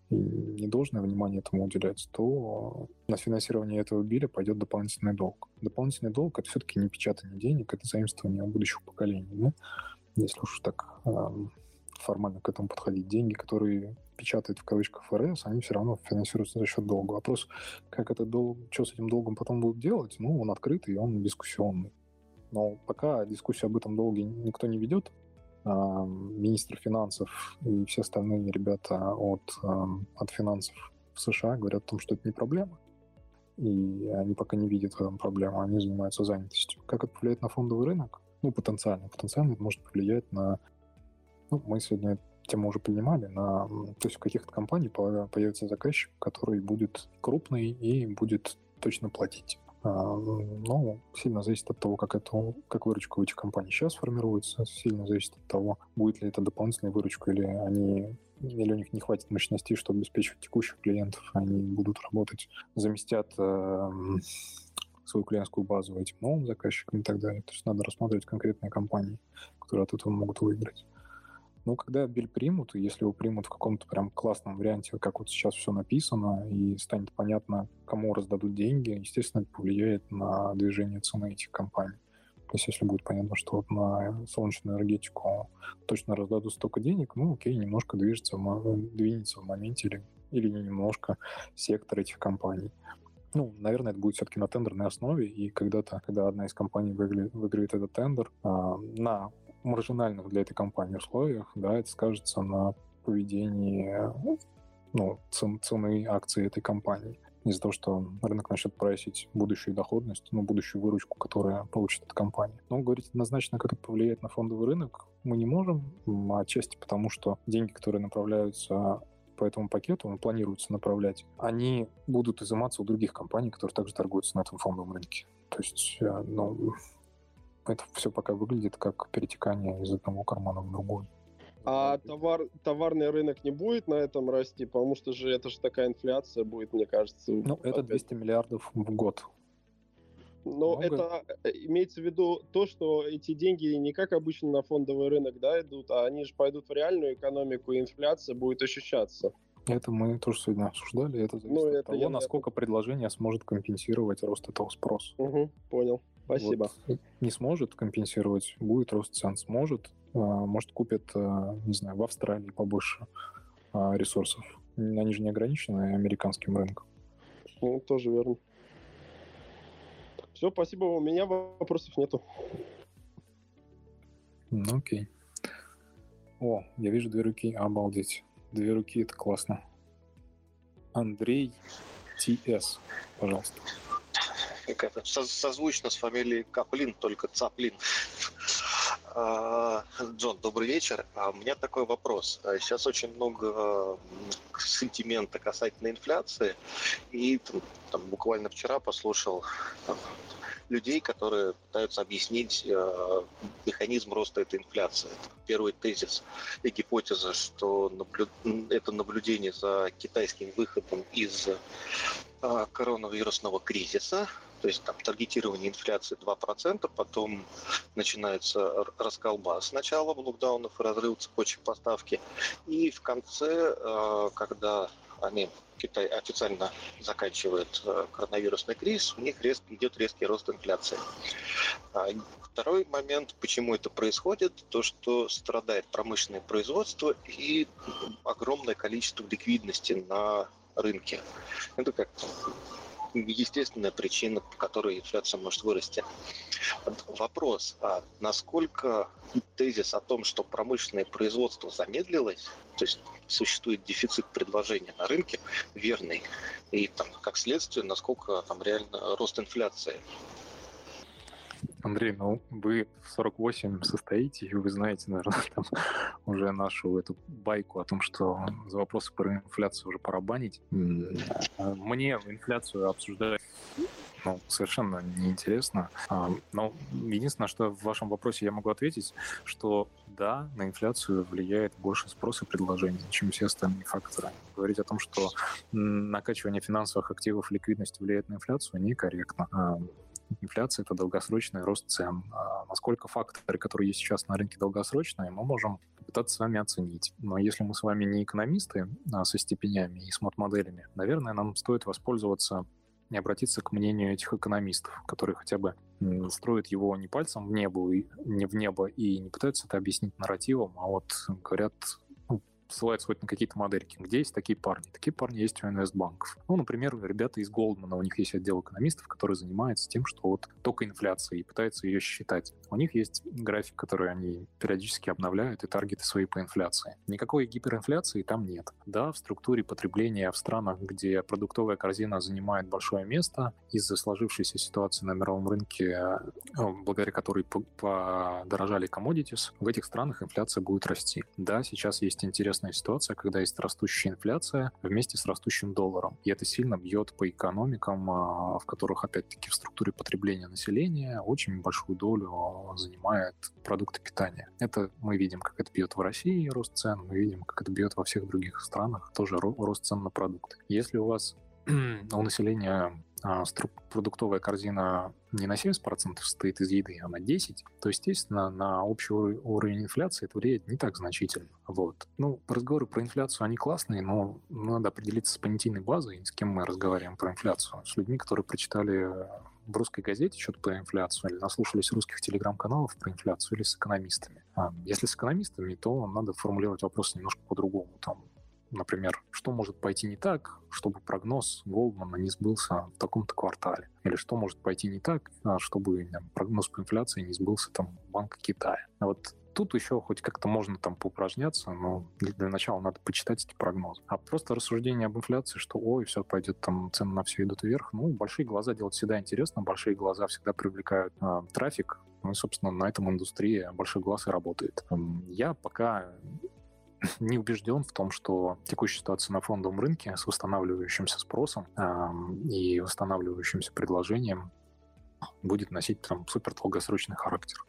и не должное внимание этому уделять, то на финансирование этого биля пойдет дополнительный долг. Дополнительный долг — это все-таки не печатание денег, это заимствование у будущих поколений, да? если уж так э, формально к этому подходить. Деньги, которые печатают в кавычках ФРС, они все равно финансируются за счет долга. Вопрос, как этот долг, что с этим долгом потом будут делать, ну, он открытый, он дискуссионный. Но пока дискуссию об этом долге никто не ведет, министр финансов и все остальные ребята от, от финансов в США говорят о том, что это не проблема. И они пока не видят в этом проблему, они занимаются занятостью. Как это повлияет на фондовый рынок? Ну, потенциально. Потенциально это может повлиять на... Ну, мы сегодня тему уже поднимали, на... То есть в каких-то компаниях появится заказчик, который будет крупный и будет точно платить. А, но сильно зависит от того, как, это, как выручка у этих компаний сейчас формируется, сильно зависит от того, будет ли это дополнительная выручка, или они или у них не хватит мощностей, чтобы обеспечивать текущих клиентов, они будут работать, заместят э, свою клиентскую базу этим новым заказчикам и так далее. То есть надо рассматривать конкретные компании, которые от этого могут выиграть. Ну, когда биль примут, и если его примут в каком-то прям классном варианте, как вот сейчас все написано, и станет понятно, кому раздадут деньги, естественно, это повлияет на движение цены этих компаний. То есть если будет понятно, что вот на солнечную энергетику точно раздадут столько денег, ну окей, немножко движется, двинется в моменте или, или немножко сектор этих компаний. Ну, наверное, это будет все-таки на тендерной основе, и когда-то, когда одна из компаний выиграет, выиграет этот тендер, а, на маржинальных для этой компании условиях, да, это скажется на поведении ну, цен, цены акций этой компании. Из-за того, что рынок начнет прайсить будущую доходность, ну, будущую выручку, которая получит эта компания. Но говорить однозначно, как это повлияет на фондовый рынок, мы не можем, отчасти потому, что деньги, которые направляются по этому пакету, он планируется направлять, они будут изыматься у других компаний, которые также торгуются на этом фондовом рынке. То есть, э, ну, это все пока выглядит как перетекание из одного кармана в другой. А товар, товарный рынок не будет на этом расти, потому что же это же такая инфляция будет, мне кажется. Ну, это 200 миллиардов в год. Но Много. это э, имеется в виду то, что эти деньги не как обычно на фондовый рынок да, идут, а они же пойдут в реальную экономику, и инфляция будет ощущаться. Это мы тоже сегодня обсуждали. Это зависит ну, от это того, я, насколько это... предложение сможет компенсировать рост этого спроса. Угу, понял. Спасибо. Вот. Не сможет компенсировать, будет рост цен. Сможет, а, может, купят, а, не знаю, в Австралии побольше а, ресурсов. Они же не ограничены американским рынком. Ну, тоже верно. Все, спасибо. У меня вопросов нету. Ну, окей. О, я вижу две руки. Обалдеть. Две руки, это классно. Андрей Т.С. Пожалуйста. Какая-то созвучно с фамилией Каплин, только Цаплин. А, Джон, добрый вечер. А, у меня такой вопрос. А, сейчас очень много сентимента касательно инфляции. И там, буквально вчера послушал там, людей, которые пытаются объяснить э, механизм роста этой инфляции. Первый тезис и гипотеза, что наблю... это наблюдение за китайским выходом из э, коронавирусного кризиса, то есть там таргетирование инфляции 2%, потом начинается расколбас сначала локдаунов и разрыв цепочек поставки, и в конце, э, когда они Китай официально заканчивает э, коронавирусный кризис, у них резк, идет резкий рост инфляции. А, второй момент, почему это происходит, то, что страдает промышленное производство и огромное количество ликвидности на рынке. Это как естественная причина, по которой инфляция может вырасти. Вопрос, а насколько тезис о том, что промышленное производство замедлилось, то есть существует дефицит предложения на рынке, верный, и там, как следствие, насколько там реально рост инфляции Андрей, ну вы в 48 состоите, и вы знаете, наверное, там уже нашу эту байку о том, что за вопросы про инфляцию уже пора банить. Мне инфляцию обсуждать ну, совершенно неинтересно. А, но единственное, что в вашем вопросе я могу ответить, что да, на инфляцию влияет больше спроса и предложений, чем все остальные факторы. Говорить о том, что накачивание финансовых активов ликвидности влияет на инфляцию, некорректно. Инфляция — это долгосрочный рост цен. А насколько факторы, которые есть сейчас на рынке долгосрочные, мы можем пытаться с вами оценить. Но если мы с вами не экономисты а со степенями и с мод-моделями, наверное, нам стоит воспользоваться и обратиться к мнению этих экономистов, которые хотя бы строят его не пальцем в небо, и, не в небо и не пытаются это объяснить нарративом, а вот говорят ссылаются хоть на какие-то модельки. Где есть такие парни? Такие парни есть у инвестбанков. Ну, например, ребята из Голдмана, у них есть отдел экономистов, который занимается тем, что вот только инфляция и пытается ее считать. У них есть график, который они периодически обновляют и таргеты свои по инфляции. Никакой гиперинфляции там нет. Да, в структуре потребления в странах, где продуктовая корзина занимает большое место из-за сложившейся ситуации на мировом рынке, э, благодаря которой подорожали commodities, в этих странах инфляция будет расти. Да, сейчас есть интерес интересная ситуация, когда есть растущая инфляция вместе с растущим долларом. И это сильно бьет по экономикам, а, в которых, опять-таки, в структуре потребления населения очень большую долю занимает продукты питания. Это мы видим, как это бьет в России рост цен, мы видим, как это бьет во всех других странах, тоже рост цен на продукты. Если у вас у населения а, продуктовая корзина не на 70% состоит из еды, а на 10%, то, естественно, на общий уровень инфляции это влияет не так значительно. Вот. Ну, разговоры про инфляцию, они классные, но надо определиться с понятийной базой, с кем мы разговариваем про инфляцию. С людьми, которые прочитали в русской газете что-то про инфляцию, или наслушались русских телеграм-каналов про инфляцию, или с экономистами. А если с экономистами, то надо формулировать вопрос немножко по-другому. Там, Например, что может пойти не так, чтобы прогноз Голдмана не сбылся в таком-то квартале? Или что может пойти не так, а, чтобы прогноз по инфляции не сбылся там Банка Китая? Вот тут еще хоть как-то можно там поупражняться, но для начала надо почитать эти прогнозы. А просто рассуждение об инфляции, что ой, все пойдет там, цены на все идут вверх, ну, большие глаза делать всегда интересно, большие глаза всегда привлекают э, трафик, ну и, собственно, на этом индустрия больших глаз и работает. Я пока не убежден в том, что текущая ситуация на фондовом рынке с восстанавливающимся спросом э, и восстанавливающимся предложением будет носить там супер долгосрочный характер.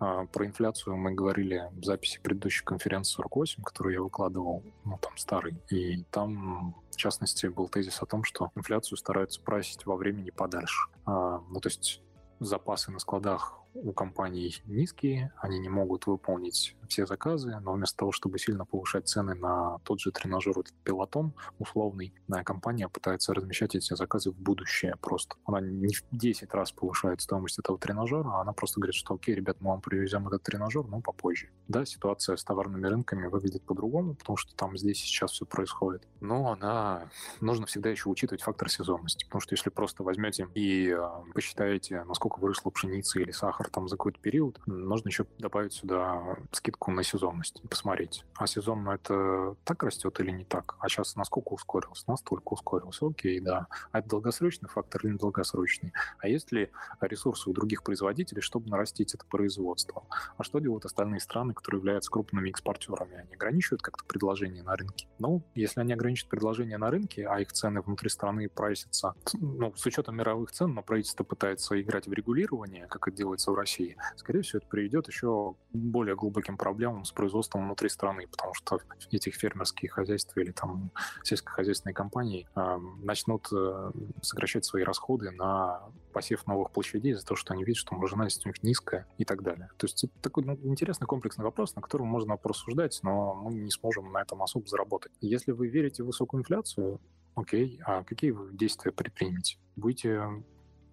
Э, про инфляцию мы говорили в записи предыдущей конференции 48, которую я выкладывал, ну там старый, и там в частности был тезис о том, что инфляцию стараются прайсить во времени подальше. Э, ну то есть запасы на складах у компаний низкие, они не могут выполнить все заказы, но вместо того, чтобы сильно повышать цены на тот же тренажер этот пилотон условный, компания пытается размещать эти заказы в будущее просто. Она не в 10 раз повышает стоимость этого тренажера, а она просто говорит, что окей, ребят, мы вам привезем этот тренажер, но попозже. Да, ситуация с товарными рынками выглядит по-другому, потому что там здесь сейчас все происходит. Но она... Нужно всегда еще учитывать фактор сезонности, потому что если просто возьмете и э, посчитаете, насколько выросла пшеница или сахар там за какой-то период, нужно еще добавить сюда скидку на сезонность посмотреть, а сезонно это так растет или не так, а сейчас насколько ускорился, настолько ускорился, окей, да. А это долгосрочный фактор или недолгосрочный? А есть ли ресурсы у других производителей, чтобы нарастить это производство? А что делают остальные страны, которые являются крупными экспортерами? Они ограничивают как-то предложение на рынке? Ну, если они ограничат предложение на рынке, а их цены внутри страны прайсятся, ну, с учетом мировых цен, но правительство пытается играть в регулирование, как это делается в России, скорее всего, это приведет еще к более глубоким проблемам с производством внутри страны, потому что этих фермерских хозяйств или там сельскохозяйственные компании э, начнут э, сокращать свои расходы на посев новых площадей из-за того, что они видят, что маржинальность у них низкая и так далее. То есть это такой ну, интересный комплексный вопрос, на котором можно порассуждать, но мы не сможем на этом особо заработать. Если вы верите в высокую инфляцию, окей, а какие вы действия предпримете? Будете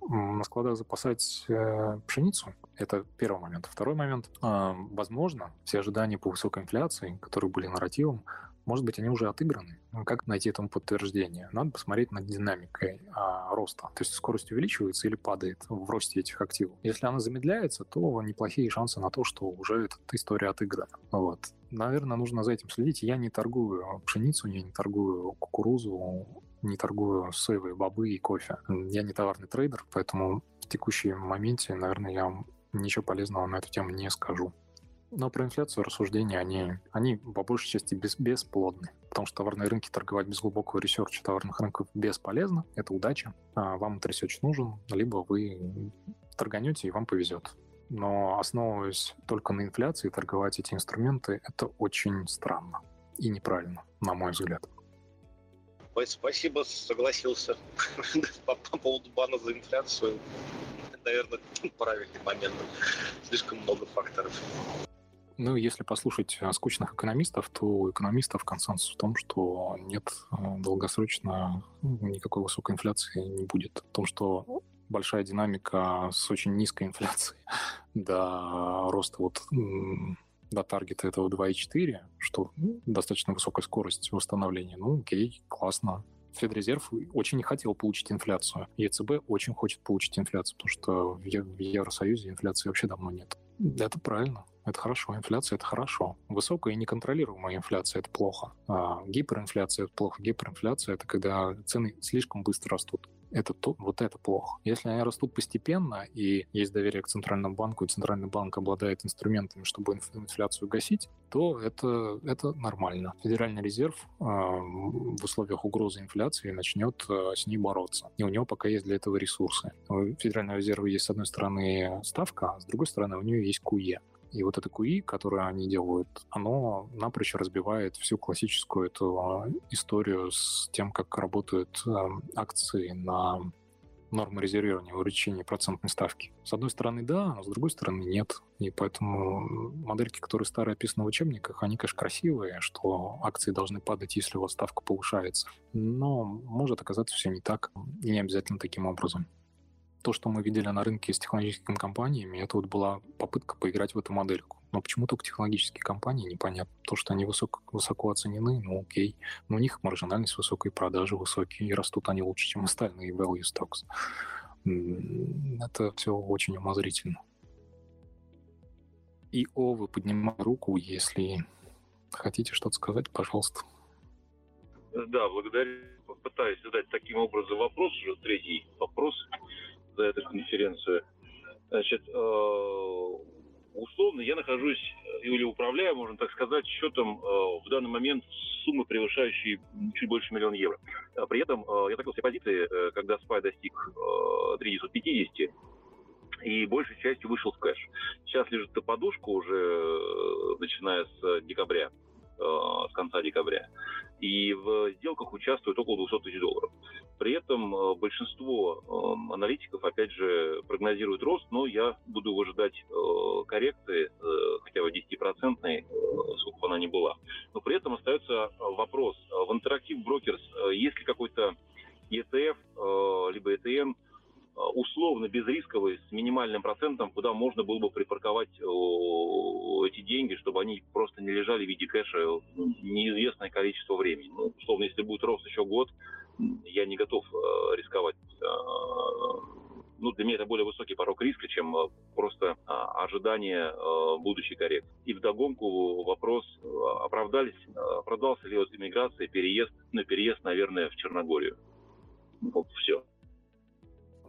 на складах запасать э, пшеницу. Это первый момент. Второй момент. Э, возможно, все ожидания по высокой инфляции, которые были нарративом, может быть, они уже отыграны. Ну, как найти этому подтверждение? Надо посмотреть над динамикой а, роста. То есть скорость увеличивается или падает в росте этих активов. Если она замедляется, то неплохие шансы на то, что уже эта история отыграна. Вот. Наверное, нужно за этим следить. Я не торгую пшеницу, я не торгую кукурузу, не торгую соевые бобы и кофе. Я не товарный трейдер, поэтому в текущем моменте, наверное, я вам ничего полезного на эту тему не скажу. Но про инфляцию рассуждения, они, они по большей части бес, бесплодны. Потому что товарные рынки торговать без глубокого research а товарных рынков бесполезно. Это удача. А вам этот research нужен, либо вы торганете, и вам повезет. Но основываясь только на инфляции, торговать эти инструменты, это очень странно и неправильно, на мой взгляд. Спасибо, согласился по, по поводу бана за инфляцию. Наверное, правильный момент. Слишком много факторов. Ну, если послушать э, скучных экономистов, то у экономистов консенсус в том, что нет э, долгосрочно никакой высокой инфляции не будет. В том, что большая динамика с очень низкой инфляцией до роста вот до таргета этого 2,4, что ну, достаточно высокая скорость восстановления. Ну, окей, классно. Федрезерв очень не хотел получить инфляцию. ЕЦБ очень хочет получить инфляцию, потому что в Евросоюзе инфляции вообще давно нет. Это правильно. Это хорошо. Инфляция — это хорошо. Высокая и неконтролируемая инфляция — это плохо. А гиперинфляция — это плохо. Гиперинфляция — это когда цены слишком быстро растут это то, вот это плохо. Если они растут постепенно, и есть доверие к Центральному банку, и Центральный банк обладает инструментами, чтобы инфляцию гасить, то это, это нормально. Федеральный резерв э, в условиях угрозы инфляции начнет э, с ней бороться. И у него пока есть для этого ресурсы. У Федерального резерва есть, с одной стороны, ставка, а с другой стороны, у нее есть КУЕ. И вот это QE, которое они делают, оно напрочь разбивает всю классическую эту а, историю с тем, как работают э, акции на нормы резервирования, увеличение процентной ставки. С одной стороны, да, а с другой стороны, нет. И поэтому модельки, которые старые описаны в учебниках, они, конечно, красивые, что акции должны падать, если у вас ставка повышается. Но может оказаться все не так, и не обязательно таким образом то, что мы видели на рынке с технологическими компаниями, это вот была попытка поиграть в эту модельку. Но почему только технологические компании, непонятно. То, что они высоко, высоко оценены, ну окей. Но у них маржинальность высокая, продажи высокие, и растут они лучше, чем остальные value stocks. Это все очень умозрительно. И О, вы поднимаете руку, если хотите что-то сказать, пожалуйста. Да, благодарю. Попытаюсь задать таким образом вопрос, уже третий вопрос за эту конференцию. Значит, э, условно я нахожусь э, или управляю, можно так сказать, счетом э, в данный момент суммы, превышающей чуть больше миллиона евро. А при этом я закрыл все позиции, когда SPY достиг 350, и большей частью вышел в кэш. Сейчас лежит на подушку уже начиная с декабря, с конца декабря. И в сделках участвует около 200 тысяч долларов. При этом э, большинство э, аналитиков, опять же, прогнозируют рост, но я буду ожидать э, коррекции, хотя бы 10-процентной, сколько бы она ни была. Но при этом остается вопрос, в Interactive Brokers есть ли какой-то ETF, либо ETN, условно безрисковый, с минимальным процентом, куда можно было бы припарковать эти деньги, чтобы они просто не лежали в виде кэша неизвестное количество времени. Ну, условно, если будет рост еще год, я не готов э, рисковать. Э, ну, для меня это более высокий порог риска, чем э, просто ожидание будущей коррекции. И вдогонку вопрос, оправдались, оправдался ли от иммиграции переезд, ну, переезд, наверное, в Черногорию. Вот все.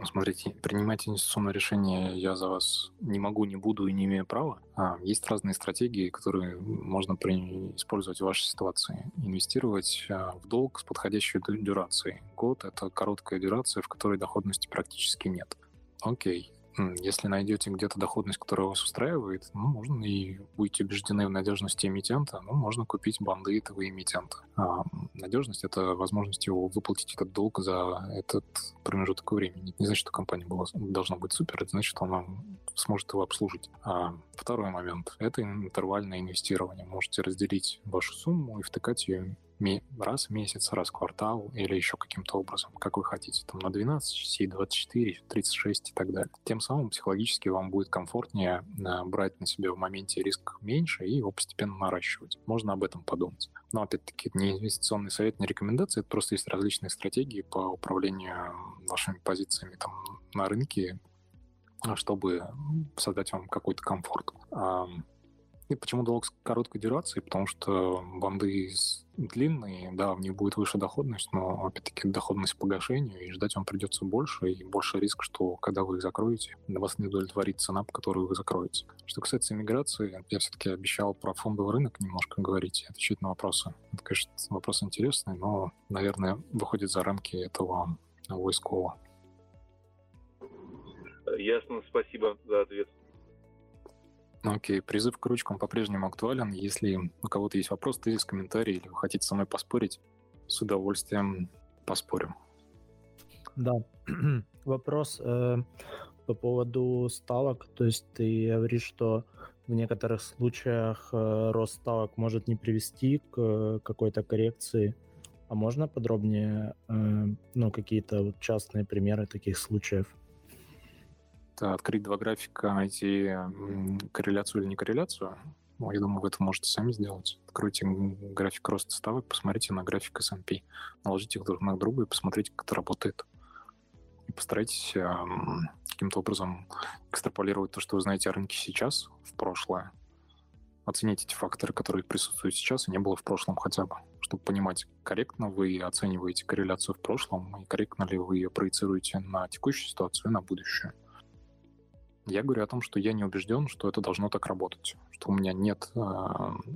Смотрите, принимать инвестиционное решение я за вас не могу, не буду и не имею права. А, есть разные стратегии, которые можно при... использовать в вашей ситуации. Инвестировать а, в долг с подходящей дюрацией. Год — это короткая дюрация, в которой доходности практически нет. Окей, если найдете где-то доходность, которая вас устраивает, ну, можно и будете убеждены в надежности эмитента, ну, можно купить банды этого эмитента. А надежность — это возможность его выплатить этот долг за этот промежуток времени. Не значит, что компания была, должна быть супер, это значит, что она сможет его обслужить. А второй момент — это интервальное инвестирование. Можете разделить вашу сумму и втыкать ее раз в месяц, раз в квартал или еще каким-то образом, как вы хотите, там на 12 частей, 24, 36 и так далее. Тем самым психологически вам будет комфортнее э, брать на себя в моменте риск меньше и его постепенно наращивать. Можно об этом подумать. Но опять-таки это не инвестиционный совет, не рекомендация, это просто есть различные стратегии по управлению вашими позициями там на рынке, чтобы создать вам какой-то комфорт. И почему долг с короткой дюрацией? Потому что банды длинные, да, в них будет выше доходность, но, опять-таки, доходность погашению, и ждать вам придется больше, и больше риск, что когда вы их закроете, на вас не удовлетворит цена, по которой вы закроете. Что касается иммиграции, я все-таки обещал про фондовый рынок немножко говорить, отвечать на вопросы. Это, конечно, вопрос интересный, но, наверное, выходит за рамки этого войскового. Ясно, спасибо за ответ. Ну, окей, призыв к ручкам по-прежнему актуален. Если у кого-то есть вопрос, тезис, комментарий, или вы хотите со мной поспорить, с удовольствием поспорим. Да, вопрос э, по поводу ставок. То есть ты говоришь, что в некоторых случаях э, рост ставок может не привести к э, какой-то коррекции. А можно подробнее, э, ну, какие-то вот частные примеры таких случаев? Открыть два графика, найти корреляцию или не корреляцию. Ну, я думаю, вы это можете сами сделать. Откройте график роста ставок, посмотрите на график S&P, наложите их друг на друга и посмотрите, как это работает. И постарайтесь э, каким-то образом экстраполировать то, что вы знаете о рынке сейчас, в прошлое. Оцените эти факторы, которые присутствуют сейчас, и не было в прошлом хотя бы, чтобы понимать, корректно вы оцениваете корреляцию в прошлом, и корректно ли вы ее проецируете на текущую ситуацию и на будущее. Я говорю о том, что я не убежден, что это должно так работать, что у меня нет э,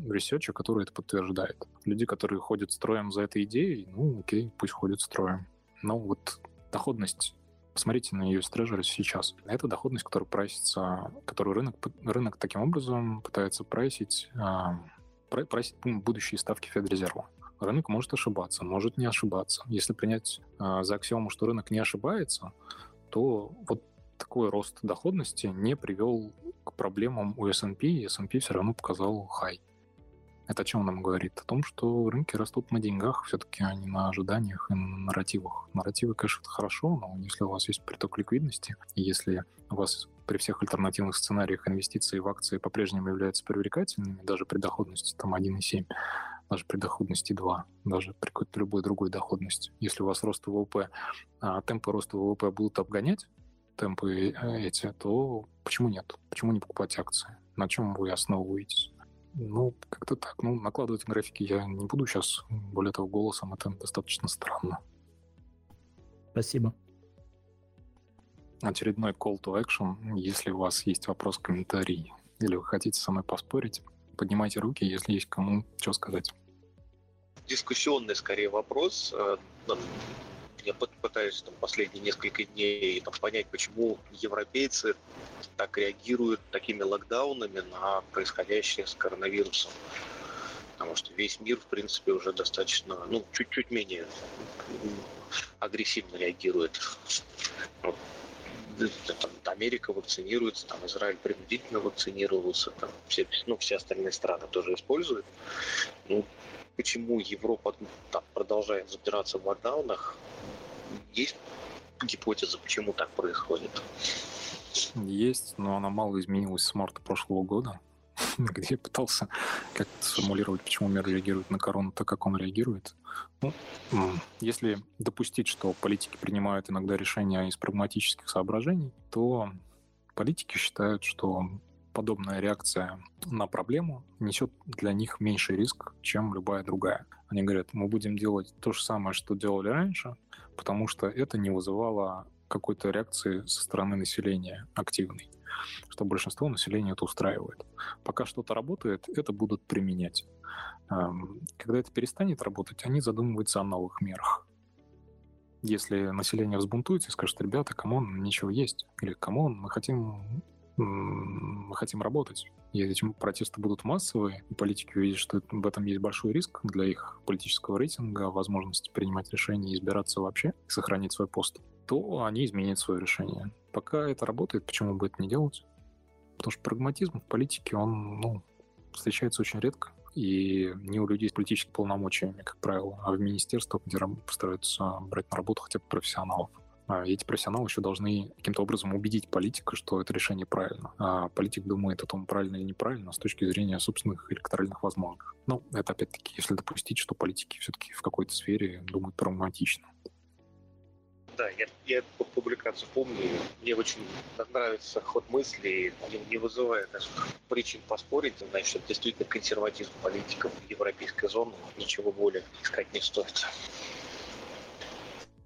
research а, который это подтверждает. Люди, которые ходят строем за этой идеей, ну окей, пусть ходят строем. Но вот доходность, посмотрите на ее treasury сейчас. Это доходность, которая прайсится, которую рынок, рынок таким образом пытается прайсить, э, прайсить будущие ставки Федрезерва. Рынок может ошибаться, может не ошибаться. Если принять э, за аксиому, что рынок не ошибается, то вот такой рост доходности не привел к проблемам у S&P, и S&P все равно показал хай. Это о чем нам говорит? О том, что рынки растут на деньгах все-таки, а не на ожиданиях и на нарративах. Нарративы, конечно, это хорошо, но если у вас есть приток ликвидности, и если у вас при всех альтернативных сценариях инвестиции в акции по-прежнему являются привлекательными, даже при доходности там 1,7, даже при доходности 2, даже при какой-то любой другой доходности. Если у вас рост ВВП, а темпы роста ВВП будут обгонять темпы э, эти, то почему нет? Почему не покупать акции? На чем вы основываетесь? Ну, как-то так. Ну, накладывать графики я не буду сейчас. Более того, голосом это достаточно странно. Спасибо. Очередной call to action. Если у вас есть вопрос, комментарий, или вы хотите со мной поспорить, поднимайте руки, если есть кому что сказать. Дискуссионный, скорее, вопрос. Я пытаюсь там, последние несколько дней там, понять, почему европейцы так реагируют такими локдаунами на происходящее с коронавирусом. потому что весь мир, в принципе, уже достаточно, ну, чуть-чуть менее агрессивно реагирует. Вот. Там, Америка вакцинируется, там Израиль принудительно вакцинировался, там все, ну, все остальные страны тоже используют. Ну, почему Европа там, продолжает запираться в локдаунах, есть гипотеза, почему так происходит? Есть, но она мало изменилась с марта прошлого года, где я пытался как-то сформулировать, почему мир реагирует на корону так, как он реагирует. Ну, если допустить, что политики принимают иногда решения из прагматических соображений, то политики считают, что подобная реакция на проблему несет для них меньший риск, чем любая другая. Они говорят, мы будем делать то же самое, что делали раньше, потому что это не вызывало какой-то реакции со стороны населения активной, что большинство населения это устраивает. Пока что-то работает, это будут применять. Когда это перестанет работать, они задумываются о новых мерах. Если население взбунтуется и скажет, ребята, come on, ничего есть, или come on, мы хотим мы хотим работать. И эти протесты будут массовые, и политики увидят, что в этом есть большой риск для их политического рейтинга, возможности принимать решения избираться вообще, сохранить свой пост, то они изменят свое решение. Пока это работает, почему бы это не делать? Потому что прагматизм в политике, он ну, встречается очень редко. И не у людей с политическими полномочиями, как правило, а в министерствах, где постараются брать на работу хотя бы профессионалов. А эти профессионалы еще должны каким-то образом убедить политика, что это решение правильно. А политик думает о том, правильно или неправильно, с точки зрения собственных электоральных возможностей. Но это опять-таки, если допустить, что политики все-таки в какой-то сфере думают прагматично. Да, я, я публикацию помню, мне очень нравится ход мысли, не, не вызывает причин поспорить, значит, действительно консерватизм политиков европейской зоны, ничего более искать не стоит.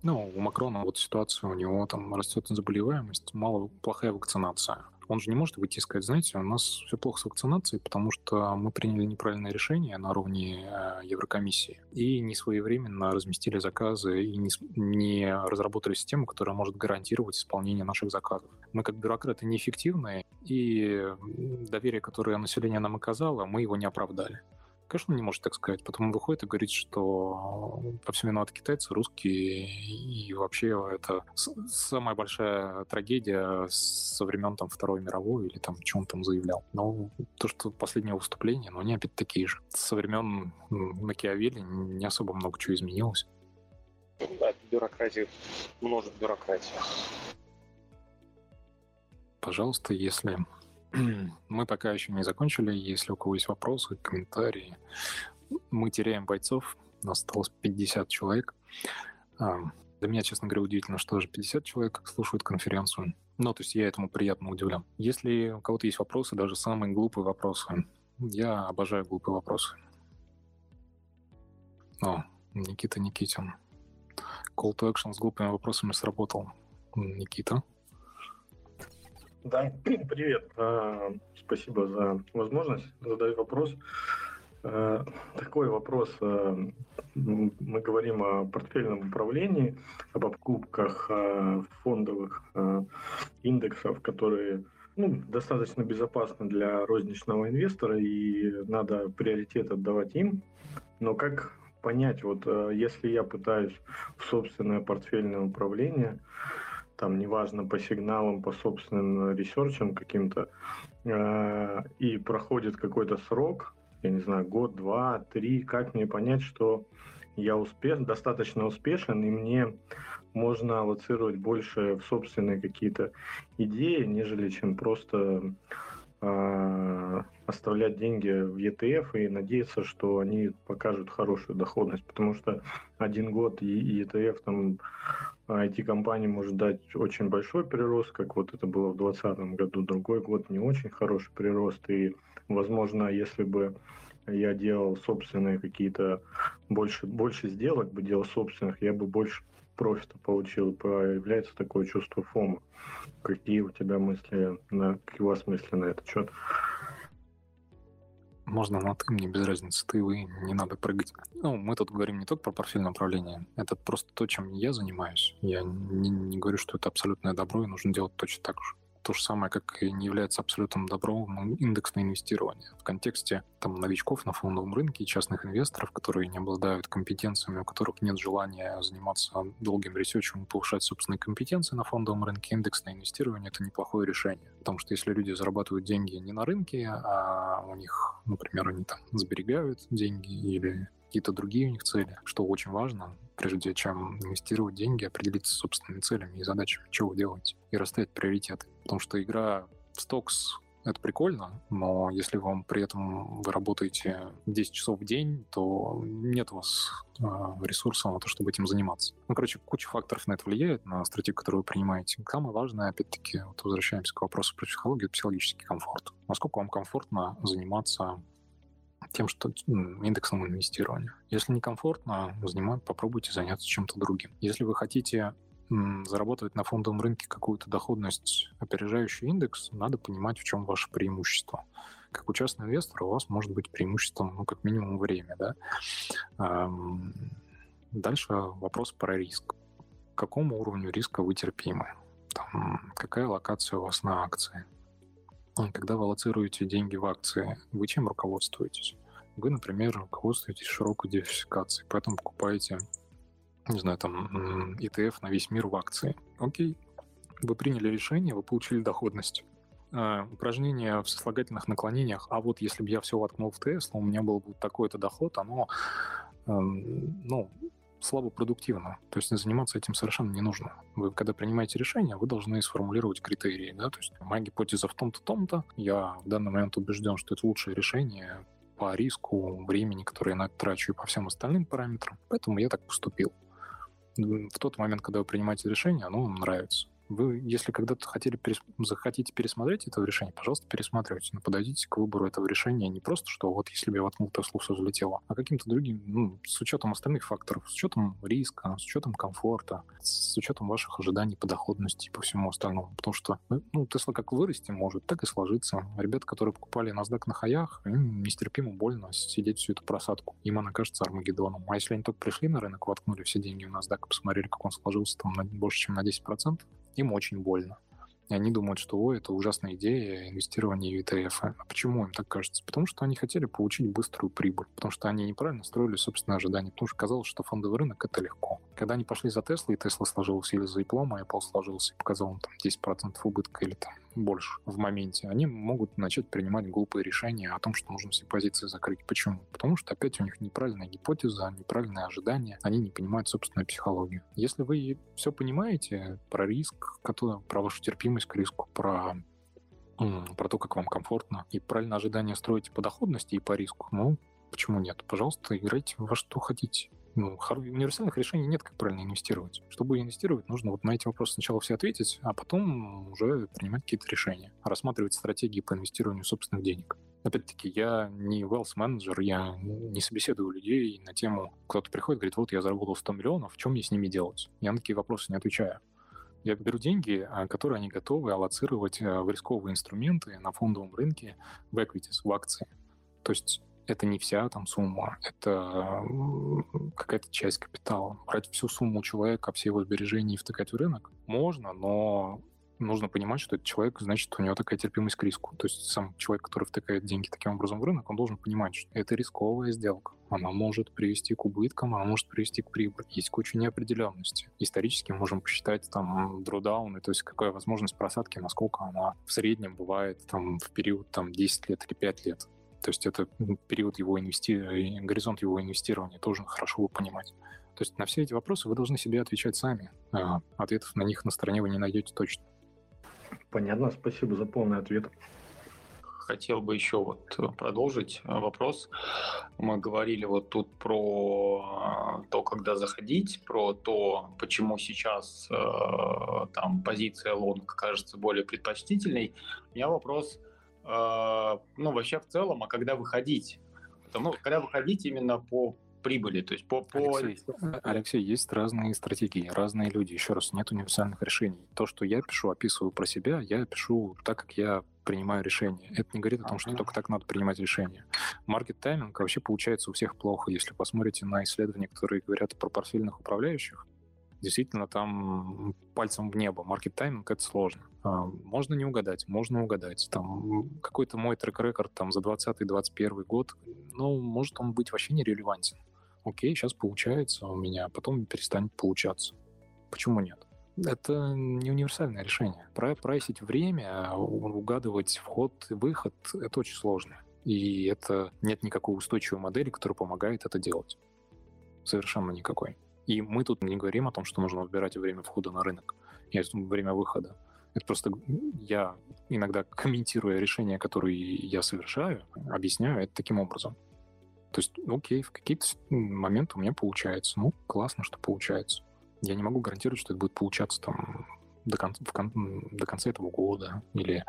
Ну, у Макрона вот ситуация, у него там растет заболеваемость, мало плохая вакцинация. Он же не может выйти и сказать, знаете, у нас все плохо с вакцинацией, потому что мы приняли неправильное решение на уровне э, Еврокомиссии и не своевременно разместили заказы и не, не разработали систему, которая может гарантировать исполнение наших заказов. Мы как бюрократы неэффективные, и доверие, которое население нам оказало, мы его не оправдали. Конечно, не может так сказать. Потом он выходит и говорит, что по всем виноваты китайцы, русские, и вообще это самая большая трагедия со времен там Второй мировой или там, что он там заявлял. Но то, что последнее выступление, но они опять такие же. Со времен Макиавелли не особо много чего изменилось. Да, бюрократии, множит бюрократии. Пожалуйста, если мы пока еще не закончили. Если у кого есть вопросы, комментарии, мы теряем бойцов. У нас осталось 50 человек. А, для меня, честно говоря, удивительно, что даже 50 человек слушают конференцию. Ну, то есть я этому приятно удивлен. Если у кого-то есть вопросы, даже самые глупые вопросы, я обожаю глупые вопросы. О, Никита Никитин. Call to action с глупыми вопросами сработал. Никита. Да, привет. А, спасибо за возможность задать вопрос. А, такой вопрос. А, мы говорим о портфельном управлении, об покупках фондовых индексов, которые ну, достаточно безопасны для розничного инвестора, и надо приоритет отдавать им. Но как понять, вот если я пытаюсь в собственное портфельное управление там, неважно, по сигналам, по собственным ресерчам каким-то, э, и проходит какой-то срок, я не знаю, год, два, три, как мне понять, что я успеш, достаточно успешен, и мне можно аллоцировать больше в собственные какие-то идеи, нежели чем просто э, оставлять деньги в ETF и надеяться, что они покажут хорошую доходность, потому что один год и ETF там IT-компания может дать очень большой прирост, как вот это было в 2020 году, другой год не очень хороший прирост, и, возможно, если бы я делал собственные какие-то, больше, больше сделок бы делал собственных, я бы больше профита получил, появляется такое чувство фома. Какие у тебя мысли, на, какие у вас мысли на этот счет? Можно на ты, мне без разницы, ты, вы, не надо прыгать. Ну, мы тут говорим не только про портфельное управление, это просто то, чем я занимаюсь. Я не, не говорю, что это абсолютное добро, и нужно делать точно так же. То же самое, как и не является абсолютным добром индексное инвестирование. В контексте там, новичков на фондовом рынке, частных инвесторов, которые не обладают компетенциями, у которых нет желания заниматься долгим ресерчем и повышать собственные компетенции на фондовом рынке, индексное инвестирование — это неплохое решение. Потому что если люди зарабатывают деньги не на рынке, а у них, например, они там сберегают деньги или какие-то другие у них цели, что очень важно, прежде чем инвестировать деньги, определиться с собственными целями и задачами, чего вы делаете, и расставить приоритеты. Потому что игра в стокс это прикольно, но если вам при этом вы работаете 10 часов в день, то нет у вас э, ресурсов на то, чтобы этим заниматься. Ну, короче, куча факторов на это влияет, на стратегию, которую вы принимаете. Самое важное, опять-таки, вот возвращаемся к вопросу про психологию, это психологический комфорт. Насколько вам комфортно заниматься тем, что индексом инвестирования. Если некомфортно, занимать, попробуйте заняться чем-то другим. Если вы хотите зарабатывать на фондовом рынке какую-то доходность, опережающую индекс, надо понимать, в чем ваше преимущество. Как у частного инвестора у вас может быть преимуществом, ну, как минимум, время, да. Дальше вопрос про риск. К какому уровню риска вы терпимы? Там, какая локация у вас на акции? Когда вы аллоцируете деньги в акции, вы чем руководствуетесь? Вы, например, руководствуетесь широкой диверсификацией, поэтому покупаете, не знаю, там, ETF на весь мир в акции. Окей, вы приняли решение, вы получили доходность. Uh, упражнение в сослагательных наклонениях, а вот если бы я все воткнул в Tesla, у меня был бы такой-то доход, оно, uh, ну, слабо продуктивно. То есть заниматься этим совершенно не нужно. Вы, когда принимаете решение, вы должны сформулировать критерии. Да? То есть моя гипотеза в том-то, том-то. Я в данный момент убежден, что это лучшее решение по риску, времени, которое я на это трачу, и по всем остальным параметрам. Поэтому я так поступил. В тот момент, когда вы принимаете решение, оно вам нравится. Вы, если когда-то хотели перес... захотите пересмотреть это решение, пожалуйста, пересматривайте, но подойдите к выбору этого решения не просто, что вот если бы я воткнул Теслу, все взлетело, а каким-то другим, ну, с учетом остальных факторов, с учетом риска, с учетом комфорта, с учетом ваших ожиданий по доходности и по всему остальному. Потому что, ну, Тесла как вырасти может, так и сложиться. Ребята, которые покупали NASDAQ на хаях, им нестерпимо больно сидеть всю эту просадку. Им она кажется Армагеддоном. А если они только пришли на рынок, воткнули все деньги в NASDAQ и посмотрели, как он сложился там на, больше, чем на 10%, им очень больно. И они думают, что ой, это ужасная идея инвестирования в ETF. А почему им так кажется? Потому что они хотели получить быструю прибыль, потому что они неправильно строили собственные ожидания, потому что казалось, что фондовый рынок — это легко. Когда они пошли за Tesla, и Tesla сложился, или за Apple, а Apple сложился и показал им там 10% убытка или там больше в моменте, они могут начать принимать глупые решения о том, что нужно все позиции закрыть. Почему? Потому что опять у них неправильная гипотеза, неправильные ожидания, они не понимают собственную психологию. Если вы все понимаете про риск, который, про вашу терпимость к риску, про про то, как вам комфортно, и правильно ожидания строите по доходности и по риску, ну, почему нет? Пожалуйста, играйте во что хотите ну, универсальных решений нет, как правильно инвестировать. Чтобы инвестировать, нужно вот на эти вопросы сначала все ответить, а потом уже принимать какие-то решения, рассматривать стратегии по инвестированию собственных денег. Опять-таки, я не wealth менеджер я не собеседую людей на тему, кто-то приходит, говорит, вот я заработал 100 миллионов, что мне с ними делать? Я на такие вопросы не отвечаю. Я беру деньги, а, которые они готовы аллоцировать э, в рисковые инструменты на фондовом рынке, в equities, в акции. То есть это не вся там сумма, это какая-то часть капитала. Брать всю сумму человека, все его сбережения и втыкать в рынок можно, но нужно понимать, что этот человек, значит, у него такая терпимость к риску. То есть сам человек, который втыкает деньги таким образом в рынок, он должен понимать, что это рисковая сделка. Она может привести к убыткам, она может привести к прибыли. Есть куча неопределенности. Исторически можем посчитать там дроудауны, то есть какая возможность просадки, насколько она в среднем бывает там в период там 10 лет или 5 лет. То есть это период его инвестирования, горизонт его инвестирования тоже хорошо понимать. То есть на все эти вопросы вы должны себе отвечать сами. А ответов на них на стороне вы не найдете точно. Понятно, спасибо за полный ответ. Хотел бы еще вот продолжить вопрос. Мы говорили вот тут про то, когда заходить, про то, почему сейчас э, там позиция лонг кажется более предпочтительной. У меня вопрос, ну, вообще в целом, а когда выходить? Потому, когда выходить именно по прибыли, то есть по... по... Алексей, Алексей, есть разные стратегии, разные люди. Еще раз, нет универсальных решений. То, что я пишу, описываю про себя, я пишу так, как я принимаю решения. Это не говорит о том, что только так надо принимать решения. Маркет тайминг вообще получается у всех плохо. Если посмотрите на исследования, которые говорят про портфельных управляющих, действительно там пальцем в небо. Маркет тайминг — это сложно. А, можно не угадать, можно угадать. Там какой-то мой трек-рекорд там за 20-21 год, ну, может он быть вообще нерелевантен. Окей, сейчас получается у меня, а потом перестанет получаться. Почему нет? Это не универсальное решение. Прайсить время, угадывать вход и выход — это очень сложно. И это нет никакой устойчивой модели, которая помогает это делать. Совершенно никакой. И мы тут не говорим о том, что нужно выбирать время входа на рынок, и время выхода. Это просто я иногда комментируя решения, которые я совершаю, объясняю это таким образом. То есть, окей, в какие-то моменты у меня получается. Ну, классно, что получается. Я не могу гарантировать, что это будет получаться там до, кон- в кон- до конца этого года или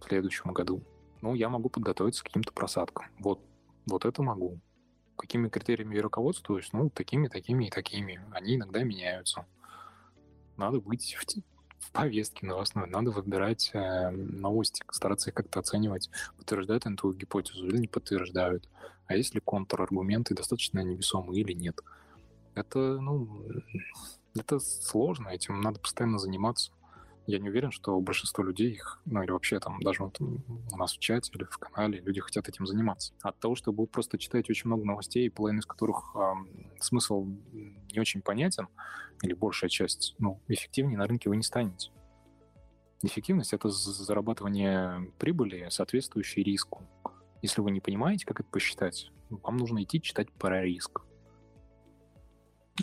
в следующем году. Ну, я могу подготовиться к каким-то просадкам. Вот, вот это могу. Какими критериями я руководствуюсь? Ну, такими, такими и такими. Они иногда меняются. Надо быть в, в повестке новостной, надо выбирать э, новости, стараться их как-то оценивать, подтверждают они твою гипотезу или не подтверждают. А есть ли контраргументы достаточно невесомые или нет. Это, ну, это сложно, этим надо постоянно заниматься я не уверен, что большинство людей их, ну или вообще там даже вот у нас в чате или в канале люди хотят этим заниматься. От того, что вы просто читаете очень много новостей, половина из которых э, смысл не очень понятен, или большая часть, ну, эффективнее на рынке вы не станете. Эффективность — это зарабатывание прибыли, соответствующей риску. Если вы не понимаете, как это посчитать, вам нужно идти читать про риск.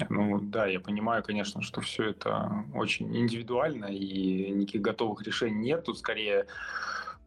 Ну да, я понимаю, конечно, что все это очень индивидуально и никаких готовых решений нет. Тут скорее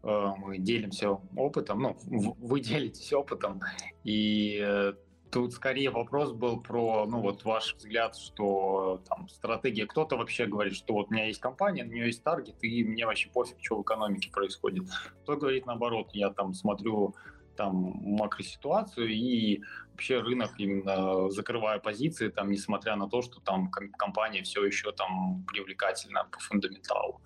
э, мы делимся опытом, ну, вы делитесь опытом, и э, тут скорее вопрос был про, ну вот ваш взгляд, что там стратегия, кто-то вообще говорит, что вот у меня есть компания, у нее есть таргет, и мне вообще пофиг, что в экономике происходит. Кто говорит наоборот, я там смотрю там макроситуацию и вообще рынок именно закрывая позиции, там, несмотря на то, что там компания все еще там привлекательна по фундаменталу.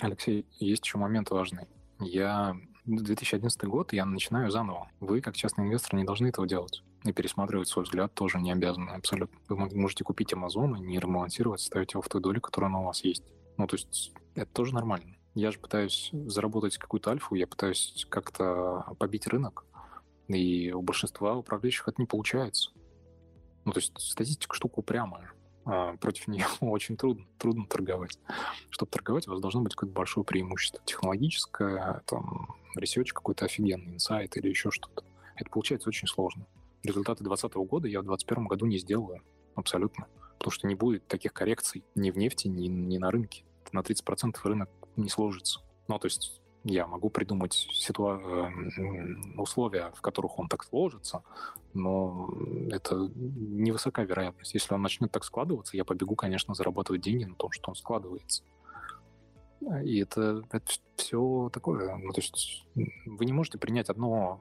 Алексей, есть еще момент важный. Я 2011 год, я начинаю заново. Вы, как частный инвестор, не должны этого делать. И пересматривать свой взгляд тоже не обязаны абсолютно. Вы можете купить Amazon и не ремонтировать, ставить его в ту долю, которая у вас есть. Ну, то есть это тоже нормально. Я же пытаюсь заработать какую-то альфу, я пытаюсь как-то побить рынок, и у большинства управляющих это не получается. Ну, то есть статистика штука упрямая. А против нее очень трудно, трудно торговать. Чтобы торговать, у вас должно быть какое-то большое преимущество. Технологическое, там, research какой-то офигенный, insight или еще что-то. Это получается очень сложно. Результаты 2020 года я в 2021 году не сделаю. Абсолютно. Потому что не будет таких коррекций ни в нефти, ни, ни на рынке. На 30% рынок не сложится. Ну, то есть я могу придумать ситуа... Э, условия, в которых он так сложится, но это невысока вероятность. Если он начнет так складываться, я побегу, конечно, зарабатывать деньги на том, что он складывается. И это, это все такое. Ну, то есть вы не можете принять одно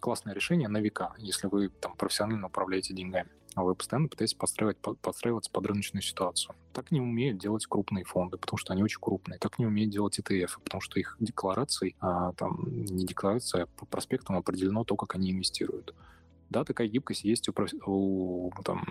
классное решение на века, если вы там профессионально управляете деньгами а вы постоянно пытаетесь подстраивать, подстраиваться под рыночную ситуацию. Так не умеют делать крупные фонды, потому что они очень крупные. Так не умеют делать ETF, потому что их декларацией, а, там не декларация, а по проспектам определено то, как они инвестируют. Да, такая гибкость есть у, у там,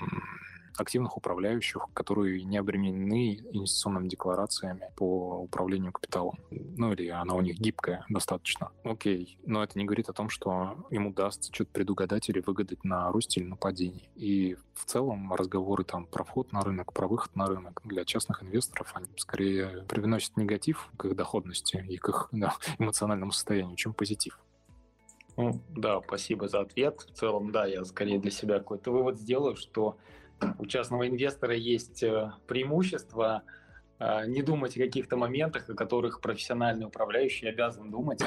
активных управляющих, которые не обременены инвестиционными декларациями по управлению капиталом. Ну или она у них гибкая достаточно. Окей, но это не говорит о том, что им удастся что-то предугадать или выгадать на росте или на падении. И в целом разговоры там про вход на рынок, про выход на рынок для частных инвесторов, они скорее привносят негатив к их доходности и к их да, эмоциональному состоянию, чем позитив. Ну, да, спасибо за ответ. В целом, да, я скорее для себя какой-то вывод сделаю, что у частного инвестора есть э, преимущество э, не думать о каких-то моментах, о которых профессиональный управляющий обязан думать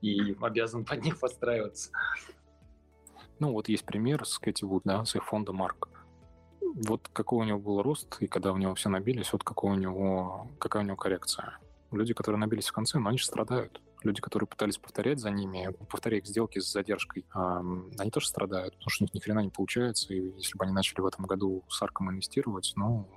и обязан под них подстраиваться. Ну, вот есть пример с Кэти Вуд, да, с их фонда Марк. Вот какой у него был рост, и когда у него все набились, вот какой у него, какая у него коррекция. Люди, которые набились в конце, но они же страдают люди, которые пытались повторять за ними, повторять сделки с задержкой, они тоже страдают, потому что у них ни хрена не получается, и если бы они начали в этом году с Арком инвестировать, ну,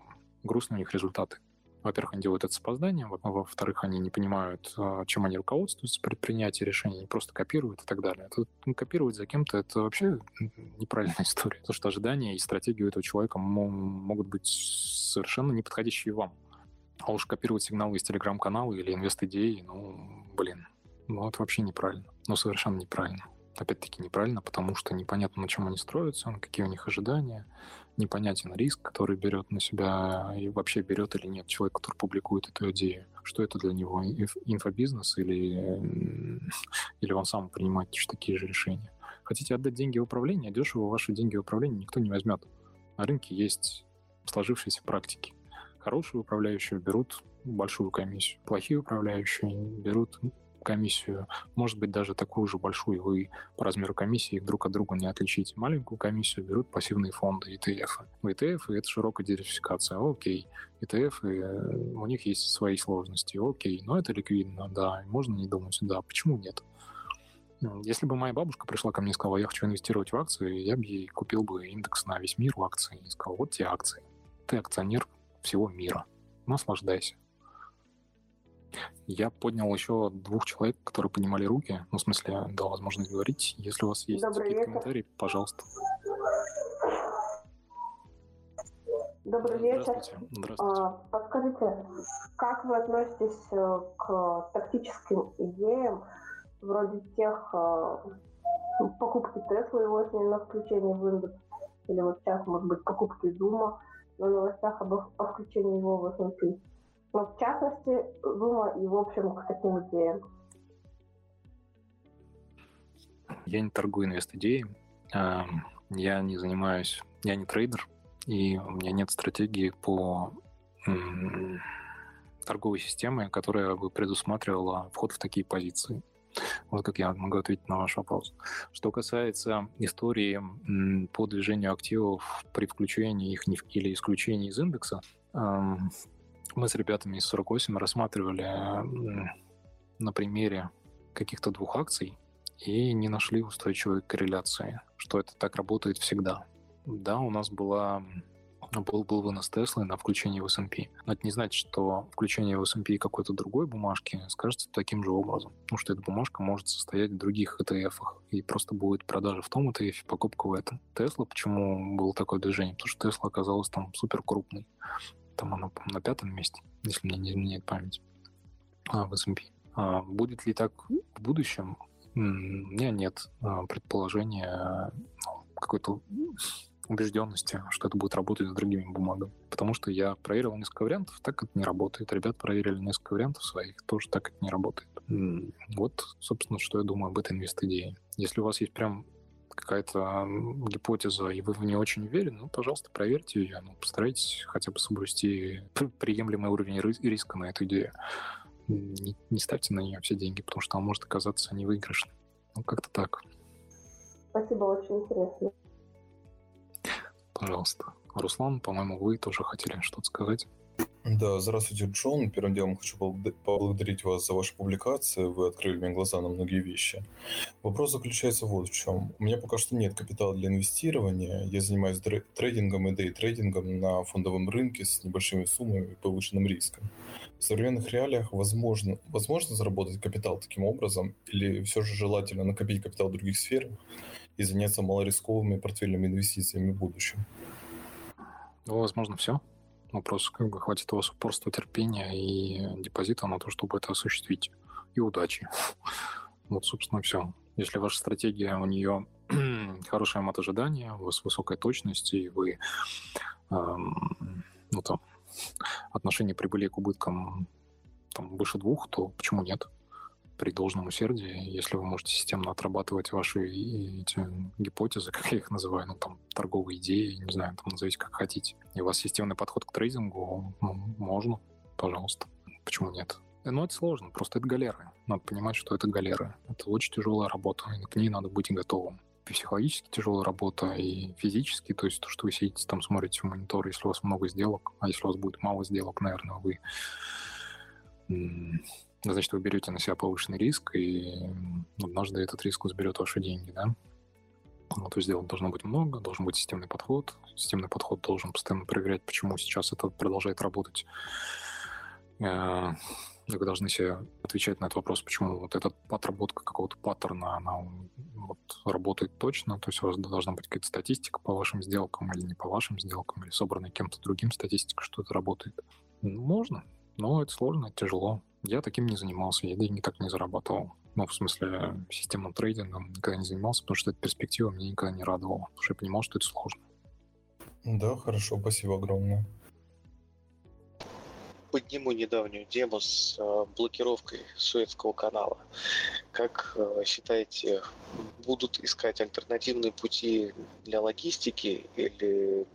грустные у них результаты. во-первых, они делают это с опозданием, во-вторых, они не понимают, а, чем они руководствуются при принятии решений, они просто копируют и так далее. Это, ну, копировать за кем-то — это вообще неправильная история, потому что ожидания и стратегии у этого человека могут быть совершенно неподходящие вам. А уж копировать сигналы из телеграм-канала или инвест-идеи, ну, блин, ну, это вообще неправильно. Ну, совершенно неправильно. Опять-таки неправильно, потому что непонятно, на чем они строятся, какие у них ожидания, непонятен риск, который берет на себя и вообще берет или нет человек, который публикует эту идею. Что это для него, инфобизнес или, или он сам принимает такие же решения. Хотите отдать деньги в управление, дешево ваши деньги в управление никто не возьмет. На рынке есть сложившиеся практики. Хорошие управляющие берут большую комиссию, плохие управляющие берут комиссию, может быть, даже такую же большую, вы по размеру комиссии друг от друга не отличите. Маленькую комиссию берут пассивные фонды, ETF. В ETF это широкая диверсификация, окей. ETF, э, у них есть свои сложности, окей. Но это ликвидно, да, можно не думать, да, почему нет? Если бы моя бабушка пришла ко мне и сказала, я хочу инвестировать в акции, я бы ей купил бы индекс на весь мир в акции и сказал, вот тебе акции. Ты акционер всего мира. Наслаждайся. Я поднял еще двух человек, которые поднимали руки. Ну, в смысле, дал возможность говорить. Если у вас есть какие-то комментарии, пожалуйста. Добрый вечер. Здравствуйте. Здравствуйте. А, подскажите, как вы относитесь э, к тактическим идеям, вроде тех э, покупки Теслы его на включение в индекс, или вот сейчас, может быть, покупки Зума, на новостях об, о включении его в S&P? Но в частности Зума и в общем к таким идеям. Я не торгую инвест-идеей, я не занимаюсь, я не трейдер, и у меня нет стратегии по торговой системе, которая бы предусматривала вход в такие позиции. Вот как я могу ответить на ваш вопрос. Что касается истории по движению активов при включении их или исключении из индекса, мы с ребятами из 48 рассматривали на примере каких-то двух акций и не нашли устойчивой корреляции, что это так работает всегда. Да, у нас была был, был вынос Теслы на включение в S&P. Но это не значит, что включение в S&P какой-то другой бумажки скажется таким же образом. Потому что эта бумажка может состоять в других ETF, и просто будет продажа в том ETF, покупка в этом. Тесла, почему было такое движение? Потому что Тесла оказалась там супер крупной там оно, на пятом месте, если мне не изменяет память, а, в S&P. А, будет ли так в будущем? У меня нет а, предположения ну, какой-то убежденности, что это будет работать с другими бумагами. Потому что я проверил несколько вариантов, так это не работает. Ребят проверили несколько вариантов своих, тоже так это не работает. Вот, собственно, что я думаю об этой инвест-идее. Если у вас есть прям какая-то гипотеза, и вы в нее очень уверены, ну, пожалуйста, проверьте ее, ну, постарайтесь хотя бы соблюсти приемлемый уровень риска на эту идею. Не, не ставьте на нее все деньги, потому что она может оказаться невыигрышной. Ну, как-то так. Спасибо, очень интересно. Пожалуйста. Руслан, по-моему, вы тоже хотели что-то сказать. Да, здравствуйте, Джон. Первым делом хочу поблагодарить вас за ваши публикации. Вы открыли мне глаза на многие вещи. Вопрос заключается вот в чем. У меня пока что нет капитала для инвестирования. Я занимаюсь трейдингом и дейтрейдингом на фондовом рынке с небольшими суммами и повышенным риском. В современных реалиях возможно, возможно заработать капитал таким образом или все же желательно накопить капитал в других сферах и заняться малорисковыми портфельными инвестициями в будущем? Ну, возможно, все. Вопрос, как бы хватит у вас упорства, терпения и депозита на то, чтобы это осуществить. И удачи. Вот, собственно, все. Если ваша стратегия, у нее хорошее ожидания, у вас высокая точность, и вы эм, ну, там, отношение прибыли к убыткам там, выше двух, то почему нет? При должном усердии, если вы можете системно отрабатывать ваши эти гипотезы, как я их называю, ну, там, торговые идеи, не знаю, там, назовите как хотите, и у вас системный подход к трейдингу, ну, можно, пожалуйста. Почему нет? Но это сложно, просто это галеры. Надо понимать, что это галеры. Это очень тяжелая работа, и к ней надо быть готовым. Психологически тяжелая работа, и физически, то есть то, что вы сидите там, смотрите в монитор, если у вас много сделок, а если у вас будет мало сделок, наверное, вы значит, вы берете на себя повышенный риск, и однажды этот риск заберет ваши деньги, да? Ну, то есть сделок должно быть много, должен быть системный подход. Системный подход должен постоянно проверять, почему сейчас это продолжает работать э, вы должны себе отвечать на этот вопрос, почему вот эта отработка какого-то паттерна, она вот работает точно, то есть у вас должна быть какая-то статистика по вашим сделкам или не по вашим сделкам, или собранная кем-то другим статистика, что это работает. Можно, но это сложно, это тяжело. Я таким не занимался, я деньги так не зарабатывал. Ну, в смысле, системным трейдингом никогда не занимался, потому что эта перспектива меня никогда не радовала, потому что я понимал, что это сложно. Да, хорошо, спасибо огромное подниму недавнюю тему с э, блокировкой Суэцкого канала. Как э, считаете, будут искать альтернативные пути для логистики или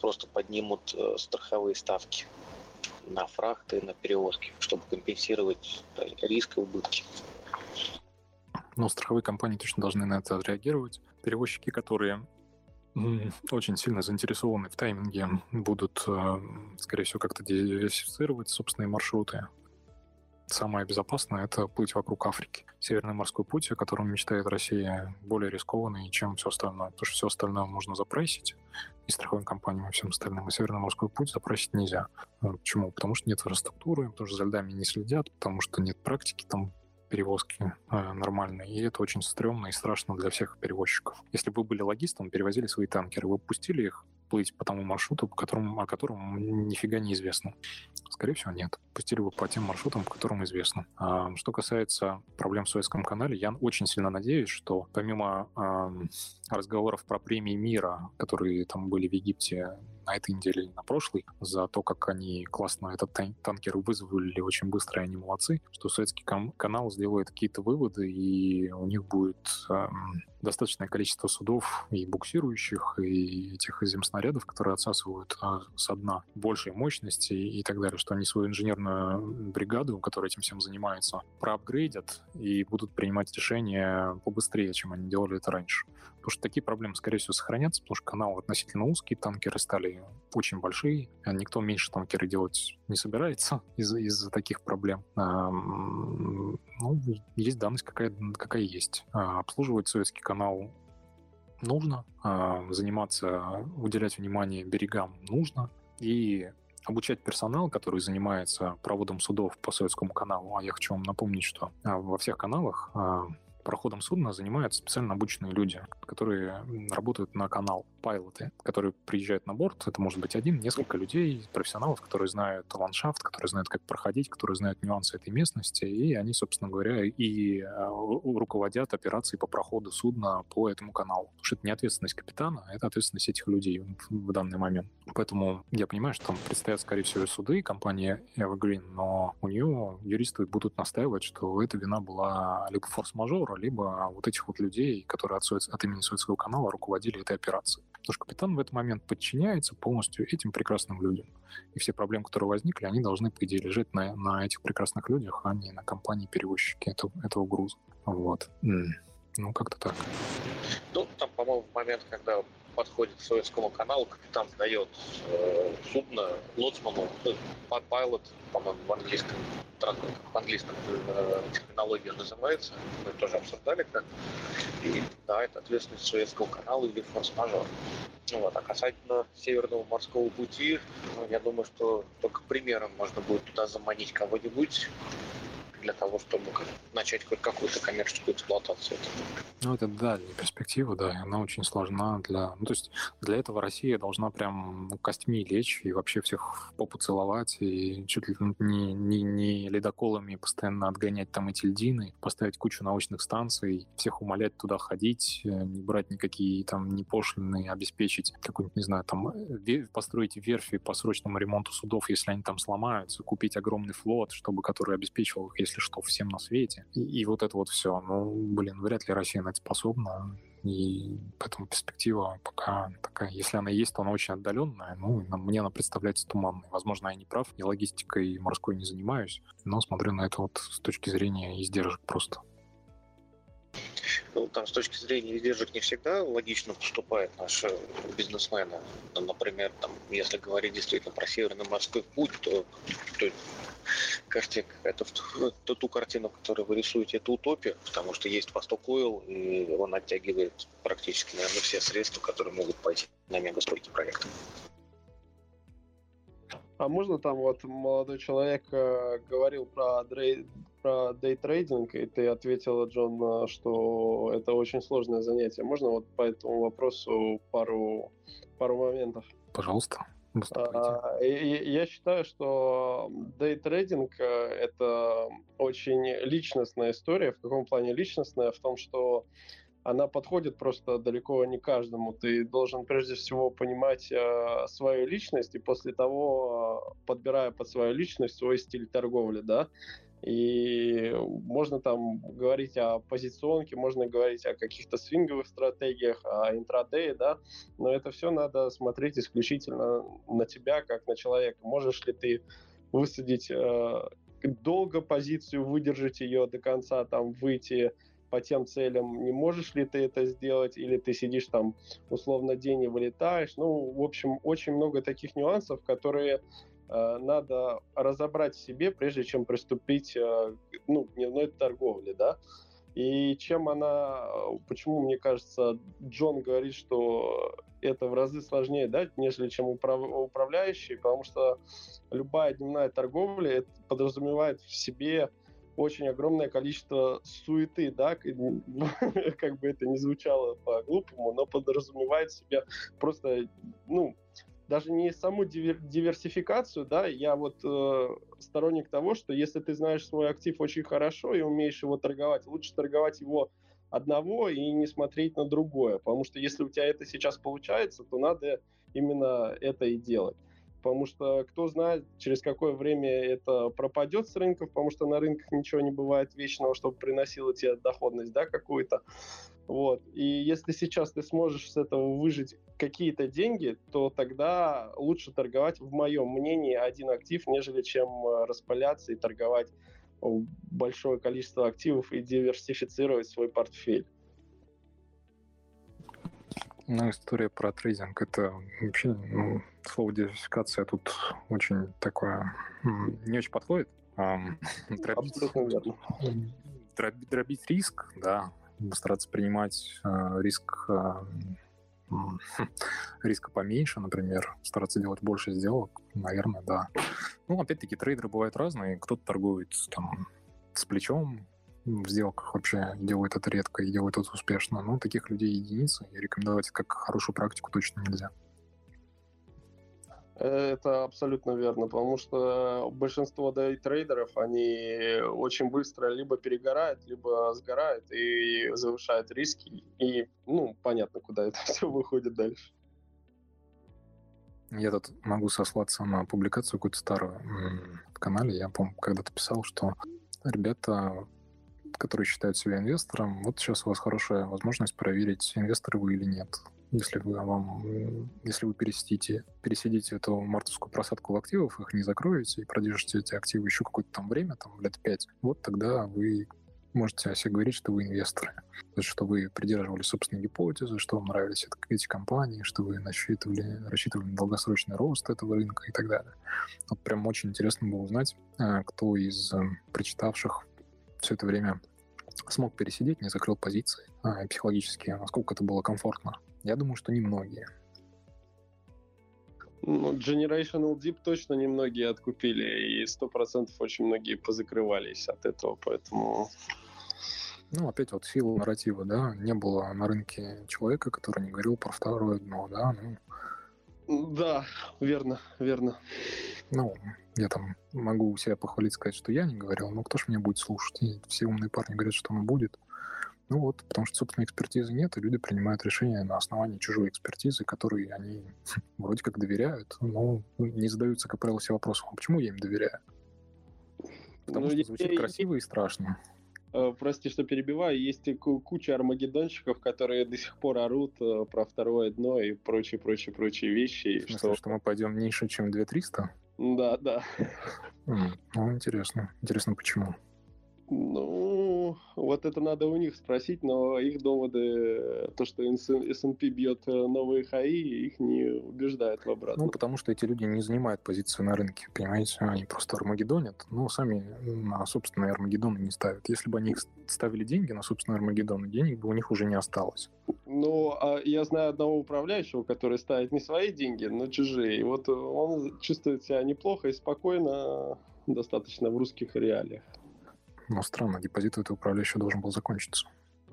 просто поднимут э, страховые ставки на фрахты, на перевозки, чтобы компенсировать риск и убытки? Ну, страховые компании точно должны на это отреагировать. Перевозчики, которые очень сильно заинтересованы в тайминге, будут, э, скорее всего, как-то диверсифицировать собственные маршруты. Самое безопасное — это плыть вокруг Африки. Северный морской путь, о котором мечтает Россия, более рискованный, чем все остальное. Потому что все остальное можно запрессить, и страховым компаниям, и всем остальным. А Северный морской путь запрессить нельзя. Э, почему? Потому что нет инфраструктуры, потому что за льдами не следят, потому что нет практики там перевозки э, нормальные, и это очень стрёмно и страшно для всех перевозчиков. Если бы вы были логистом, перевозили свои танкеры, вы пустили их плыть по тому маршруту, по которому, о котором нифига не известно. Скорее всего, нет. Пустили бы по тем маршрутам, по которым известно. А, что касается проблем в Советском канале, я очень сильно надеюсь, что помимо а, разговоров про премии мира, которые там были в Египте на этой неделе или на прошлой, за то, как они классно этот танкер вызвали очень быстро, и они молодцы, что Советский канал сделает какие-то выводы, и у них будет эм, достаточное количество судов и буксирующих, и этих земснарядов, которые отсасывают а, со дна большей мощности и так далее, что они свою инженерную бригаду, которая этим всем занимается, проапгрейдят и будут принимать решения побыстрее, чем они делали это раньше. Потому что такие проблемы, скорее всего, сохранятся, потому что канал относительно узкий, танкеры стали очень большие, а никто меньше танкеры делать не собирается из-за из таких проблем. А, ну, есть данность какая, какая есть. А, обслуживать советский канал нужно, а, заниматься, уделять внимание берегам нужно, и обучать персонал, который занимается проводом судов по Советскому каналу. А я хочу вам напомнить, что во всех каналах проходом судна занимаются специально обученные люди, которые работают на канал, пайлоты, которые приезжают на борт. Это может быть один, несколько людей, профессионалов, которые знают ландшафт, которые знают, как проходить, которые знают нюансы этой местности, и они, собственно говоря, и а, руководят операцией по проходу судна по этому каналу. Потому что это не ответственность капитана, а это ответственность этих людей в данный момент. Поэтому я понимаю, что там предстоят, скорее всего, суды компании Evergreen, но у нее юристы будут настаивать, что эта вина была либо либо вот этих вот людей, которые от, от имени Советского канала руководили этой операцией. Потому что капитан в этот момент подчиняется полностью этим прекрасным людям. И все проблемы, которые возникли, они должны, по идее, лежать на, на этих прекрасных людях, а не на компании-перевозчике этого, этого груза. Вот. Ну, как-то так. Ну, там, по-моему, в момент, когда подходит к Советскому каналу, капитан дает э, судно лоцману, ну, pilot, по-моему, в английском, в английском э, терминологии называется, мы тоже обсуждали как. И да, это ответственность Советского канала или форс-мажор. Ну, вот. А касательно Северного морского пути, ну, я думаю, что только примером можно будет туда заманить кого-нибудь, для того, чтобы начать хоть какую-то коммерческую эксплуатацию. Ну, это дальняя перспектива, да, и она очень сложна для... Ну, то есть для этого Россия должна прям ну, костьми лечь и вообще всех попу целовать, и чуть ли не, не, не ледоколами постоянно отгонять там эти льдины, поставить кучу научных станций, всех умолять туда ходить, э, не брать никакие там не пошлины, обеспечить какую-нибудь, не знаю, там э, построить верфи по срочному ремонту судов, если они там сломаются, купить огромный флот, чтобы который обеспечивал их, если что, всем на свете. И, и вот это вот все. Ну, блин, вряд ли Россия на это способна. И поэтому перспектива пока такая, если она есть, то она очень отдаленная. Ну, мне она представляется туманной. Возможно, я не прав, я логистикой морской не занимаюсь, но смотрю на это вот с точки зрения издержек просто. Ну, там с точки зрения издержек не всегда логично поступают наши бизнесмены. Например, там, если говорить действительно про Северный морской путь, то, то картинка, это то, ту картину, которую вы рисуете, это утопия, потому что есть Восток Ойл, и он оттягивает практически, наверное, все средства, которые могут пойти на мегастройки проекта. А можно там вот молодой человек э, говорил про, дрей, про дейтрейдинг, и ты ответила, Джон, что это очень сложное занятие. Можно вот по этому вопросу пару, пару моментов? Пожалуйста. А, я считаю, что дейтрейдинг э, — это очень личностная история. В каком плане личностная? В том, что она подходит просто далеко не каждому. Ты должен прежде всего понимать э, свою личность и после того, подбирая под свою личность свой стиль торговли, да. И можно там говорить о позиционке, можно говорить о каких-то свинговых стратегиях, о интрадее, да, но это все надо смотреть исключительно на тебя, как на человека. Можешь ли ты высадить э, долго позицию, выдержать ее до конца, там выйти по тем целям, не можешь ли ты это сделать, или ты сидишь там условно день и вылетаешь. Ну, в общем, очень много таких нюансов, которые надо разобрать в себе, прежде чем приступить э, ну, к дневной торговле, да. И чем она, почему, мне кажется, Джон говорит, что это в разы сложнее, да, нежели чем управ, управляющий, потому что любая дневная торговля это подразумевает в себе очень огромное количество суеты, да, как бы это ни звучало по-глупому, но подразумевает себя просто, ну, даже не саму дивер, диверсификацию, да, я вот э, сторонник того, что если ты знаешь свой актив очень хорошо и умеешь его торговать, лучше торговать его одного и не смотреть на другое, потому что если у тебя это сейчас получается, то надо именно это и делать потому что кто знает, через какое время это пропадет с рынков, потому что на рынках ничего не бывает вечного, чтобы приносило тебе доходность, да, какую-то. Вот. И если сейчас ты сможешь с этого выжить какие-то деньги, то тогда лучше торговать, в моем мнении, один актив, нежели чем э, распыляться и торговать большое количество активов и диверсифицировать свой портфель. Ну, история про трейдинг, это вообще, ну, слово диверсификация тут очень такое, не очень подходит. Дробить, дробить, дробить риск, да, стараться принимать э, риск э, риска поменьше, например, стараться делать больше сделок, наверное, да. Ну, опять-таки, трейдеры бывают разные. Кто-то торгует там с плечом, в сделках вообще делают это редко и делают это успешно. Но таких людей единицы, и рекомендовать как хорошую практику точно нельзя. Это абсолютно верно, потому что большинство трейдеров, они очень быстро либо перегорают, либо сгорают и завышают риски. И, ну, понятно, куда это все выходит дальше. Я тут могу сослаться на публикацию какую-то старую в канале. Я, помню, когда-то писал, что ребята которые считают себя инвестором, вот сейчас у вас хорошая возможность проверить, инвесторы вы или нет. Если вы, вам, если вы пересидите, пересидите эту мартовскую просадку в активов, их не закроете и продержите эти активы еще какое-то там время, там лет пять, вот тогда вы можете о себе говорить, что вы инвесторы. То есть, что вы придерживали собственные гипотезы, что вам нравились эти компании, что вы рассчитывали, рассчитывали на долгосрочный рост этого рынка и так далее. Вот прям очень интересно было узнать, э, кто из э, прочитавших все это время смог пересидеть, не закрыл позиции а, психологически, насколько это было комфортно. Я думаю, что немногие. Ну, Generational Deep точно немногие откупили, и сто процентов очень многие позакрывались от этого, поэтому... Ну, опять вот сила нарратива, да, не было на рынке человека, который не говорил про второе дно, да, ну... Да, верно, верно. Ну, я там могу себя похвалить, сказать, что я не говорил, но кто ж меня будет слушать? И все умные парни говорят, что оно будет. Ну вот, потому что, собственно, экспертизы нет, и люди принимают решения на основании чужой экспертизы, которой они вроде как доверяют, но не задаются, как правило, все вопросом, а почему я им доверяю? Потому ну, что звучит я, красиво и страшно. Э, прости, что перебиваю, есть куча армагеддонщиков, которые до сих пор орут э, про второе дно и прочие, прочие, прочие вещи. В смысле, что... что мы пойдем ниже, чем 2300? Да, да. Ну, интересно. Интересно, почему? Ну, Ну, вот это надо у них спросить, но их доводы, то, что S&P бьет э, новые хаи, их не убеждает в обратном. Ну, потому что эти люди не занимают позицию на рынке, понимаете? Они просто армагеддонят, но сами на собственные армагеддоны не ставят. Если бы они ставили деньги на собственные армагеддоны, денег бы у них уже не осталось. Ну, а я знаю одного управляющего, который ставит не свои деньги, но чужие. И вот он чувствует себя неплохо и спокойно достаточно в русских реалиях. Ну, странно, депозит этого управляющего должен был закончиться.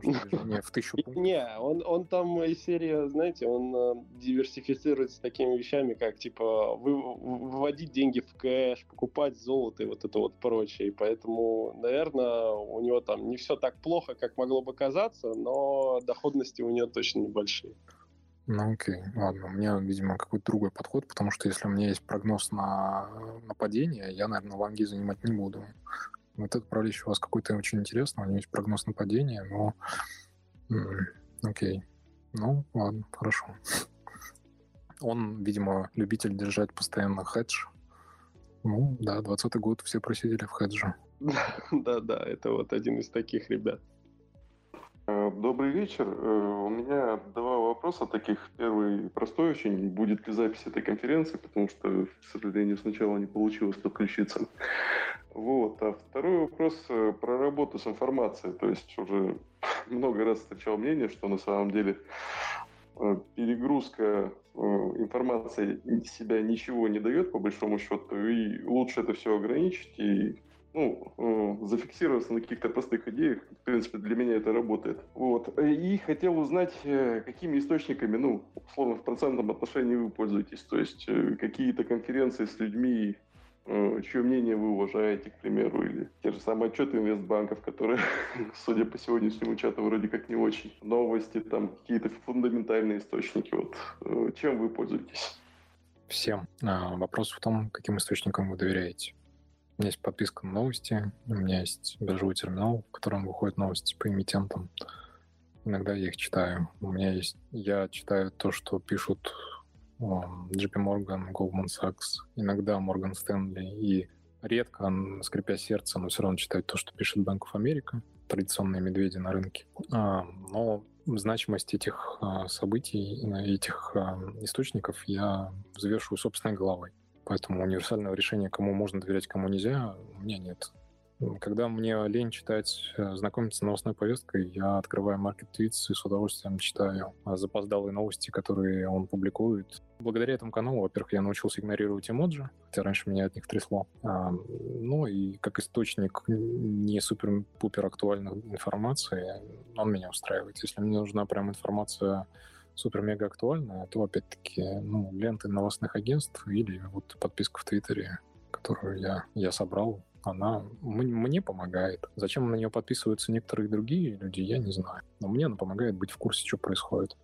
Не, в тысячу Не, он, он там из серии, знаете, он э, диверсифицируется такими вещами, как, типа, вы, выводить деньги в кэш, покупать золото и вот это вот прочее. И поэтому, наверное, у него там не все так плохо, как могло бы казаться, но доходности у него точно небольшие. Ну окей, ладно. У меня, видимо, какой-то другой подход, потому что если у меня есть прогноз на нападение, я, наверное, лонги занимать не буду. Вот этот управляющий у вас какой-то очень интересный, у него есть прогноз нападения, но... окей. Ну, ладно, хорошо. Он, видимо, любитель держать постоянно хедж. Ну, да, 20 год все просидели в хедже. Да-да, это вот один из таких ребят. Э, добрый вечер. Э, у меня два вопроса таких. Первый простой очень. Будет ли запись этой конференции, потому что, к сожалению, сначала не получилось подключиться. Вот. А второй вопрос э, про работу с информацией. То есть уже много раз встречал мнение, что на самом деле перегрузка информации себя ничего не дает, по большому счету, и лучше это все ограничить и ну, э, зафиксироваться на каких-то простых идеях. В принципе, для меня это работает. Вот. И хотел узнать, э, какими источниками, ну, условно, в процентном отношении вы пользуетесь. То есть э, какие-то конференции с людьми, чье мнение вы уважаете, к примеру, или те же самые отчеты инвестбанков, которые, судя по сегодняшнему чату, вроде как не очень. Новости, там, какие-то фундаментальные источники. Вот. Чем вы пользуетесь? Всем. А, вопрос в том, каким источникам вы доверяете. У меня есть подписка на новости, у меня есть биржевой терминал, в котором выходят новости по эмитентам. Иногда я их читаю. У меня есть... Я читаю то, что пишут JP Morgan, Goldman Sachs, иногда Morgan Stanley и редко, скрипя сердце, но все равно читаю то, что пишет Bank of America, традиционные медведи на рынке. А, но значимость этих а, событий, этих а, источников я взвешиваю собственной головой. Поэтому универсального решения, кому можно доверять, кому нельзя, у меня нет. Когда мне лень читать, э, знакомиться с новостной повесткой, я открываю Market Tweets и с удовольствием читаю запоздалые новости, которые он публикует. Благодаря этому каналу, во-первых, я научился игнорировать эмоджи, хотя раньше меня от них трясло. А, ну и как источник не супер-пупер актуальной информации, он меня устраивает. Если мне нужна прям информация супер-мега актуальная, то, опять-таки, ну, ленты новостных агентств или вот подписка в Твиттере, которую я, я собрал, она мне помогает. Зачем на нее подписываются некоторые другие люди, я не знаю. Но мне она помогает быть в курсе, что происходит.